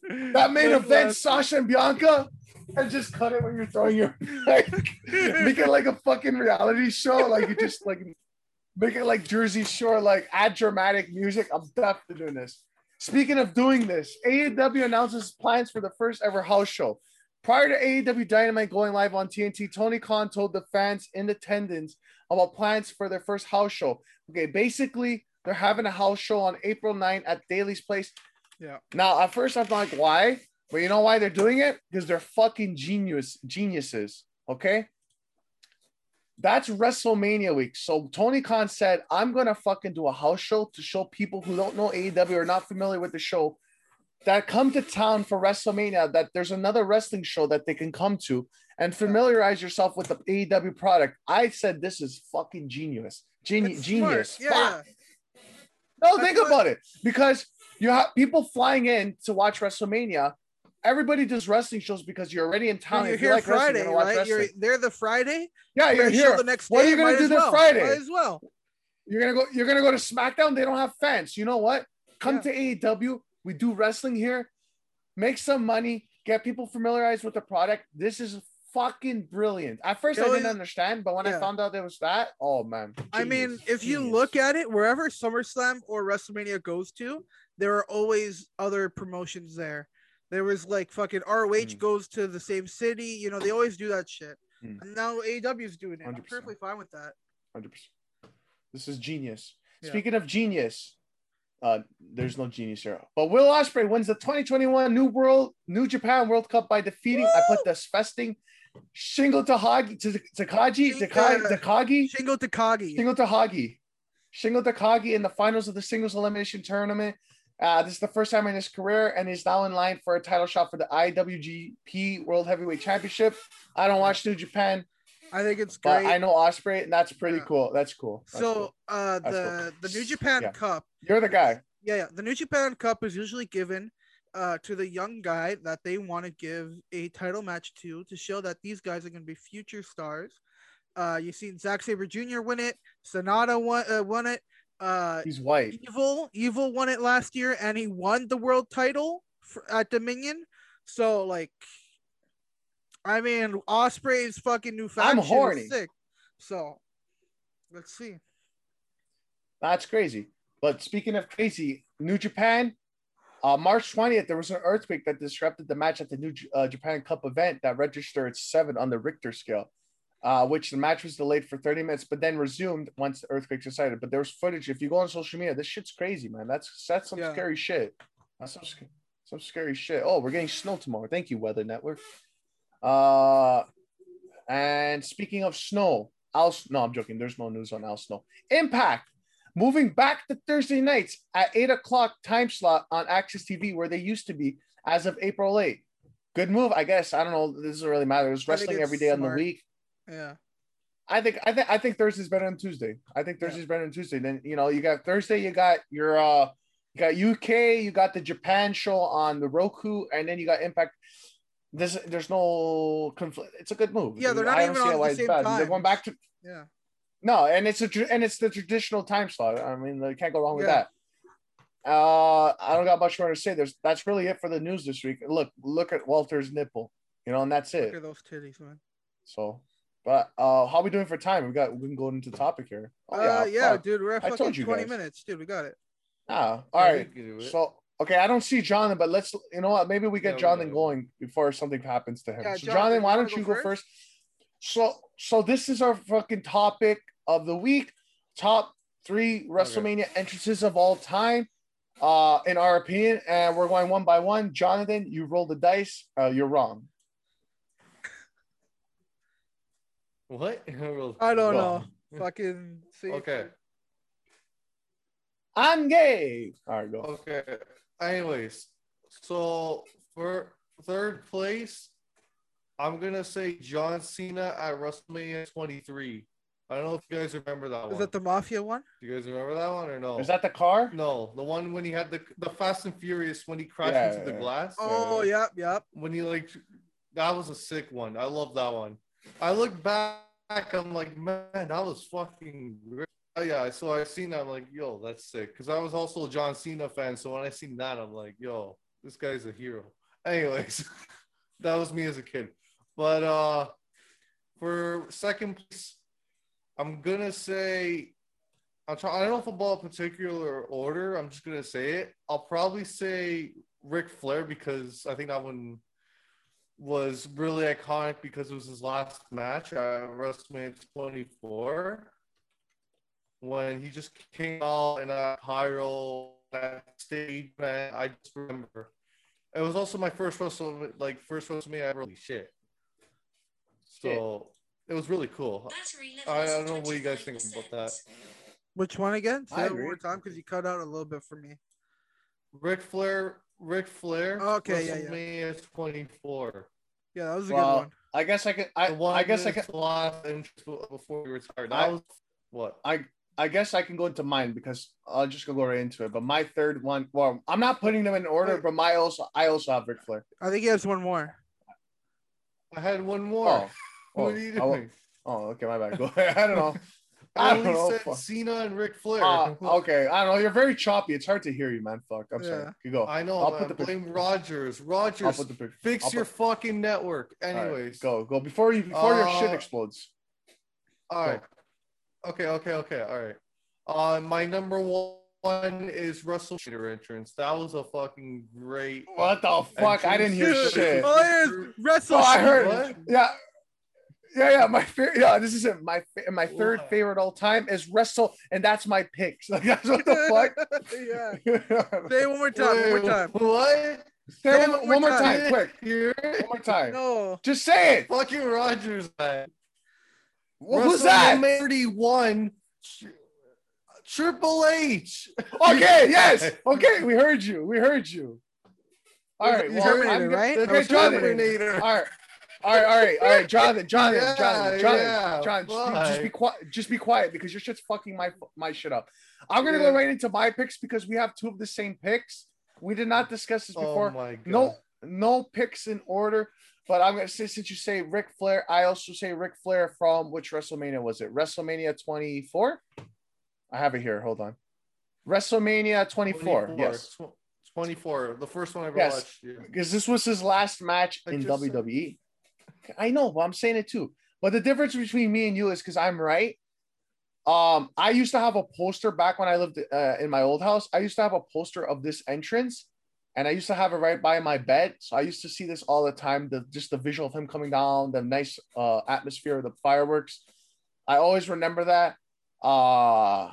that main That's event, awesome. Sasha and Bianca, and just cut it when you're throwing your *laughs* like make it like a fucking reality show. Like you just like make it like Jersey Shore, like add dramatic music. I'm definitely doing this. Speaking of doing this, AEW announces plans for the first ever house show. Prior to AEW Dynamite going live on TNT, Tony Khan told the fans in attendance about plans for their first house show. Okay, basically, they're having a house show on April 9th at Daily's Place. Yeah. Now, at first, I'm like, why? But you know why they're doing it? Because they're fucking genius geniuses. Okay. That's WrestleMania week. So Tony Khan said, I'm gonna fucking do a house show to show people who don't know AEW or not familiar with the show that come to town for WrestleMania that there's another wrestling show that they can come to and familiarize yourself with the AEW product. I said this is fucking genius. Geni- genius. Yeah, No, That's think what- about it. Because you have people flying in to watch WrestleMania. Everybody does wrestling shows because you're already in town. You're if you here like Friday, you're right? You're there the Friday. Yeah, you're here. the next What are you gonna do well. Friday? Might as well. You're gonna go. You're gonna go to SmackDown. They don't have fans. You know what? Come Yeah. to AEW. We do wrestling here. Make some money. Get people familiarized with the product. This is fucking brilliant. At first, I didn't understand, but when I found out there was that, oh man. I mean, Genius. if you look at it, wherever SummerSlam or WrestleMania goes to, there are always other promotions there. There was like fucking ROH Mm. goes to the same city. You know, they always do that shit. Mm. And now AEW is doing it. I'm perfectly fine with that. 100%. This is genius. Yeah. Speaking of genius, uh, there's no genius here. But Will Ospreay wins the 2021 New World New Japan World Cup by defeating. I put this festing Shingo Takagi to Takagi Takagi Takagi Shingo Takagi. Shingo Takagi. Shingo Takagi in the finals of the singles elimination tournament. Uh, this is the first time in his career, and he's now in line for a title shot for the IWGP World Heavyweight Championship. I don't watch New Japan, I think it's but great. I know Ospreay, and that's pretty Yeah. cool. That's cool. That's so cool. uh That's the cool. the New Japan Yeah. Cup you're the guy. yeah, yeah. The New Japan Cup is usually given uh, to the young guy that they want to give a title match to to show that these guys are going to be future stars. Uh, you've seen Zack Sabre Jr. win it. Sanada won, uh, won it. Uh, He's white. Evil Evil won it last year, and he won the world title for, at Dominion. So like, I mean, Ospreay's fucking new faction is horny. sick. So let's see. That's crazy. But speaking of crazy, New Japan, uh, March 20th, there was an earthquake that disrupted the match at the New J- uh, Japan Cup event that registered seven on the Richter scale, uh, which the match was delayed for 30 minutes, but then resumed once the earthquake subsided. But there was footage. If you go on social media, this shit's crazy, man. That's that's some Yeah. scary shit. That's some, sc- some scary shit. Oh, we're getting snow tomorrow. Thank you, Weather Network. Uh, and speaking of snow, Al, no, I'm joking. There's no news on Al Snow. Impact moving back to Thursday nights at eight o'clock time slot on AXS TV, where they used to be as of April 8. Good move, I guess. I don't know. This doesn't really matter. It's wrestling every day on the week. Yeah. I think I think I think Thursday's better than Tuesday. I think Thursday's better than Tuesday. Then you know you got Thursday, you got your uh you got UK, you got the Japan show on the Roku, and then you got Impact. There's there's no conflict. It's a good move. Yeah, they're not I even on the same bad. They're going back to Yeah. no, and it's a and it's the traditional time slot. I mean, you can't go wrong with Yeah. that. Uh, I don't got much more to say. There's that's really it for the news this week. Look, look at Walter's nipple, you know, and that's Look it. at those titties, man. So, but uh, how we doing for time? We got we can go into topic here. Oh, uh, yeah, fuck. dude, we're at I fucking told you 20 guys. minutes, dude. We got it. Ah, Yeah, all we right. can do it. So okay, I don't see Jonathan, but let's you know what? Maybe we get Yeah, Jonathan got going before something happens to him. Yeah, so Jonathan, Jonathan, why don't you go first? first? So so this is our fucking topic of the week. Top three WrestleMania entrances of all time, uh, in our opinion, and we're going one by one. Jonathan, you roll the dice. Uh, you're wrong. What? *laughs* I don't Go. know. *laughs* Fucking see. Okay. I'm gay. All right, go. Okay. Anyways, so for third place, I'm gonna say John Cena at WrestleMania 23. I don't know if you guys remember that Is one. that the mafia one? Do you guys remember that one or no? Is that the car? no, the one when he had the the Fast and Furious when he crashed Yeah, into the yeah. glass. Oh, yep, yep. When he like that was a sick one. I love that one. I look back I'm like, man, that was fucking great. Oh, yeah, so I seen that. I'm like, yo, that's sick. Because I was also a John Cena fan. So when I seen that, I'm like, yo, this guy's a hero. *laughs* Anyways, *laughs* that was me as a kid. But uh for second place, I'm gonna say I'm trying. I don't know if about a particular order. I'm just gonna say it. I'll probably say Ric Flair because I think that one was really iconic because it was his last match at WrestleMania 24 when he just came out in a pyro that stage man. I just remember it was also my first WrestleMania, like first WrestleMania ever. Holy shit! So it was really cool. I, I don't know what you guys think about that. Which one again? Say I it one more agree. time because you cut out a little bit for me. Ric Flair, Ric Flair. Oh, okay, yeah, yeah. WrestleMania 24. Yeah, that was a Well, good one. I guess I can. I, The one I guess I can. his last before we retired. I- was what? I guess I can go into mine because I'll just go right into it. But my third one, well, I'm not putting them in order, Wait. but my also I also have Ric Flair. I think he has one more. I had one more. Oh, what oh, are you I wa- doing? oh, okay, my bad. Go ahead. I don't know. I *laughs* I don't only know. said Fuck. Cena and Ric Flair. Uh, *laughs* okay, I don't know. You're very choppy. It's hard to hear you, man. Fuck. I'm sorry. Yeah. You go. I know. I'll man. put the pic- blame Rogers. I'll Rogers, put the picture. fix I'll your put- fucking network. All right, Anyways, go go before you before your shit Uh, explodes. All right. Okay, okay, okay. All right. Uh, my number one is Russell Shader entrance. That was a fucking great. What the fuck? I didn't hear Dude, shit. Oh, here's Wrestle. Oh, I heard. What? Yeah. Yeah, yeah, my favorite. Yeah, this is it. My fa- my third What? favorite all time is wrestle, and that's my picks. *laughs* Like that's what the *laughs* fuck. yeah. *laughs* fuck. Say it one more time. One more time. What? Say it one one, more time. time, quick. Hear it? One more time. No. Just say it. Fucking Rogers, man. Wh- Who's that? WrestleMania 31. Triple H. Okay, *laughs* yes. Okay, we heard you. We heard you. All right. Well, Terminator, right? Okay, was Jonathan. Terminator. All right. All right, all right, all right, Jonathan, Jonathan, Yeah, Jonathan, Jonathan, yeah, John, just, be- just be quiet, just be quiet because your shit's fucking my my shit up. I'm gonna Yeah. go right into my picks because we have two of the same picks. We did not discuss this Oh before. my god. no, no picks in order, but I'm gonna say since you say Ric Flair, I also say Ric Flair from which WrestleMania was it? WrestleMania 24. I have it here. Hold on. WrestleMania 24. Yes, Tw- 24. The first one I ever Yes. watched. Yeah. because this was his last match I in just said- WWE. I know, but I'm saying it too. But the difference between me and you is because I'm right. Um, I used to have a poster back when I lived uh, in my old house. I used to have a poster of this entrance, and I used to have it right by my bed. So I used to see this all the time. The just the visual of him coming down, the nice uh, atmosphere of the fireworks. I always remember that. Uh,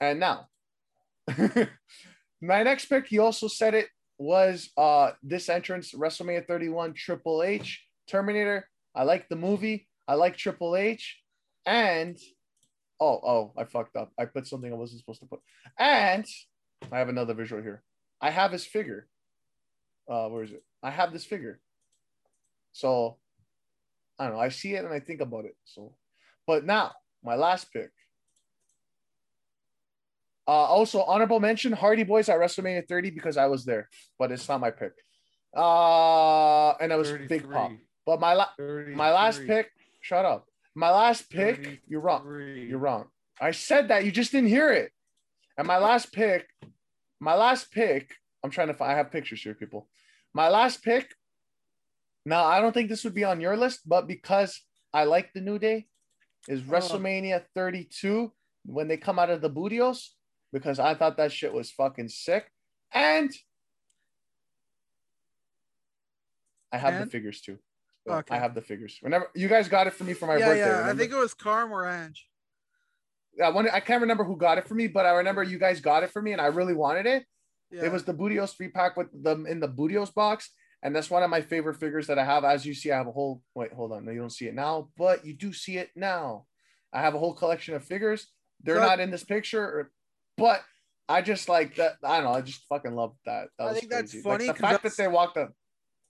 and now, *laughs* my next pick, he also said it was uh this entrance WrestleMania 31 Triple H Terminator. I like the movie. I like Triple H, and oh oh I fucked up. I put something I wasn't supposed to put. And I have another visual here. I have his figure. Uh, where is it? I have this figure. So I don't know. I see it and I think about it. So, but now my last pick. Uh, also, honorable mention Hardy Boys at WrestleMania 30 because I was there, but it's not my pick. Uh, and I was Big Pop. But my la- my last pick, shut up. My last pick, you're wrong. You're wrong. I said that you just didn't hear it. And my last pick, my last pick, I'm trying to find. I have pictures here, people. My last pick. Now I don't think this would be on your list, but because I like the New Day, is oh. WrestleMania 32 when they come out of the Booty-O's because I thought that shit was fucking sick. And I have the figures too. Okay. I have the figures. Whenever you guys got it for me for my yeah, birthday. yeah. I think it was Ange. I wonder, I can't remember who got it for me, but I remember you guys got it for me, and I really wanted it. Yeah. It was the Booty-O's three pack with them in the Booty-O's box, and that's one of my favorite figures that I have. As you see, I have a whole wait, hold on, no, you don't see it now, but you do see it now. I have a whole collection of figures. They're So- not in this picture, or- but I just like that. I don't know. I just fucking love that. that I think that's funny Like, the fact that they walked up.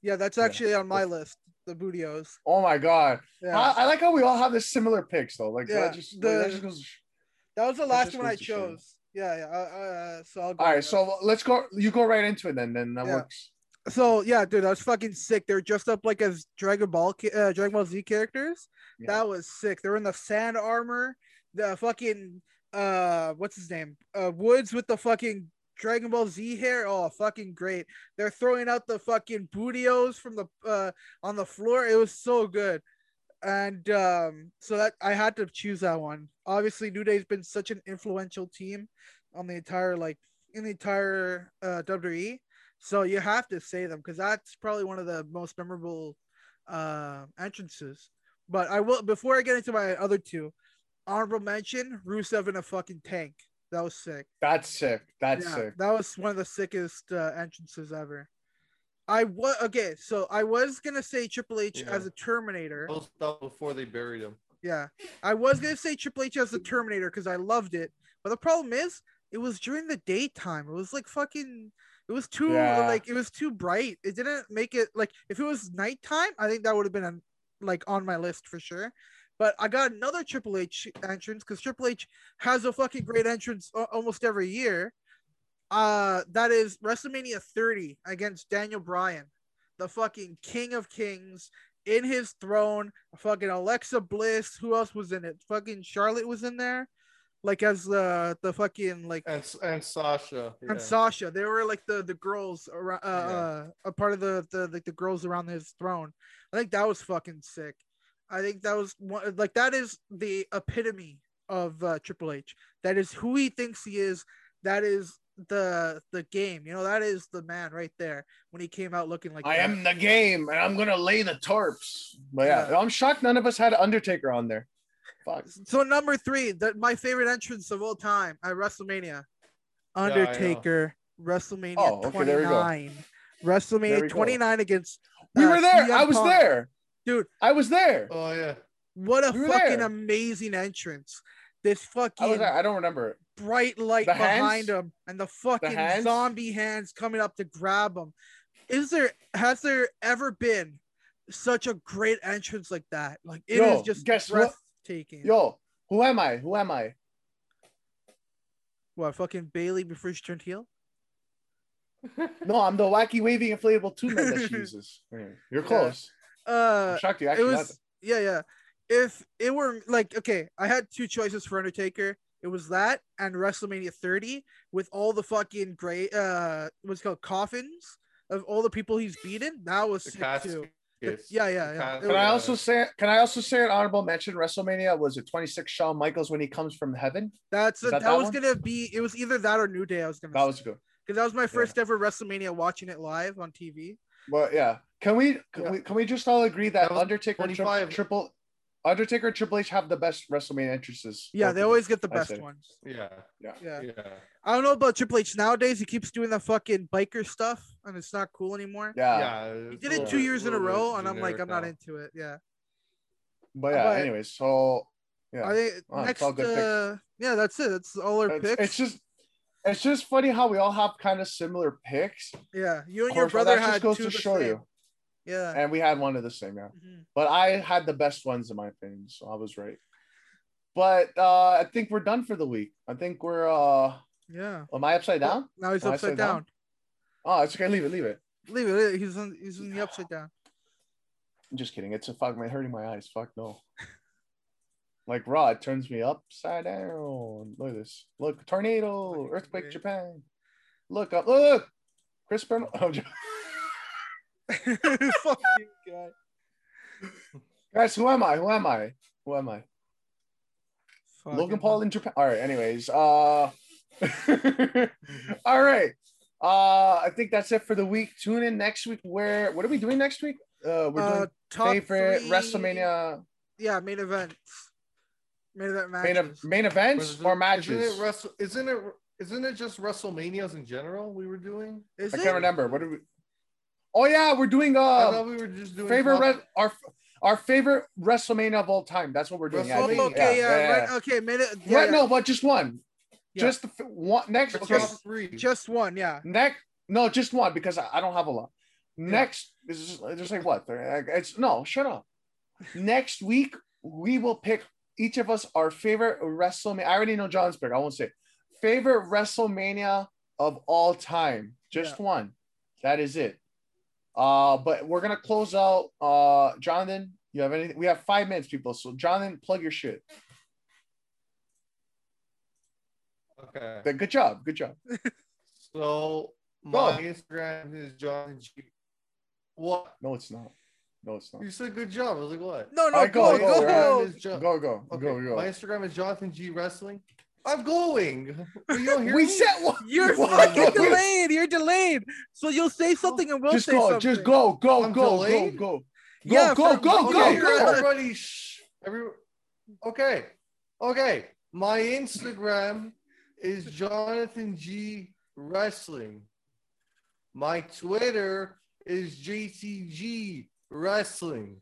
Yeah, that's Yeah. actually on my list. The Booty-O's. Oh my god! Yeah. I, I like how we all have this similar picks though. Like Yeah, that just, the- that just goes. That was the last one I goes to show you. chose. Yeah, yeah. Uh, uh, so I'll go All right, so let's go. You go right into it then. Then that Yeah. works. So yeah, dude, that was fucking sick. They're dressed up like as Dragon Ball, uh, Dragon Ball Z characters. Yeah. That was sick. They're in the Saiyan armor. The fucking uh, what's his name? Uh, Woods with the fucking Dragon Ball Z hair. Oh, fucking great. They're throwing out the fucking Booty-O's from the uh on the floor. It was so good. And um, so that I had to choose that one. Obviously, New Day's been such an influential team on the entire like in the entire uh WWE. So you have to say them because that's probably one of the most memorable uh entrances. But I will before I get into my other two, honorable mention Rusev in a fucking tank. That was sick. That's sick. That's Yeah, sick. That was one of the sickest uh, entrances ever. I was okay, so I was gonna say Triple H Yeah. as a Terminator. That was before they buried him. Yeah, I was gonna say Triple H as the Terminator because I loved it, but the problem is it was during the daytime. It was like fucking. It was too Yeah. like it was too bright. It didn't make it like if it was nighttime, I think that would have been a, like on my list for sure. But I got another Triple H entrance because Triple H has a fucking great entrance a- almost every year. Uh, that is WrestleMania 30 against Daniel Bryan, the fucking King of Kings in his throne. Fucking Alexa Bliss. Who else was in it? Fucking Charlotte was in there, like as the the fucking like And and Sasha. and yeah. Sasha. They were like the the girls around, uh, Yeah. uh, a part of the the like the girls around his throne. I think that was fucking sick. I think that was one like that is the epitome of uh, Triple H. That is who he thinks he is. That is the the game. You know that is the man right there when he came out looking like I that. am the game, and I'm gonna lay the tarps. But yeah, Yeah. I'm shocked none of us had Undertaker on there. Fuck. So number three, that my favorite entrance of all time at WrestleMania, I know. Undertaker, WrestleMania Oh, okay, there we go. 29, WrestleMania we go. 29 against We uh, were there. CM I was Punk. there, dude. I was there. Oh yeah. What a We fucking there. amazing entrance! This I was fucking there. I don't remember it. Bright light The behind hands? him and the fucking hands? zombie hands coming up to grab him. Is there has there ever been such a great entrance like that? Like it is Yo, just guess what? breathtaking. Yo, who am I? Who am I? What fucking Bayley before she turned heel? *laughs* No, I'm the wacky waving inflatable tube man that she *laughs* uses. You're Yeah. close. Uh, I'm shocked you it actually got was yeah yeah. If it were like okay, I had two choices for Undertaker. It was that and WrestleMania 30 with all the fucking great uh what's it called coffins of all the people he's beaten. That was The sick caskets. too. The- yeah, yeah, yeah. cas- Can I Yeah. also say? Can I also say an honorable mention? WrestleMania was it 26 Shawn Michaels when he comes from heaven? That's Is that, that that was one? gonna be. It was either that or New Day. I was gonna That was good. because that was my first ever WrestleMania watching it live on TV. But yeah, can we can Yeah. we can we just all agree that, That was Undertaker tri- 25. triple Undertaker and Triple H have the best WrestleMania entrances? Yeah, they always get the best ones. Yeah. Yeah. Yeah. I don't know about Triple H nowadays. He keeps doing the fucking biker stuff, and it's not cool anymore. Yeah, Yeah. He did it two bit- years in a row, and I'm like, I'm not into it. Yeah. but yeah. but- anyways, so yeah, I think Oh, next. all good. Uh, yeah, that's it. That's all our it's, picks. it's just it's just funny how we all have kind of similar picks. yeah, you and Of your brother that just had goes two to the show same. you. Yeah. and we had one of the same, yeah. Mhm. But I had the best ones in my opinion, so I was right. But uh I think we're done for the week. I think we're uh Yeah. am I upside down? Now he's upside upside down? down. Oh, it's okay, leave it, leave it. Leave it. leave it. He's on. He's in the upside down. I'm just kidding. It's a fuck man hurting my eyes. Fuck no. *laughs* Like raw, it turns me upside down. Look at this. Look, tornado, earthquake. Japan. Look up, look. Chris Bernal. *laughs* Oh, *laughs* Fuck you, guy. guys, who am I? Who am I? Who am I? Logan Paul in Japan. All right. Anyways, uh, *laughs* all right. Uh, I think that's it for the week. Tune in next week. Where what are we doing next week? Uh, we're Uh, doing top favorite three- WrestleMania Yeah, main events. Main event main, matches. ev- main events it- or matches. Isn't it, Wrestle- isn't it isn't it just WrestleManias in general we were doing? Is I it? can't remember. What are we? Oh yeah, we're doing uh we were just doing favorite re- our our favorite WrestleMania of all time. That's what we're doing. Think. okay, yeah, yeah, right. Okay, made it. Yeah, Right, yeah. no, but just one. Yeah. Just the f- one next. Okay, three. Just one, yeah. next. No, just one because I, I don't have a lot. Next is just, just like what? It's no. Shut up. Next week we will pick each of us our favorite WrestleMania. I already know John's pick. I won't say favorite WrestleMania of all time. Just one. That is it. Uh, but we're gonna close out. Uh, Jonathan, you have anything? We have five minutes, people. So, Jonathan, plug your shit. Okay. Good- Good job. Good job. *laughs* So my Instagram is Jonathan G. What? No, it's not. No, it's not. You said good job. I was like, what? No, no, All right, go, go, go. go, go. Instagram Go, go, Okay, go, go. My Instagram is Jonathan G Wrestling. I'm going. But you don't hear we me? said what? You're what? fucking delayed. You're delayed. So you'll say something and we'll Just say go. something. Just go. Go. I'm Go. Go. delayed? Go. Go. Yeah, Go. for- Go. Go. Okay, Go. Go. everybody, shh. Every, okay, okay. My Instagram is Jonathan G Wrestling. My Twitter is JTG Wrestling.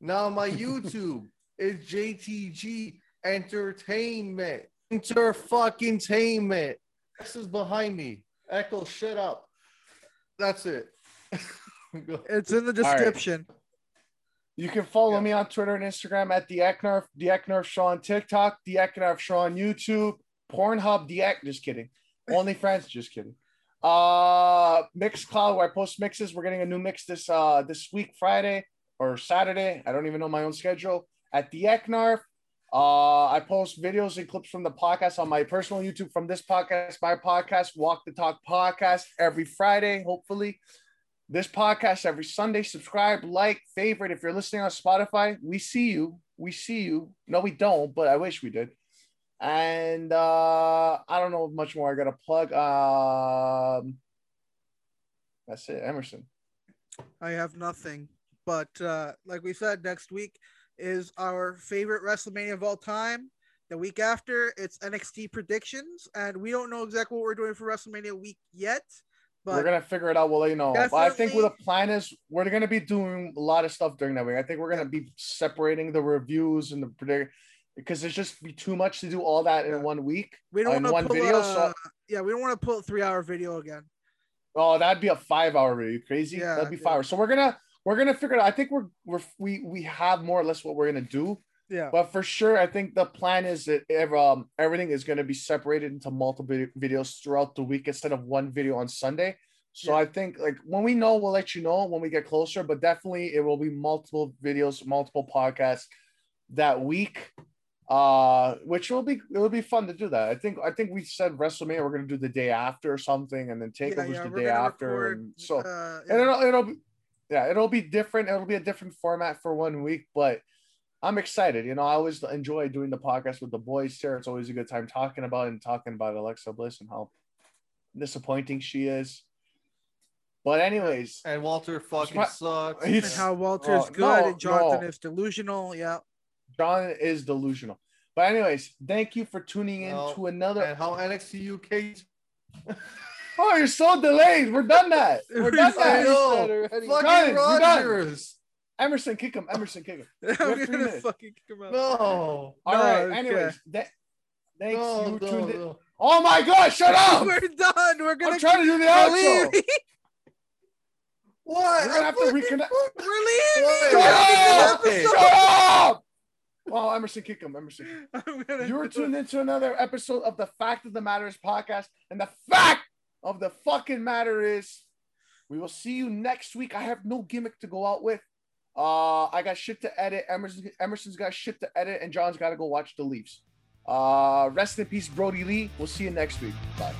Now my *laughs* YouTube is JTG Entertainment. Inter fucking tainment. This is behind me. Echo, shut up. That's it. *laughs* It's in the right. description. You can follow Yeah. me on Twitter and Instagram at the Eknarf, the Eknarf Show on TikTok, the Eknarf Show on YouTube, Pornhub, the Ek. Just kidding. OnlyFans, just kidding. Uh, Mixcloud, where I post mixes. We're getting a new mix this uh this week, Friday or Saturday. I don't even know my own schedule. At the Eknarf, uh, I post videos and clips from the podcast on my personal YouTube from this podcast, my podcast, Walk the Talk podcast, every Friday, hopefully this podcast every Sunday. Subscribe, like, favorite. If you're listening on Spotify, we see you. We see you. No, we don't, but I wish we did. And uh I don't know much more I gotta plug. Um that's it, Emerson. I have nothing. But uh, like we said, next week is our favorite WrestleMania of all time. The week after, it's NXT predictions, and we don't know exactly what we're doing for WrestleMania week yet. But we're gonna figure it out. We'll let you know. But I think what the plan is, we're gonna be doing a lot of stuff during that week. I think we're gonna be separating the reviews and the predict because there's just be too much to do all that in Yeah. one week. we don't uh, in want one to pull video, a, so- yeah, we don't want to pull a three-hour video again. Oh, that'd be a five hour video. You crazy? Yeah, that'd be yeah. five hours. So we're gonna we're gonna figure it out. I think we're we're we we have more or less what we're gonna do. Yeah. But for sure, I think the plan is that um, everything is going to be separated into multiple videos throughout the week instead of one video on Sunday. So Yeah. I think like when we know, we'll let you know when we get closer. But definitely, it will be multiple videos, multiple podcasts that week, uh, which will be it will be fun to do that. I think I think we said WrestleMania we're going to do the day after or something, and then yeah, Takeover's yeah, the day after, record, and so uh, and it'll it'll be yeah it'll be different it'll be a different format for one week but i'm excited you know i always enjoy doing the podcast with the boys here it's always a good time talking about and talking about alexa bliss and how disappointing she is but anyways And Walter fucking Spi- sucks. and he's- how Walter's Oh, good no, and Jonathan no. is delusional. Yeah. john is delusional but anyways thank you for tuning in No, to another And how NXT UK. Oh you're so delayed we're done that *laughs* we're done that know. Fucking Done. Rogers. emerson kick him emerson kick him *laughs* I'm gonna minutes. fucking kick him out. No. all No, right okay. anyways that thanks No, you no, tuned in no. oh my god shut *laughs* up We're done. We're gonna I'm trying to do the we're outro. leaving. What? We're gonna have to reconnect. We're leaving. Shut We're up! Shut up! Well, Emerson, kick him. Emerson. You were tuned into another episode of the Fact of the Matters podcast, and the fact of the fucking matter is, we will see you next week. I have no gimmick to go out with. Uh, I got shit to edit. Emerson, Emerson's got shit to edit, and John's got to go watch the Leafs. Uh, rest in peace, Brodie Lee. We'll see you next week. Bye.